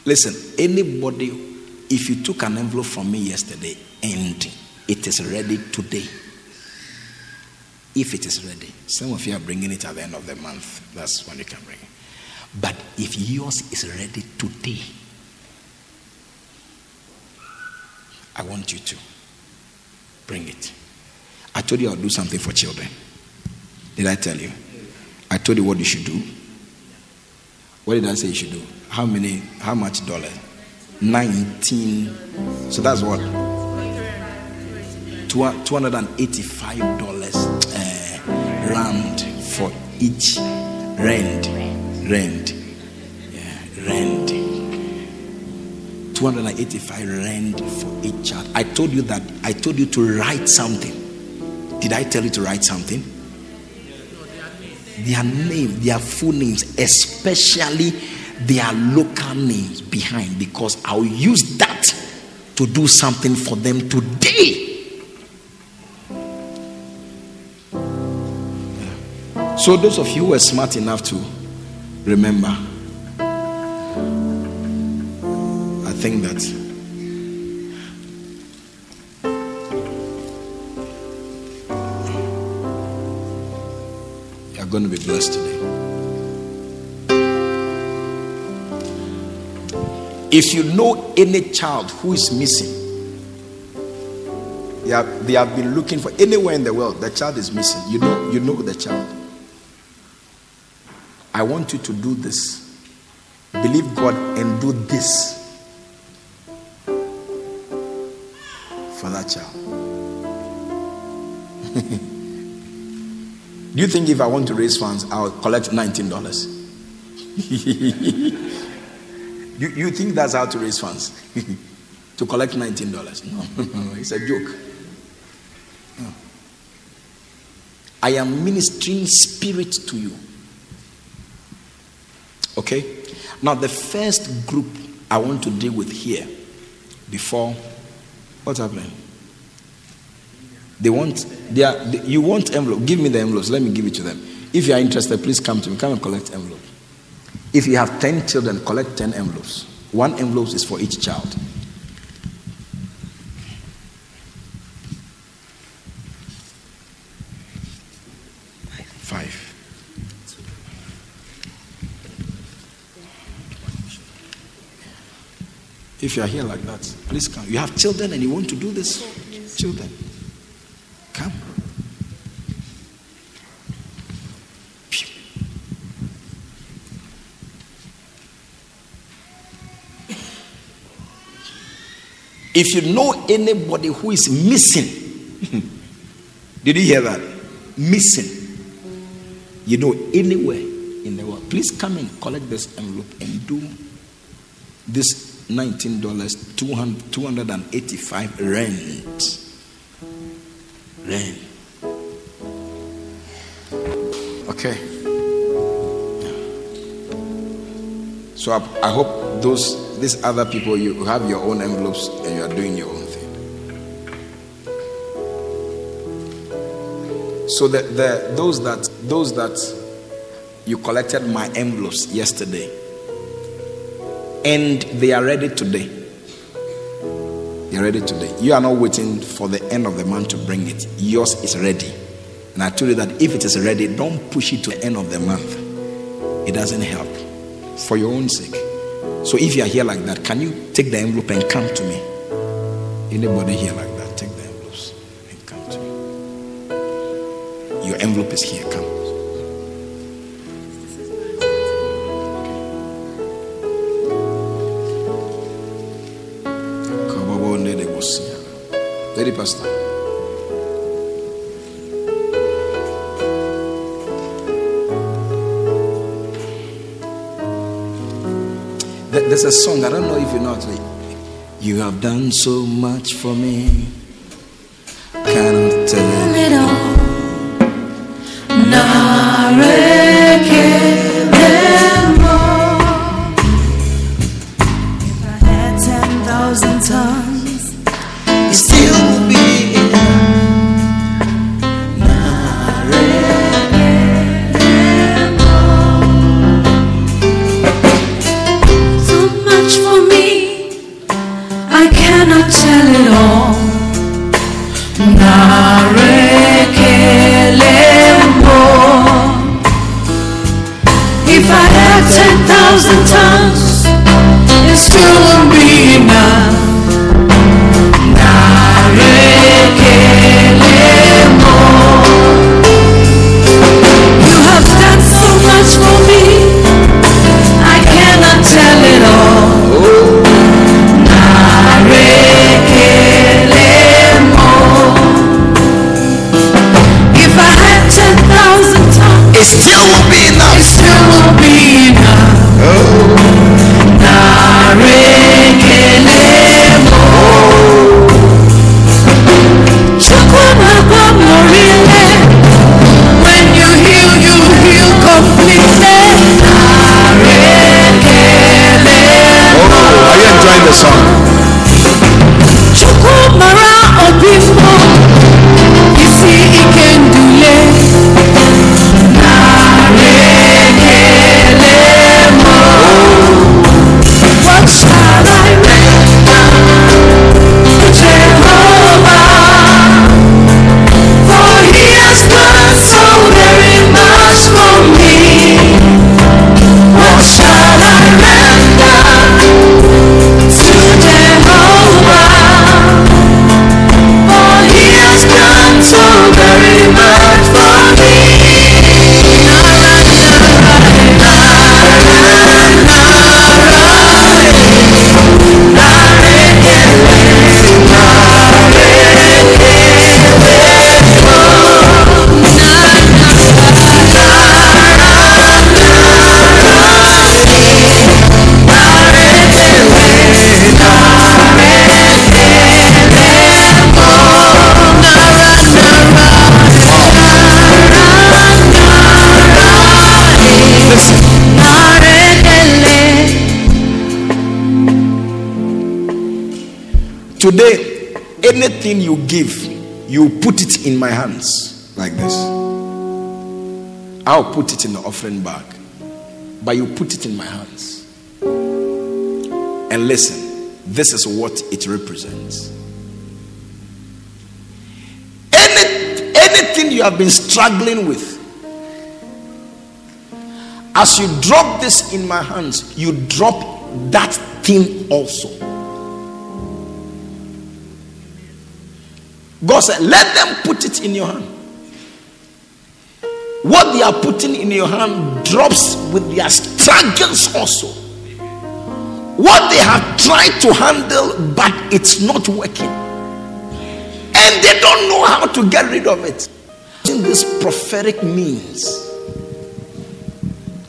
Listen, anybody, if you took an envelope from me yesterday and it is ready today, if it is ready, some of you are bringing it at the end of the month. That's when you can bring it. But if yours is ready today, I want you to bring it. I told you I'll do something for children. Did I tell you? I told you what you should do. What did I say you should do? How many, how much dollar? 19. So that's what? $285 uh, rand for each rent. Rent. Yeah, rent. 285 rand for each child. I told you that I told you to write something. Did I tell you to write something? Their name, their full names, especially their local names behind, because I'll use that to do something for them today. So, those of you who are smart enough to remember, I think that going to be blessed today. If you know any child who is missing, they have, they have been looking for anywhere in the world, the child is missing. You know, you know the child. I want you to do this. Believe God and do this for that child. do you think if I want to raise funds, I'll collect $19? you, you think that's how to raise funds? to collect $19? No, it's a joke. No. I am ministering spirit to you. Okay? Now, the first group I want to deal with here before what's happening? They want, they are, they, you want envelope. Give me the envelopes. Let me give it to them. If you are interested, please come to me. Come and collect envelopes. If you have 10 children, collect 10 envelopes. One envelope is for each child. Five. If you are here like that, please come. You have children and you want to do this? Children come. If you know anybody who is missing, did you hear that? Missing. You know anywhere in the world. Please come and collect this envelope and do this $19, 200, 285 rent. Okay. So I, I hope those these other people you have your own envelopes and you are doing your own thing. So the, the those that those that you collected my envelopes yesterday and they are ready today. Ready today. You are not waiting for the end of the month to bring it. Yours is ready. And I told you that if it is ready, don't push it to the end of the month. It doesn't help. For your own sake. So if you are here like that, can you take the envelope and come to me? Anybody here like that, take the envelopes and come to me. Your envelope is here. Come. Pastor. There- There's a song, I don't know if you know it. You have done so much for me. You give, you put it in my hands like this. I'll put it in the offering bag, but you put it in my hands. And listen, this is what it represents. Any, anything you have been struggling with, as you drop this in my hands, you drop that thing also. God said, Let them put it in your hand. What they are putting in your hand drops with their struggles also. What they have tried to handle, but it's not working. And they don't know how to get rid of it. Using this prophetic means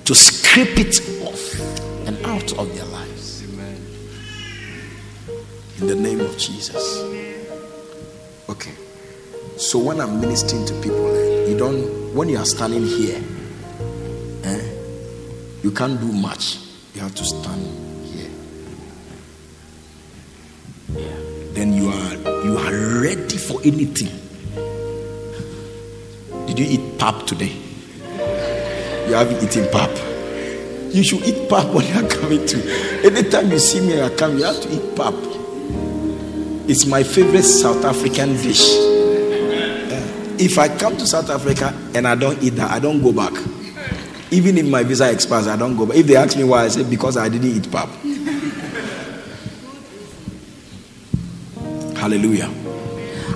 to scrape it off and out of their lives. In the name of Jesus. Okay. So when I'm ministering to people, eh, you don't, when you are standing here, eh, you can't do much. You have to stand here. Then you are you are ready for anything. Did you eat pap today? You haven't eaten pap. You should eat pap when you are coming to. Anytime you see me, I come, you have to eat pap. It's my favorite South African dish. Yeah. If I come to South Africa and I don't eat that, I don't go back. Even if my visa expires, I don't go back. If they ask me why, I say because I didn't eat pap. Hallelujah.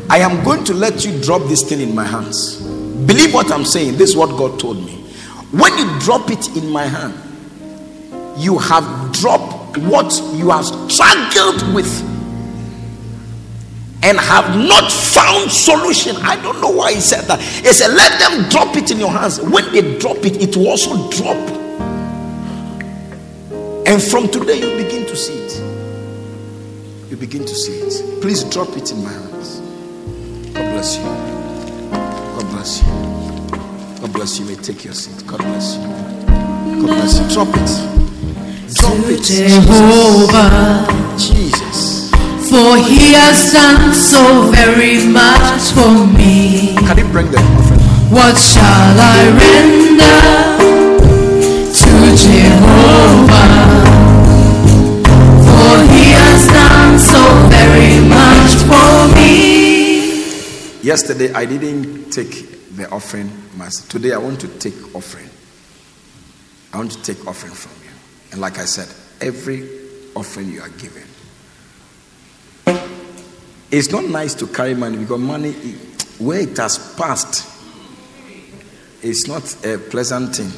I am going to let you drop this thing in my hands. Believe what I'm saying. This is what God told me. When you drop it in my hand, you have dropped what you have struggled with and have not found solution. I don't know why he said that. He said, Let them drop it in your hands. When they drop it, it will also drop. And from today, you begin to see it. You begin to see it. Please drop it in my hands. God bless you. God bless you. God bless you. May take your seat. God bless you. God bless you. Drop it. Drop it. Jehovah, Jesus. For he has done so very much for me. Can you bring the offering? What shall I render to Jehovah? For he has done so very much for me. Yesterday I didn't take the offering myself. Today I want to take offering. I want to take offering from you. And like I said, every offering you are given. It's not nice to carry money because money, where it has passed, it's not a pleasant thing.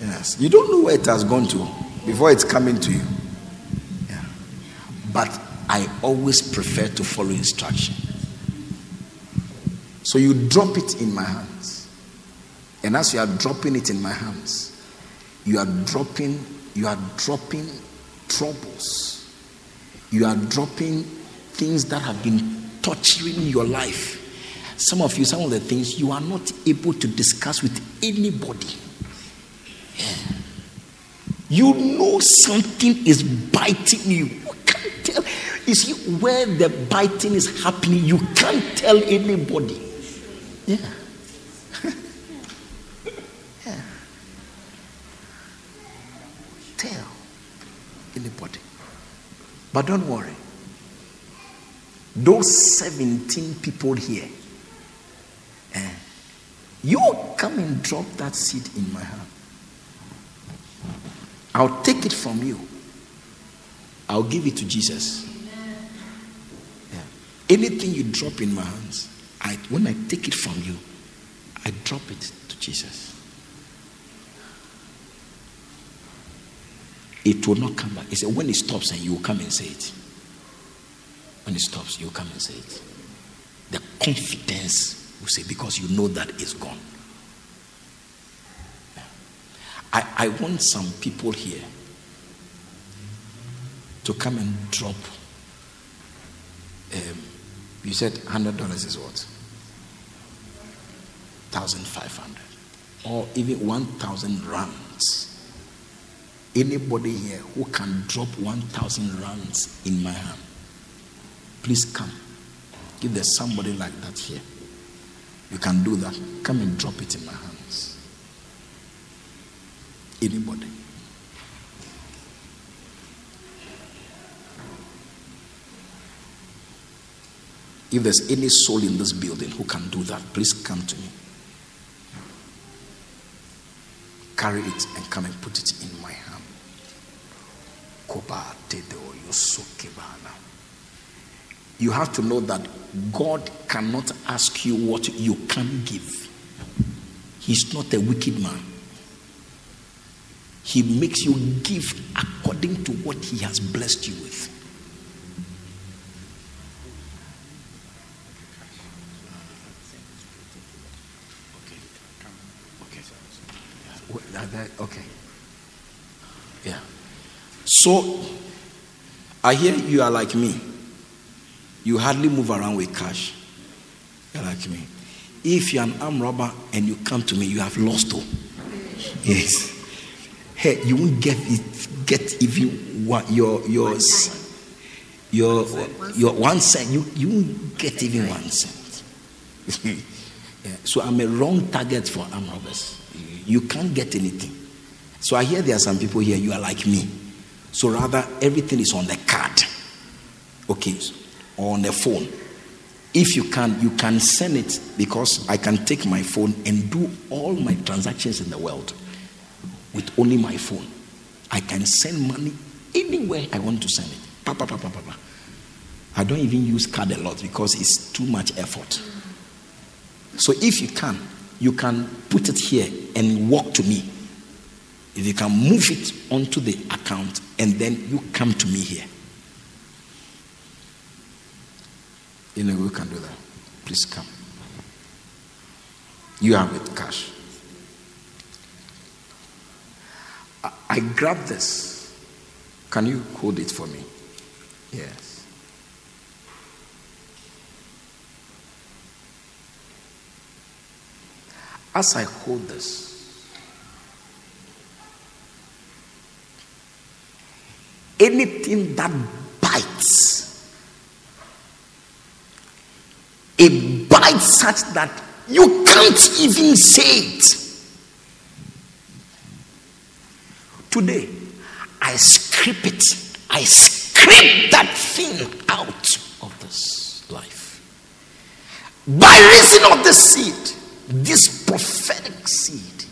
Yes. You don't know where it has gone to before it's coming to you. Yeah. But I always prefer to follow instruction. So you drop it in my hands. And as you are dropping it in my hands, you are dropping, you are dropping troubles. You are dropping things that have been torturing your life. Some of you, some of the things you are not able to discuss with anybody. Yeah. You know something is biting you. You can't tell. You see, where the biting is happening, you can't tell anybody. Yeah. yeah. Tell anybody. But don't worry. Those 17 people here, eh, you come and drop that seed in my hand. I'll take it from you. I'll give it to Jesus. Yeah. Anything you drop in my hands, I, when I take it from you, I drop it to Jesus. It will not come back. He said, when it stops, and you will come and say it. When it stops, you will come and say it. The confidence will say, because you know that it's gone. I, I want some people here to come and drop. Um, you said hundred dollars is what? Thousand five hundred, or even one thousand rands. Anybody here who can drop one thousand rands in my hand, please come. If there's somebody like that here, you can do that. Come and drop it in my hands. Anybody. If there's any soul in this building who can do that, please come to me. Carry it and come and put it in my hand. You have to know that God cannot ask you what you can give. He's not a wicked man. He makes you give according to what He has blessed you with. What- that- that- Okay. Yeah. So, I hear you are like me. You hardly move around with cash. You're like me. If you're an arm robber and you come to me, you have lost all. Yes. Hey, you won't get it, get even what your yours your your one cent. You you won't get even one cent. yeah. So I'm a wrong target for arm robbers. You can't get anything. So I hear there are some people here. You are like me. So rather everything is on the card. Okay, or on the phone. If you can, you can send it because I can take my phone and do all my transactions in the world with only my phone. I can send money anywhere I want to send it. Pa, pa, pa, pa, pa, pa. I don't even use card a lot because it's too much effort. So if you can, you can put it here and walk to me. If you can move it onto the account and then you come to me here. You know, we can do that. Please come. You have it, cash. I, I grab this. Can you hold it for me? Yes. As I hold this, anything that bites, it bites such that you can't even say it. Today, I scrape it. I scrape that thing out of this life. By reason of the seed, this prophetic seed,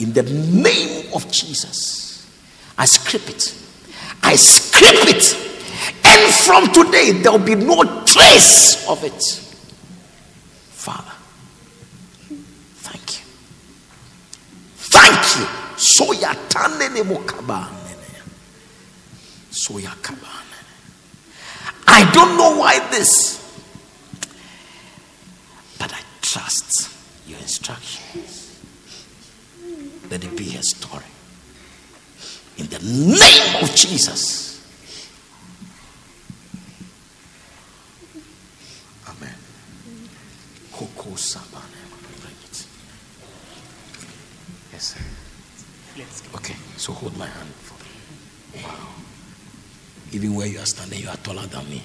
in the name of Jesus, I scrape it. I scrape it. And from today, there will be no trace of it. Father, thank you. Thank you. Soya tanene mokabanene. Soya. I don't know why this, but I trust your instructions. Let it be a story. In the name of Jesus. Amen. Koko sabane. Yes, sir. Okay, so hold my hand for me. Wow. Even where you are standing, you are taller than me.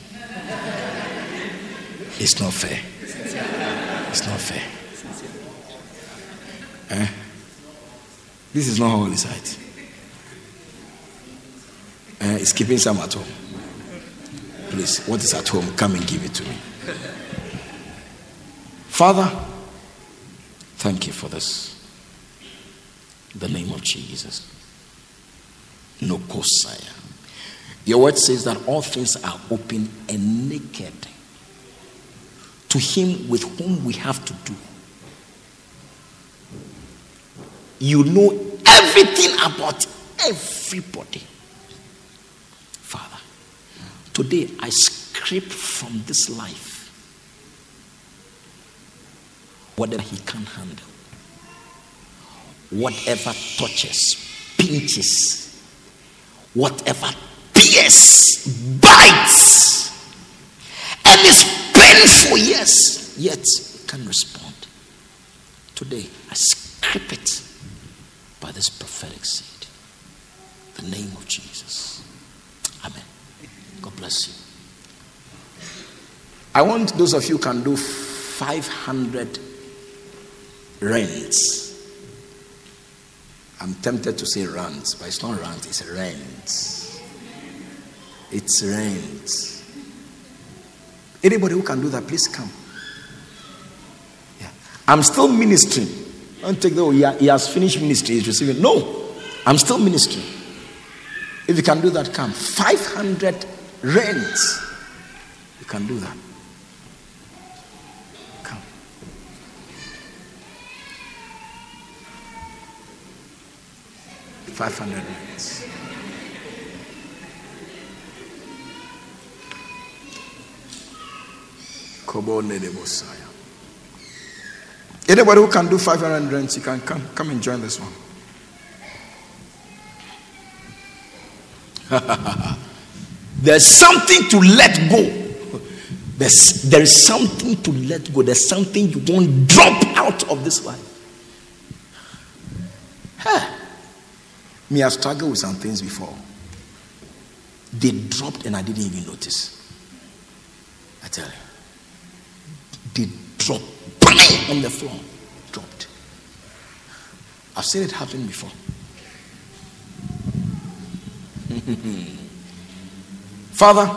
It's not fair. It's not fair. Eh? This is not holy site. Eh, it's keeping some at home. Please, what is at home? Come and give it to me. Father, thank you for this. In the name of Jesus. No kosaya. Your word says that all things are open and naked to him with whom we have to do. You know everything about everybody. Today I scrape from this life whatever he can handle, whatever touches, pinches, whatever pierces, bites, and is painful, yes, yet can respond. Today I scrape it by this prophetic seed. The name of Jesus. God bless you. I want those of you who can do 500 rents. I'm tempted to say rents, but it's not rent, it's rent. It's rent. Anybody who can do that, please come. Yeah. I'm still ministering. Don't take the, oh, he he has finished ministry, he's receiving. No, I'm still ministering. If you can do that, come. 500 rents. You can do that. Come. Five hundred. Kobone de. Anybody who can do 500 rents, you can come. Come and join this one. There's something to let go. There's, there is something to let go. There's something you won't drop out of this life. Huh. Me, I've struggled with some things before. They dropped and I didn't even notice. I tell you. They dropped on the floor. Dropped. I've seen it happen before. Father,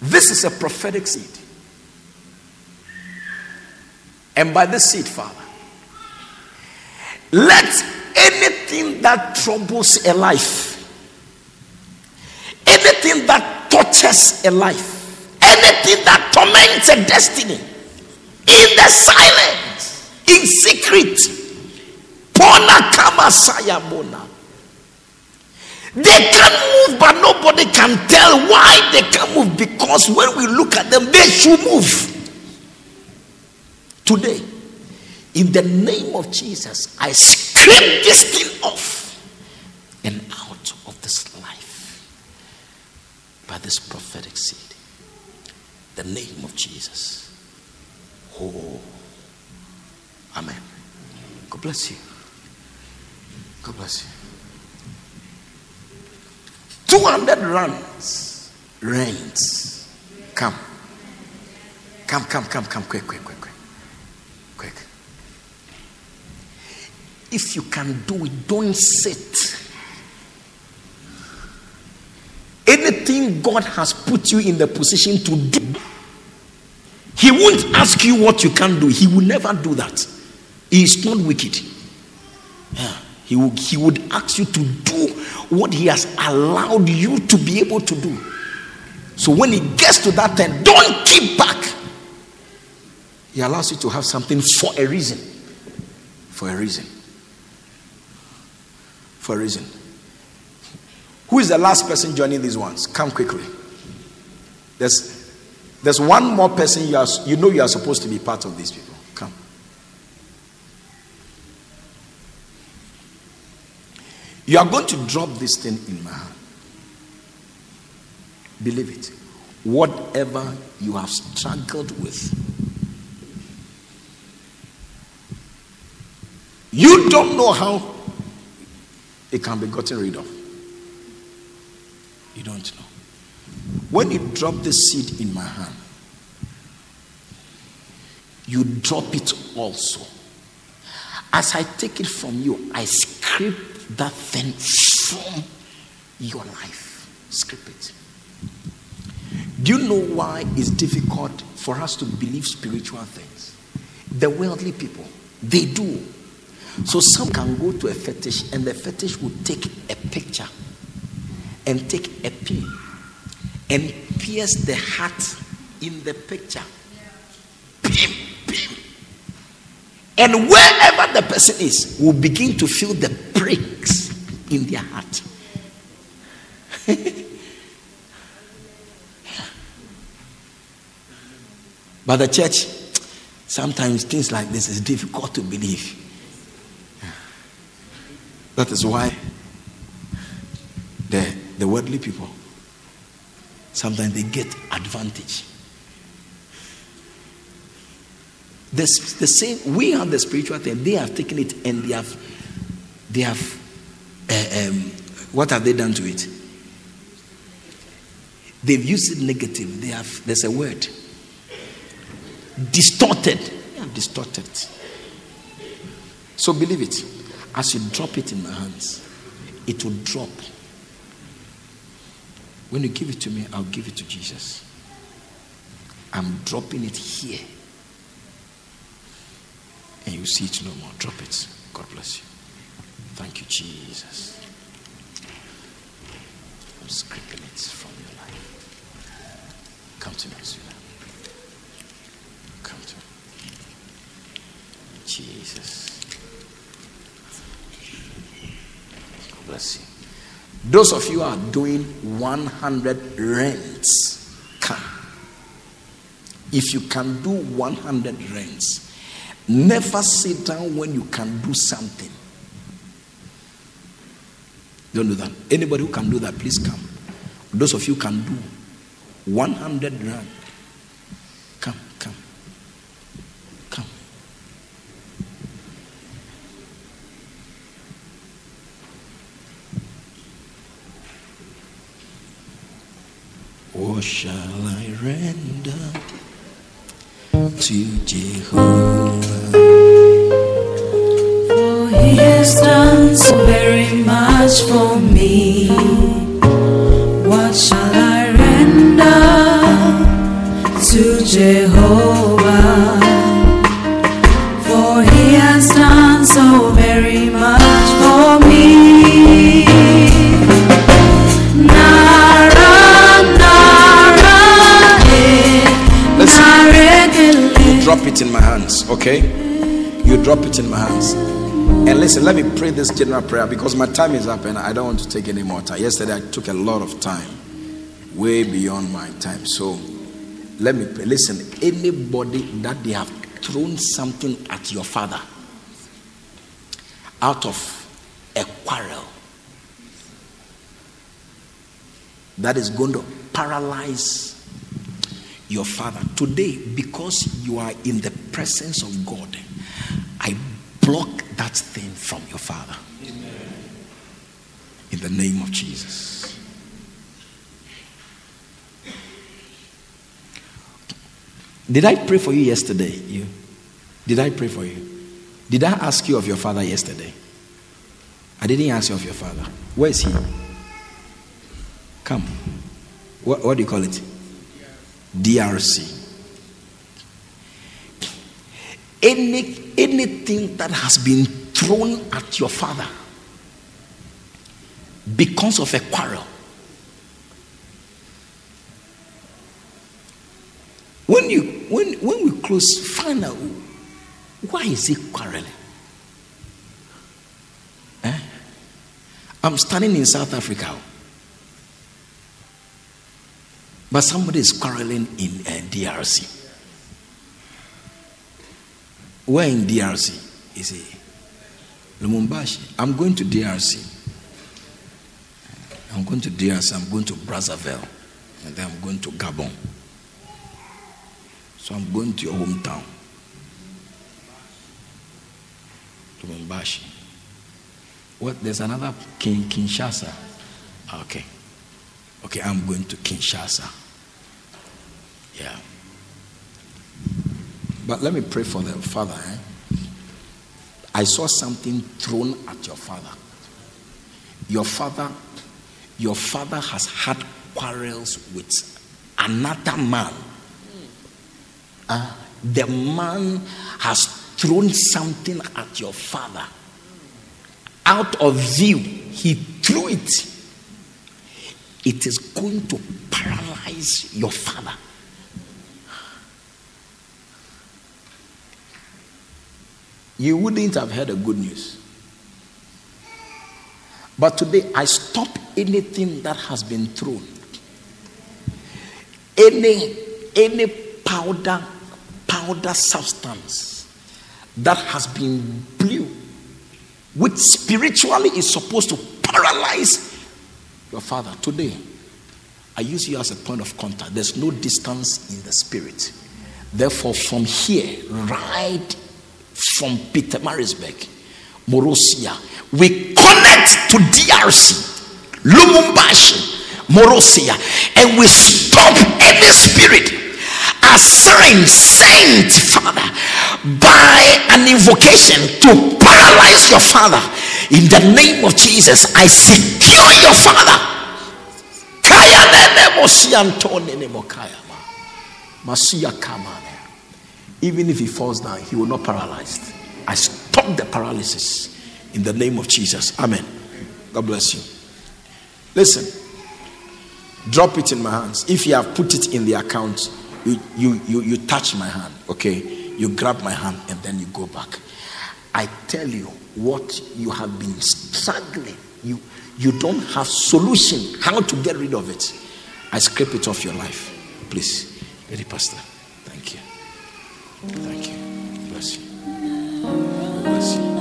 this is a prophetic seed. And by this seed, Father, let anything that troubles a life, anything that tortures a life, anything that torments a destiny, in the silence, in secret, Pona kama sayabona. They can move, but nobody can tell why they can move because when we look at them, they should move. Today, in the name of Jesus, I scrape this thing off and out of this life by this prophetic seed. The name of Jesus. Oh, Amen. God bless you. God bless you. 200 runs, rains. Come. Come, come, come, come, quick, quick, quick, quick. Quick. If you can do it, don't sit. Anything God has put you in the position to do, He won't ask you what you can do. He will never do that. He is not wicked. Yeah. He, will, he would ask you to do what He has allowed you to be able to do. So when it gets to that time, don't keep back. He allows you to have something for a reason. For a reason. For a reason. Who is the last person joining these ones? Come quickly. There's, there's one more person you, are, you know you are supposed to be part of these people. Come. You are going to drop this thing in my hand. Believe it. Whatever you have struggled with, you don't know how it can be gotten rid of. You don't know. When you drop the seed in my hand, you drop it also. As I take it from you, I scrape that thing from your life. Scrape it. Do you know why it's difficult for us to believe spiritual things? The worldly people, they do. So some can go to a fetish and the fetish will take a picture and take a pin and pierce the heart in the picture. Pim. And wherever the person is, will begin to feel the pricks in their heart. but the church, sometimes things like this is difficult to believe. That is why the, the worldly people sometimes they get advantage. The, the same we have the spiritual thing, they have taken it and they have they have uh, um, what have they done to it? They've used it negative. They have there's a word distorted. They have distorted. So believe it. As you drop it in my hands, it will drop. When you give it to me, I'll give it to Jesus. I'm dropping it here. And you see it no more. Drop it. God bless you. Thank you, Jesus. I'm scraping it from your life. Come to me, sweetheart. Come to me. Jesus. God bless you. Those of you who are doing 100 rents, come. If you can do 100 rents, never sit down when you can do something. Don't do that. Anybody who can do that, please come. Those of you can do 100 rand. Come, come. Come. What shall I render to Jehovah? For he has done so very much for me. What shall I render to Jehovah? For he has done so very much drop it in my hands, okay? You drop it in my hands. And listen, let me pray this general prayer because my time is up and I don't want to take any more time. Yesterday I took a lot of time, way beyond my time. So let me pray. Listen, anybody that they have thrown something at your father out of a quarrel that is going to paralyze your father. Today, because you are in the presence of God, I block that thing from your father. In the name of Jesus. Did I pray for you yesterday? You? Did I pray for you? Did I ask you of your father yesterday? I didn't ask you of your father. Where is he? Come. What, what do you call it? DRC. Any, anything that has been thrown at your father because of a quarrel. When you when when we close, find out why is he quarreling? Eh? I'm standing in South Africa. But somebody is quarreling in uh, DRC. Where in DRC? Is it Lumumbashi? I'm going to DRC. I'm going to DRC. I'm going to Brazzaville. And then I'm going to Gabon. So I'm going to your hometown. Lumumbashi. What? There's another King Kinshasa. Okay. Okay, I'm going to Kinshasa. Yeah. But let me pray for them, father. Eh? I saw something thrown at your father. Your father, your father has had quarrels with another man. Uh, the man has thrown something at your father. Out of view, he threw it. It is going to paralyze your father. You wouldn't have heard the good news. But today I stop anything that has been thrown. Any any powder powder substance that has been blue, which spiritually is supposed to paralyze your father. Today, I use you as a point of contact. There's no distance in the spirit. Therefore, from here, right from Pietermaritzburg, Morosia. We connect to DRC, Lumumbashi, Morosia, and we stop any spirit assigned, sent, Father, by an invocation to paralyze your father. In the name of Jesus, I secure your father. Kaya nene mosi Antoni ne mokaya ma. Masiya kamane. Even if he falls down, he will not paralyzed. I stop the paralysis in the name of Jesus. Amen. God bless you. Listen, Drop it in my hands. If you have put it in the account, you, you, you, you touch my hand, okay? You grab my hand and then you go back. I tell you what you have been struggling. You, you don't have solution how to get rid of it. I scrape it off your life. Please, Lady Pastor. Thank you. Bless you. Bless you.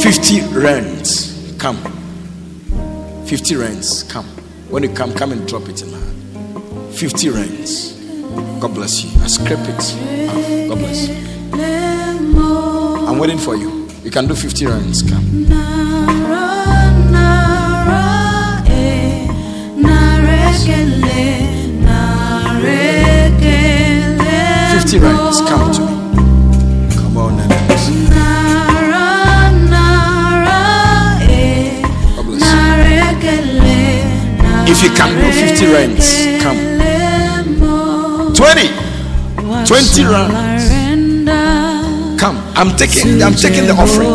Fifty rands. Come. Fifty rands. Come. When you come, come and drop it in my hand. Fifty rands. God bless you. I scrape it. off. God bless you. I'm waiting for you. You can do 50 rands. Come. Come to me. Come on and let us. God bless you. If you can do 50 rands, come. 20. 20 rands. Come. I'm taking I'm taking the offering.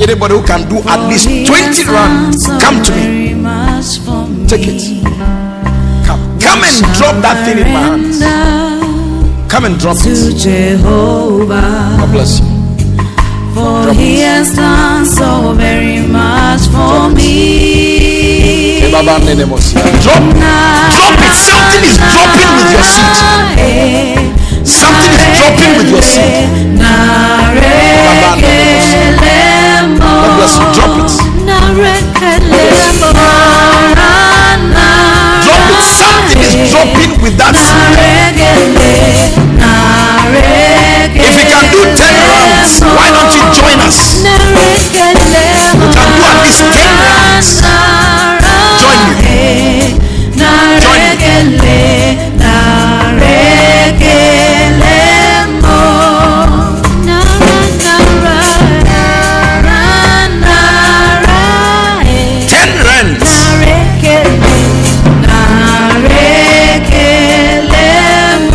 Anybody who can do at least 20 rands, come to me. Take it. Come. Come and drop that thing in my hands. Come and drop it. Jehovah, God bless you. for Drop he it. has done so very much for Drop it. me. Drop, drop it. Something is dropping with your seed. Eh. Something is dropping with your seed. Eh. God bless you. Drop it. Drop it. Something is eh. dropping with that seed. Why don't you join us? You can do at least 10 rounds. Join me. Join me.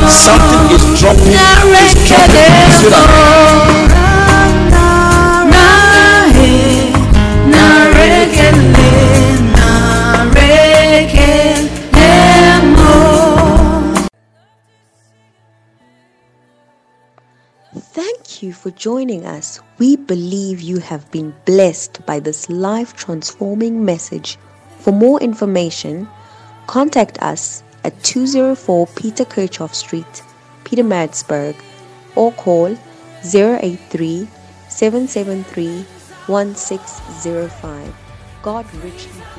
Something is dropping. Is dropping. Joining us. We believe you have been blessed by this life transforming message. For more information, contact us at 204 Peter Kerchhoff Street, Pietermaritzburg, or call 083 773 1605. God richly.